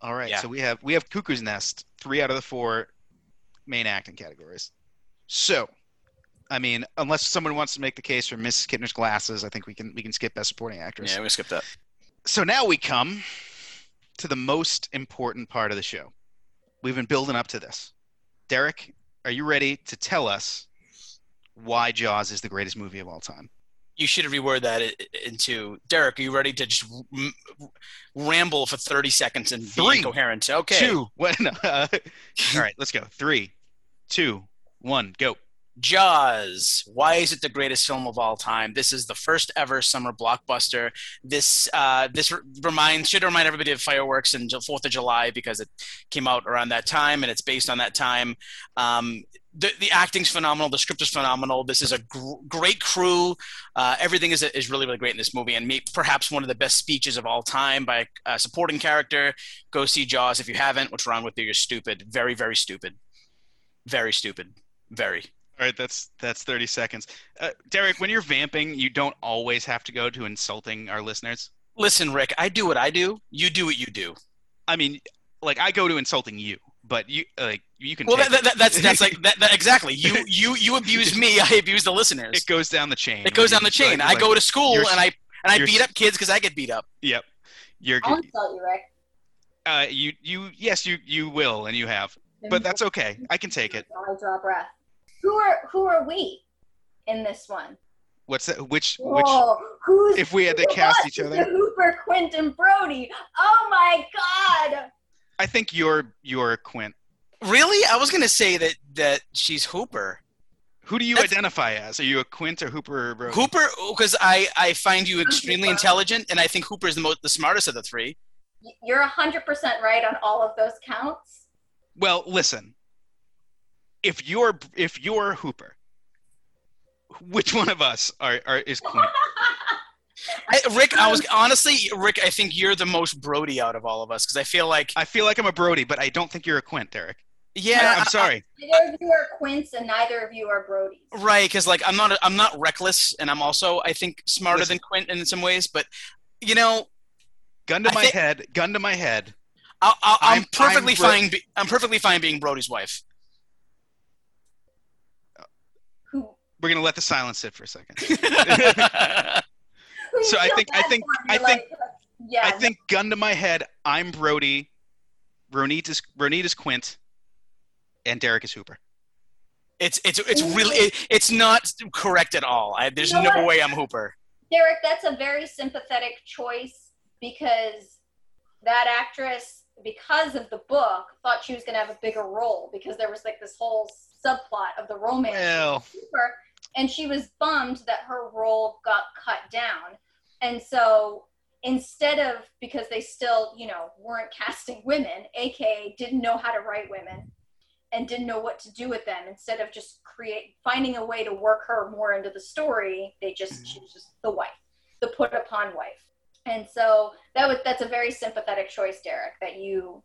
All right.
Yeah.
So we have we have Cuckoo's Nest, three out of the four main acting categories. So, I mean, unless someone wants to make the case for Mrs. Kintner's glasses, I think we can we can skip Best Supporting Actress.
Yeah, we skip that.
So now we come to the most important part of the show. We've been building up to this. Derek, are you ready to tell us why Jaws is the greatest movie of all time?
You should reword that into Derek. Are you ready to just ramble for thirty seconds and
Three,
be incoherent? Okay.
Two. No, *laughs* uh, all right, let's go. Three, two, one, go.
Jaws. Why is it the greatest film of all time? This is the first ever summer blockbuster. This uh, this reminds should remind everybody of fireworks and Fourth of July because it came out around that time and it's based on that time. Um, the, the acting's phenomenal. The script is phenomenal. This is a gr- great crew. Uh, everything is, is really, really great in this movie, and me, perhaps one of the best speeches of all time by a supporting character. Go see Jaws if you haven't. What's wrong with you? You're stupid. Very, very stupid. Very stupid. Very.
All right, that's that's 30 seconds. Uh, Derek, when you're vamping, you don't always have to go to insulting our listeners.
Listen, Rick, I do what I do. You do what you do.
I mean, like I go to insulting you, but you like you can.
Well,
take
that, that, that's that's like *laughs* that, that exactly. You you you abuse me. I abuse the listeners.
it goes down the chain.
It goes down the chain.
like-
I go to school and I and I beat up kids because I get beat up.
Yep. You're
I'll insult you, Rick.
uh you you yes you you will and you have, but that's okay. I can take it.
I draw breath. Who are who are we in this one?
What's that? Which which?
Whoa, who's
If we had to cast
was
each
the
other,
Hooper, Quentin, Brody. Oh my God!
I think you're you're a Quint.
Really? I was gonna say that that she's Hooper.
Who do you
That's-
identify as? Are you a Quint or Hooper or Brody?
Hooper, because I I find you extremely intelligent, and I think Hooper is the most the smartest of the three.
You're hundred percent right on all of those counts.
Well, listen. If you're if you're Hooper, which one of us are, are is Quint? *laughs*
I, *laughs* Rick, I was um, honestly, Rick, I think you're the most Brody out of all of us because I feel like,
I feel like I'm a Brody, but I don't think you're a Quint, Derek.
yeah,
I, am sorry.
Neither of you are Quints, and neither of you are Brodies.
right? Because like I'm not, I'm not reckless, and I'm also, I think, smarter
Listen.
than Quentin in some ways. But you know,
Gun to
I
my
think-
head. Gun to my head.
I'll, I'll, I'm,
I'm-
perfectly
I'm Bro-
fine. Be, I'm perfectly fine being Brody's wife.
Who?
We're gonna let the silence sit for a second. *laughs* *laughs*
who
So I think- I think- I
you're
think-
yeah,
I think gun to my head. I'm Brody. Ronit is Ronit is Quint, and Derek is Hooper.
it's it's it's really, it, it's not correct at all. I, there's
You know
no
what?
way I'm Hooper.
Derek, that's a very sympathetic choice because that actress, because of the book, thought she was going to have a bigger role because there was like this whole subplot of the romance.
Well,
with Hooper, and she was bummed that her role got cut down. And so instead of because they still, you know, weren't casting women, aka didn't know how to write women and didn't know what to do with them, instead of just create finding a way to work her more into the story, they just she was just the wife, the put upon wife. And so that was that's a very sympathetic choice, Derek, that you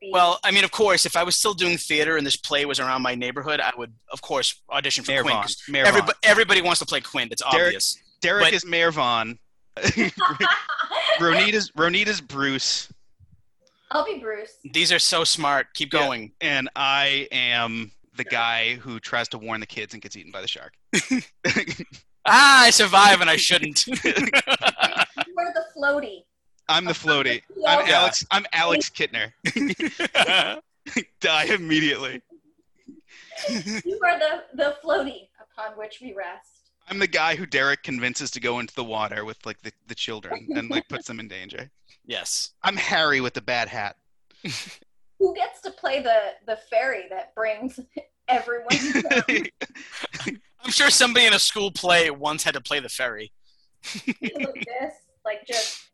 be
Well, I mean, of course, if I was still doing theater and this play was around my neighborhood, I would, of course, audition for
Mayor
Quint.
Vaughn.
'cause
Mayor Vaughn.
Everybody, everybody wants to play Quint. It's
Derek-
obvious.
Derek
but-
is Mayor Vaughn. Ronit is Ronit is Bruce,
I'll be Bruce.
These are so smart. Keep
Yeah.
going.
and I am the guy who tries to warn the kids and gets eaten by the shark. *laughs* *laughs*
Ah, I survive and I shouldn't. *laughs*
You were the floaty.
I'm the *laughs* floaty. I'm Alex. I'm Alex Kintner. *laughs* *laughs* Die immediately.
You are the, the floaty upon which we rest.
I'm the guy who Derek convinces to go into the water with like the, the children and like puts them in danger.
yes.
I'm Harry with the bad hat.
Who gets to play the, the fairy that brings everyone?
I'm sure somebody in a school play once had to play the ferry.
like this? Like just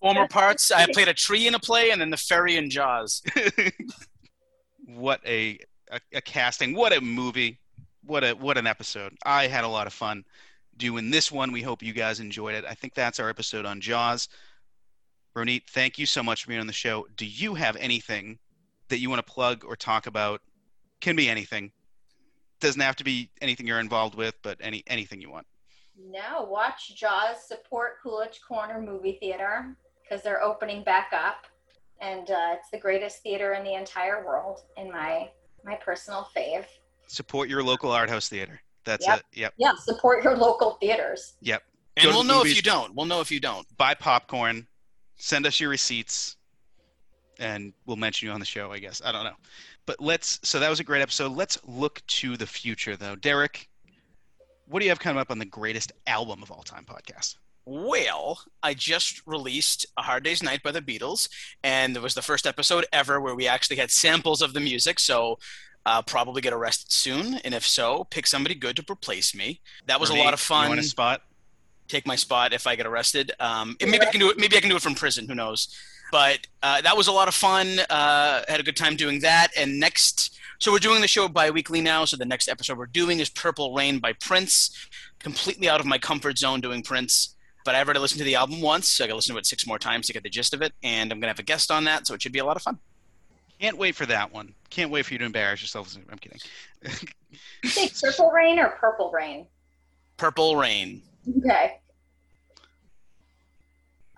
Former parts, I played a tree in a play and then the ferry in Jaws. *laughs*
what a, a a casting! What a movie! What a what an episode! I had a lot of fun doing this one. We hope you guys enjoyed it. I think that's our episode on Jaws. Ronit, thank you so much for being on the show. Do you have anything that you want to plug or talk about? Can be anything. Doesn't have to be anything you're involved with, but any anything you want.
No, watch Jaws, support Coolidge Corner Movie Theater because they're opening back up. And uh, it's the greatest theater in the entire world, in my my personal fave.
Support your local art house theater. That's
Yep.
it. Yep.
Yeah, support your local theaters.
Yep.
And
Go
we'll know
movies.
if you don't. We'll know if you don't.
Buy popcorn. Send us your receipts, and we'll mention you on the show. I guess I don't know, but let's. So that was a great episode. Let's look to the future, though. Derek, what do you have coming up on the greatest album of all time podcast?
Well, I just released A Hard Day's Night by the Beatles, and it was the first episode ever where we actually had samples of the music. So, uh, probably get arrested soon, and if so, pick somebody good to replace me. That was a lot of
You
fun.
want a spot?
Take my spot if I get arrested. Um, maybe I can do it. Maybe I can do it from prison. Who knows? But uh, that was a lot of fun. Uh, had a good time doing that. And next, so we're doing the show bi-weekly now. So the next episode we're doing is Purple Rain by Prince. Completely out of my comfort zone doing Prince but I've already listened to the album once, so I got to listen to it six more times to get the gist of it. And I'm gonna have a guest on that, so it should be a lot of fun.
Can't wait for that one. Can't wait for you to embarrass yourself. I'm kidding.
You say purple rain or purple rain?
Purple Rain.
Okay.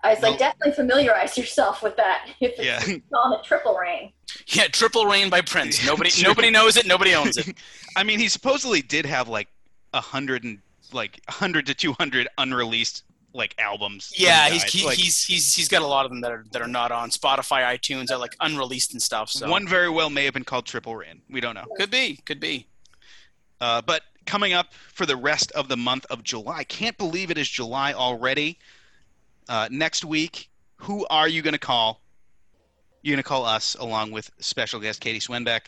I was
Well-
like, definitely familiarize yourself with that. *laughs* If it's
Yeah. *laughs*
on a triple rain.
Yeah, Triple Rain by Prince. Nobody, *laughs* nobody knows it. Nobody owns it.
I mean, he supposedly did have like a hundred and like hundred to two hundred unreleased like albums.
Yeah, he's he,
Like,
he's he's he's got a lot of them that are that are not on Spotify, iTunes, are like unreleased and stuff. So
one very well may have been called Triple Rain. We don't know.
could be, could be.
Uh, but coming up for the rest of the month of July, can't believe it is July already. Uh, next week, who are you going to call? You're going to call us along with special guest Katie Swenbeck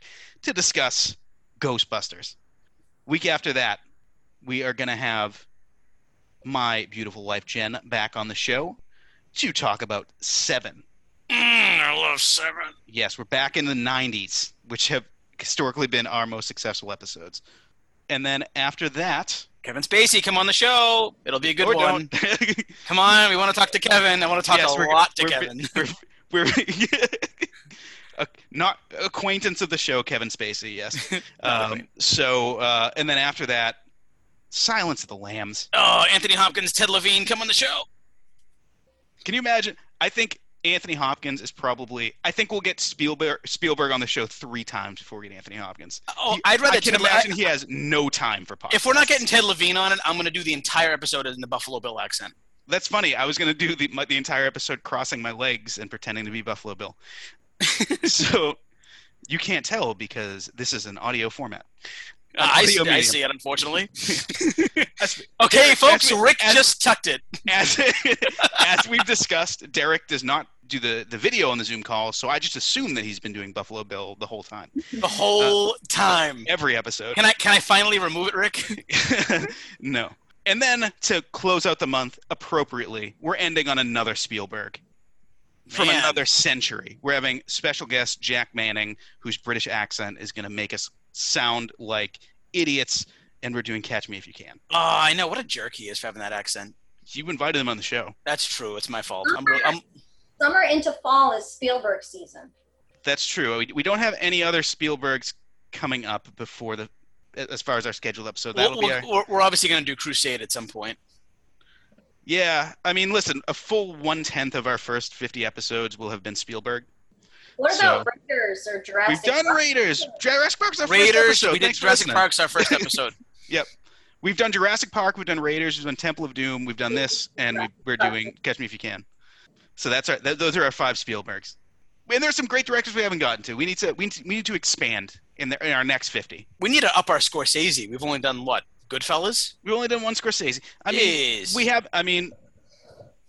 to discuss Ghostbusters. Week after that, we are going to have my beautiful wife Jen back on the show to talk about Seven.
Mm, I love Seven.
Yes, we're back in the 90s, which have historically been our most successful episodes. And then after that,
Kevin Spacey, come on the show. It'll be a good
or
one. *laughs* Come on, we want to talk to Kevin. I want to talk
Yes,
a lot to
we're-
Kevin. *laughs*
we're, we're *laughs* not acquaintance of the show, Kevin Spacey. Yes. Um, so, uh, and then after that, Silence of the Lambs.
Oh, Anthony Hopkins, Ted Levine, come on the show.
Can you imagine? I think Anthony Hopkins is probably. I think we'll get Spielberg Spielberg on the show three times before we get Anthony Hopkins.
Oh,
He-
I'd rather
I can
Ted Le-
imagine he has no time for podcasts.
If we're not getting Ted Levine on it, I'm going to do the entire episode in the Buffalo Bill accent.
That's funny. I was going to do the my, the entire episode crossing my legs and pretending to be Buffalo Bill. *laughs* so you can't tell because this is an audio format.
Uh, I,
audio
see, I see it, unfortunately. *laughs* Okay, folks,
as
Rick
as-
just tucked it.
as, *laughs* as we've discussed, Derek does not do the, the video on the Zoom call, so I just assume that he's been doing Buffalo Bill the whole time,
The whole uh, time.
every episode.
Can I can I finally remove it, Rick? *laughs* *laughs*
no. And then to close out the month appropriately, we're ending on another Spielberg from
Man.
another century. We're having special guest Jack Manning, whose British accent is going to make us sound like idiots, and we're doing Catch Me If You Can.
Oh, I know. What a jerk he is for having that accent.
You invited him on the show.
That's true. It's my fault. I'm, I'm,
Summer into fall is Spielberg season.
That's true. We, we don't have any other Spielbergs coming up before the, as far as our scheduled So That'll
we're,
be our,
we're, we're obviously going to do Crusade at some point.
yeah. I mean, listen, a full one tenth of our first fifty episodes will have been Spielberg.
What
So-
about Raiders or Jurassic
We've done
Park?
Raiders. Jurassic Park's our first episode.
We did
Thanks for
Jurassic
listening.
Park's our first *laughs* episode. Yep.
We've done Jurassic Park. We've done Raiders. We've done Temple of Doom. We've done this, and we, we're doing Catch Me If You Can. So that's our. Th- those are our five Spielbergs. And there's some great directors we haven't gotten to. We need to. We need to, we need to expand in, the, in our next fifty.
we need to up our Scorsese. We've only done what? Goodfellas.
We've only done one Scorsese. I mean,
Yes.
we have. I mean,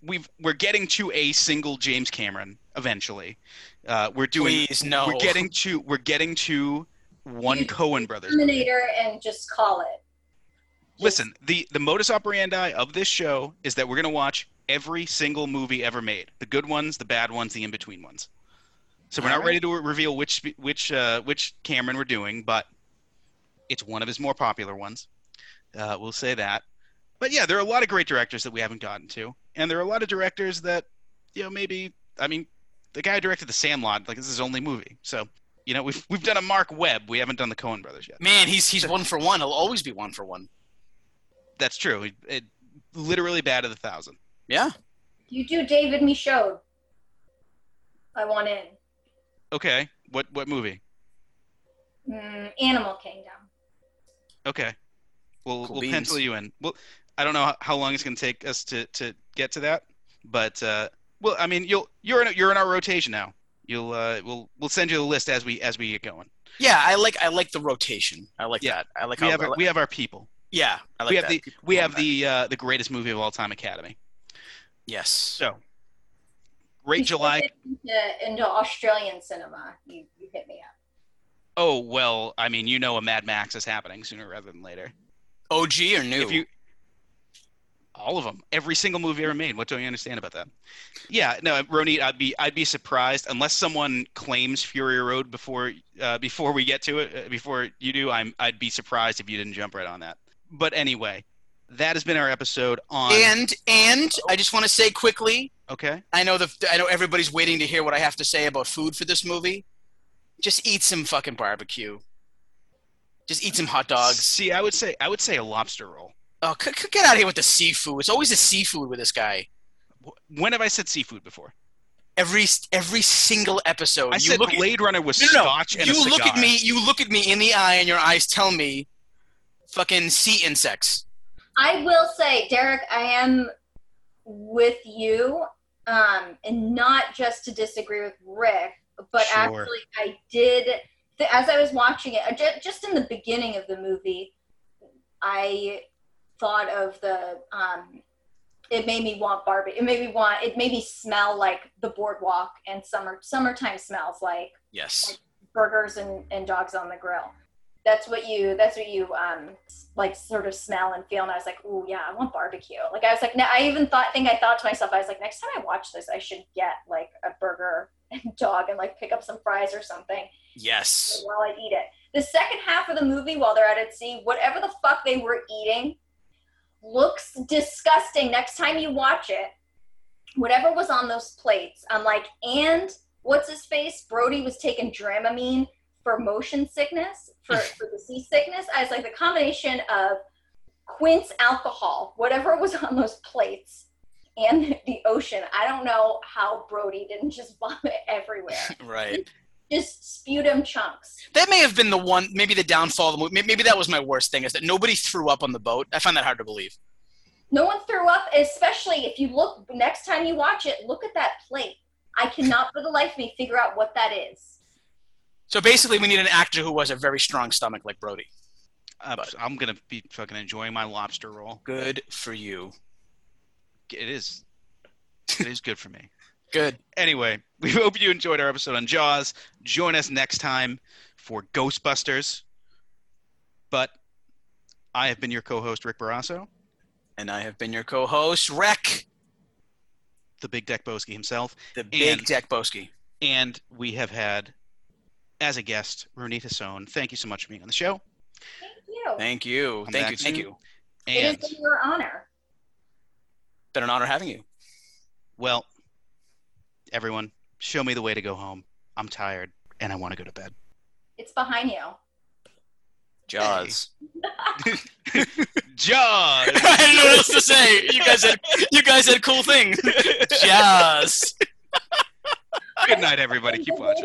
we've we're getting to a single James Cameron eventually. Uh, we're doing.
Please no.
We're getting to. We're getting to one
You-
Coen brothers.
Terminator and just call it. Just-
Listen, the the modus operandi of this show is that we're gonna watch every single movie ever made, the good ones, the bad ones, the in between ones. So we're not
Alright.
ready to reveal which which uh, which Cameron we're doing, but it's one of his more popular ones. Uh, we'll say that. But yeah, there are a lot of great directors that we haven't gotten to, and there are a lot of directors that you know maybe. I mean, the guy who directed The Sandlot, like this is his only movie, so. You know, we've we've done a Mark Webb. We haven't done the Coen brothers yet.
Man, he's he's one for one. He'll always be one for one.
That's true. It, it literally bad at a thousand.
Yeah.
You do David Michôd. I want in.
Okay. What what movie?
Mm, Animal Kingdom.
Okay. We'll
Cool
we'll
beans.
pencil you in. Well, I don't know how, how long it's going to take us to to get to that, but uh, Well, I mean, you'll you're in you're in our rotation now. You'll uh, we'll we'll send you the list as we as we get going.
Yeah, I like I like the rotation. I like
Yeah.
that. I like
We
how
have our, we have our people.
yeah. I like
we have
that.
the
People
we have the uh, the greatest movie of all time Academy.
Yes.
So great July.
Into, into Australian cinema, you, you hit me up.
Oh well, I mean, you know, a Mad Max is happening sooner rather than later.
OG or new?
If you all of them, every single movie ever made. What don't you understand about that? Yeah, no, Ronit, I'd be I'd be surprised unless someone claims Fury Road before uh, before we get to it. Uh, before you do, I'm I'd be surprised if you didn't jump right on that. But anyway, that has been our episode on.
and and I just want to say quickly,
okay,
I know the I know everybody's waiting to hear what I have to say about food for this movie. Just eat some fucking barbecue. Just eat some hot dogs.
See, I would say I would say a lobster roll.
Oh, c- c- get out of here with the seafood. It's always the seafood with this guy.
When have I said seafood before?
Every every single episode.
I
you
said
look at,
Runner was
No, no,
and a
you look at me. You look at me in the eye, and your eyes tell me, fucking sea insects.
I will say, Derek, I am with you, um, and not just to disagree with Rick, but
Sure.
actually, I did. th- As I was watching it, uh, ju- just in the beginning of the movie, I thought of the. Um, it made me want Barbie. It made me want. It made me smell like the boardwalk and summer. Summertime smells like
Yes.
burgers and, and dogs on the grill. That's what you that's what you um like sort of smell and feel. And I was like, oh yeah, I want barbecue. Like I was like, no, I even thought think I thought to myself, I was like, next time I watch this, I should get like a burger and *laughs* dog and like pick up some fries or something
Yes.
while I eat it. The second half of the movie, while they're at sea, whatever the fuck they were eating looks disgusting. Next time you watch it, whatever was on those plates, I'm like, and what's his face? Brody was taking Dramamine for motion sickness, for, *laughs* for the seasickness. I was like, the combination of Quint's alcohol, whatever was on those plates, and the ocean. I don't know how Brody didn't just *laughs* vomit everywhere. *laughs*
Right.
just sputum chunks.
That may have been the one, maybe the downfall of the movie. Maybe that was my worst thing is that nobody threw up on the boat. I find that hard to believe.
No one threw up, especially if you look next time you watch it, look at that plate. I cannot for the life of me figure out what that is.
So basically, we need an actor who has a very strong stomach like Brody.
Uh,
But-
I'm gonna be fucking enjoying my lobster roll.
Good for you.
It is. It is good for me. *laughs*
Good.
Anyway, we hope you enjoyed our episode on Jaws. Join us next time for Ghostbusters. But I have been your co-host Rick Barrasso,
And I have been your co-host, Rec,
the Big Deck Boski himself,
the big
And-
Jack Boski.
and we have had as a guest Ronit Hasson. Thank you so much for being on the show.
Thank you.
Thank you.
Come
Thank you. Thank you.
And
it is your honor.
Been an honor having you.
well, everyone, show me the way to go home. I'm tired and I want to go to bed.
It's behind you.
Jaws. *laughs*
Jaws. *laughs*
I don't know what else to say. You guys had you guys had cool things. *laughs* Jaws.
Good night, everybody. Keep watching.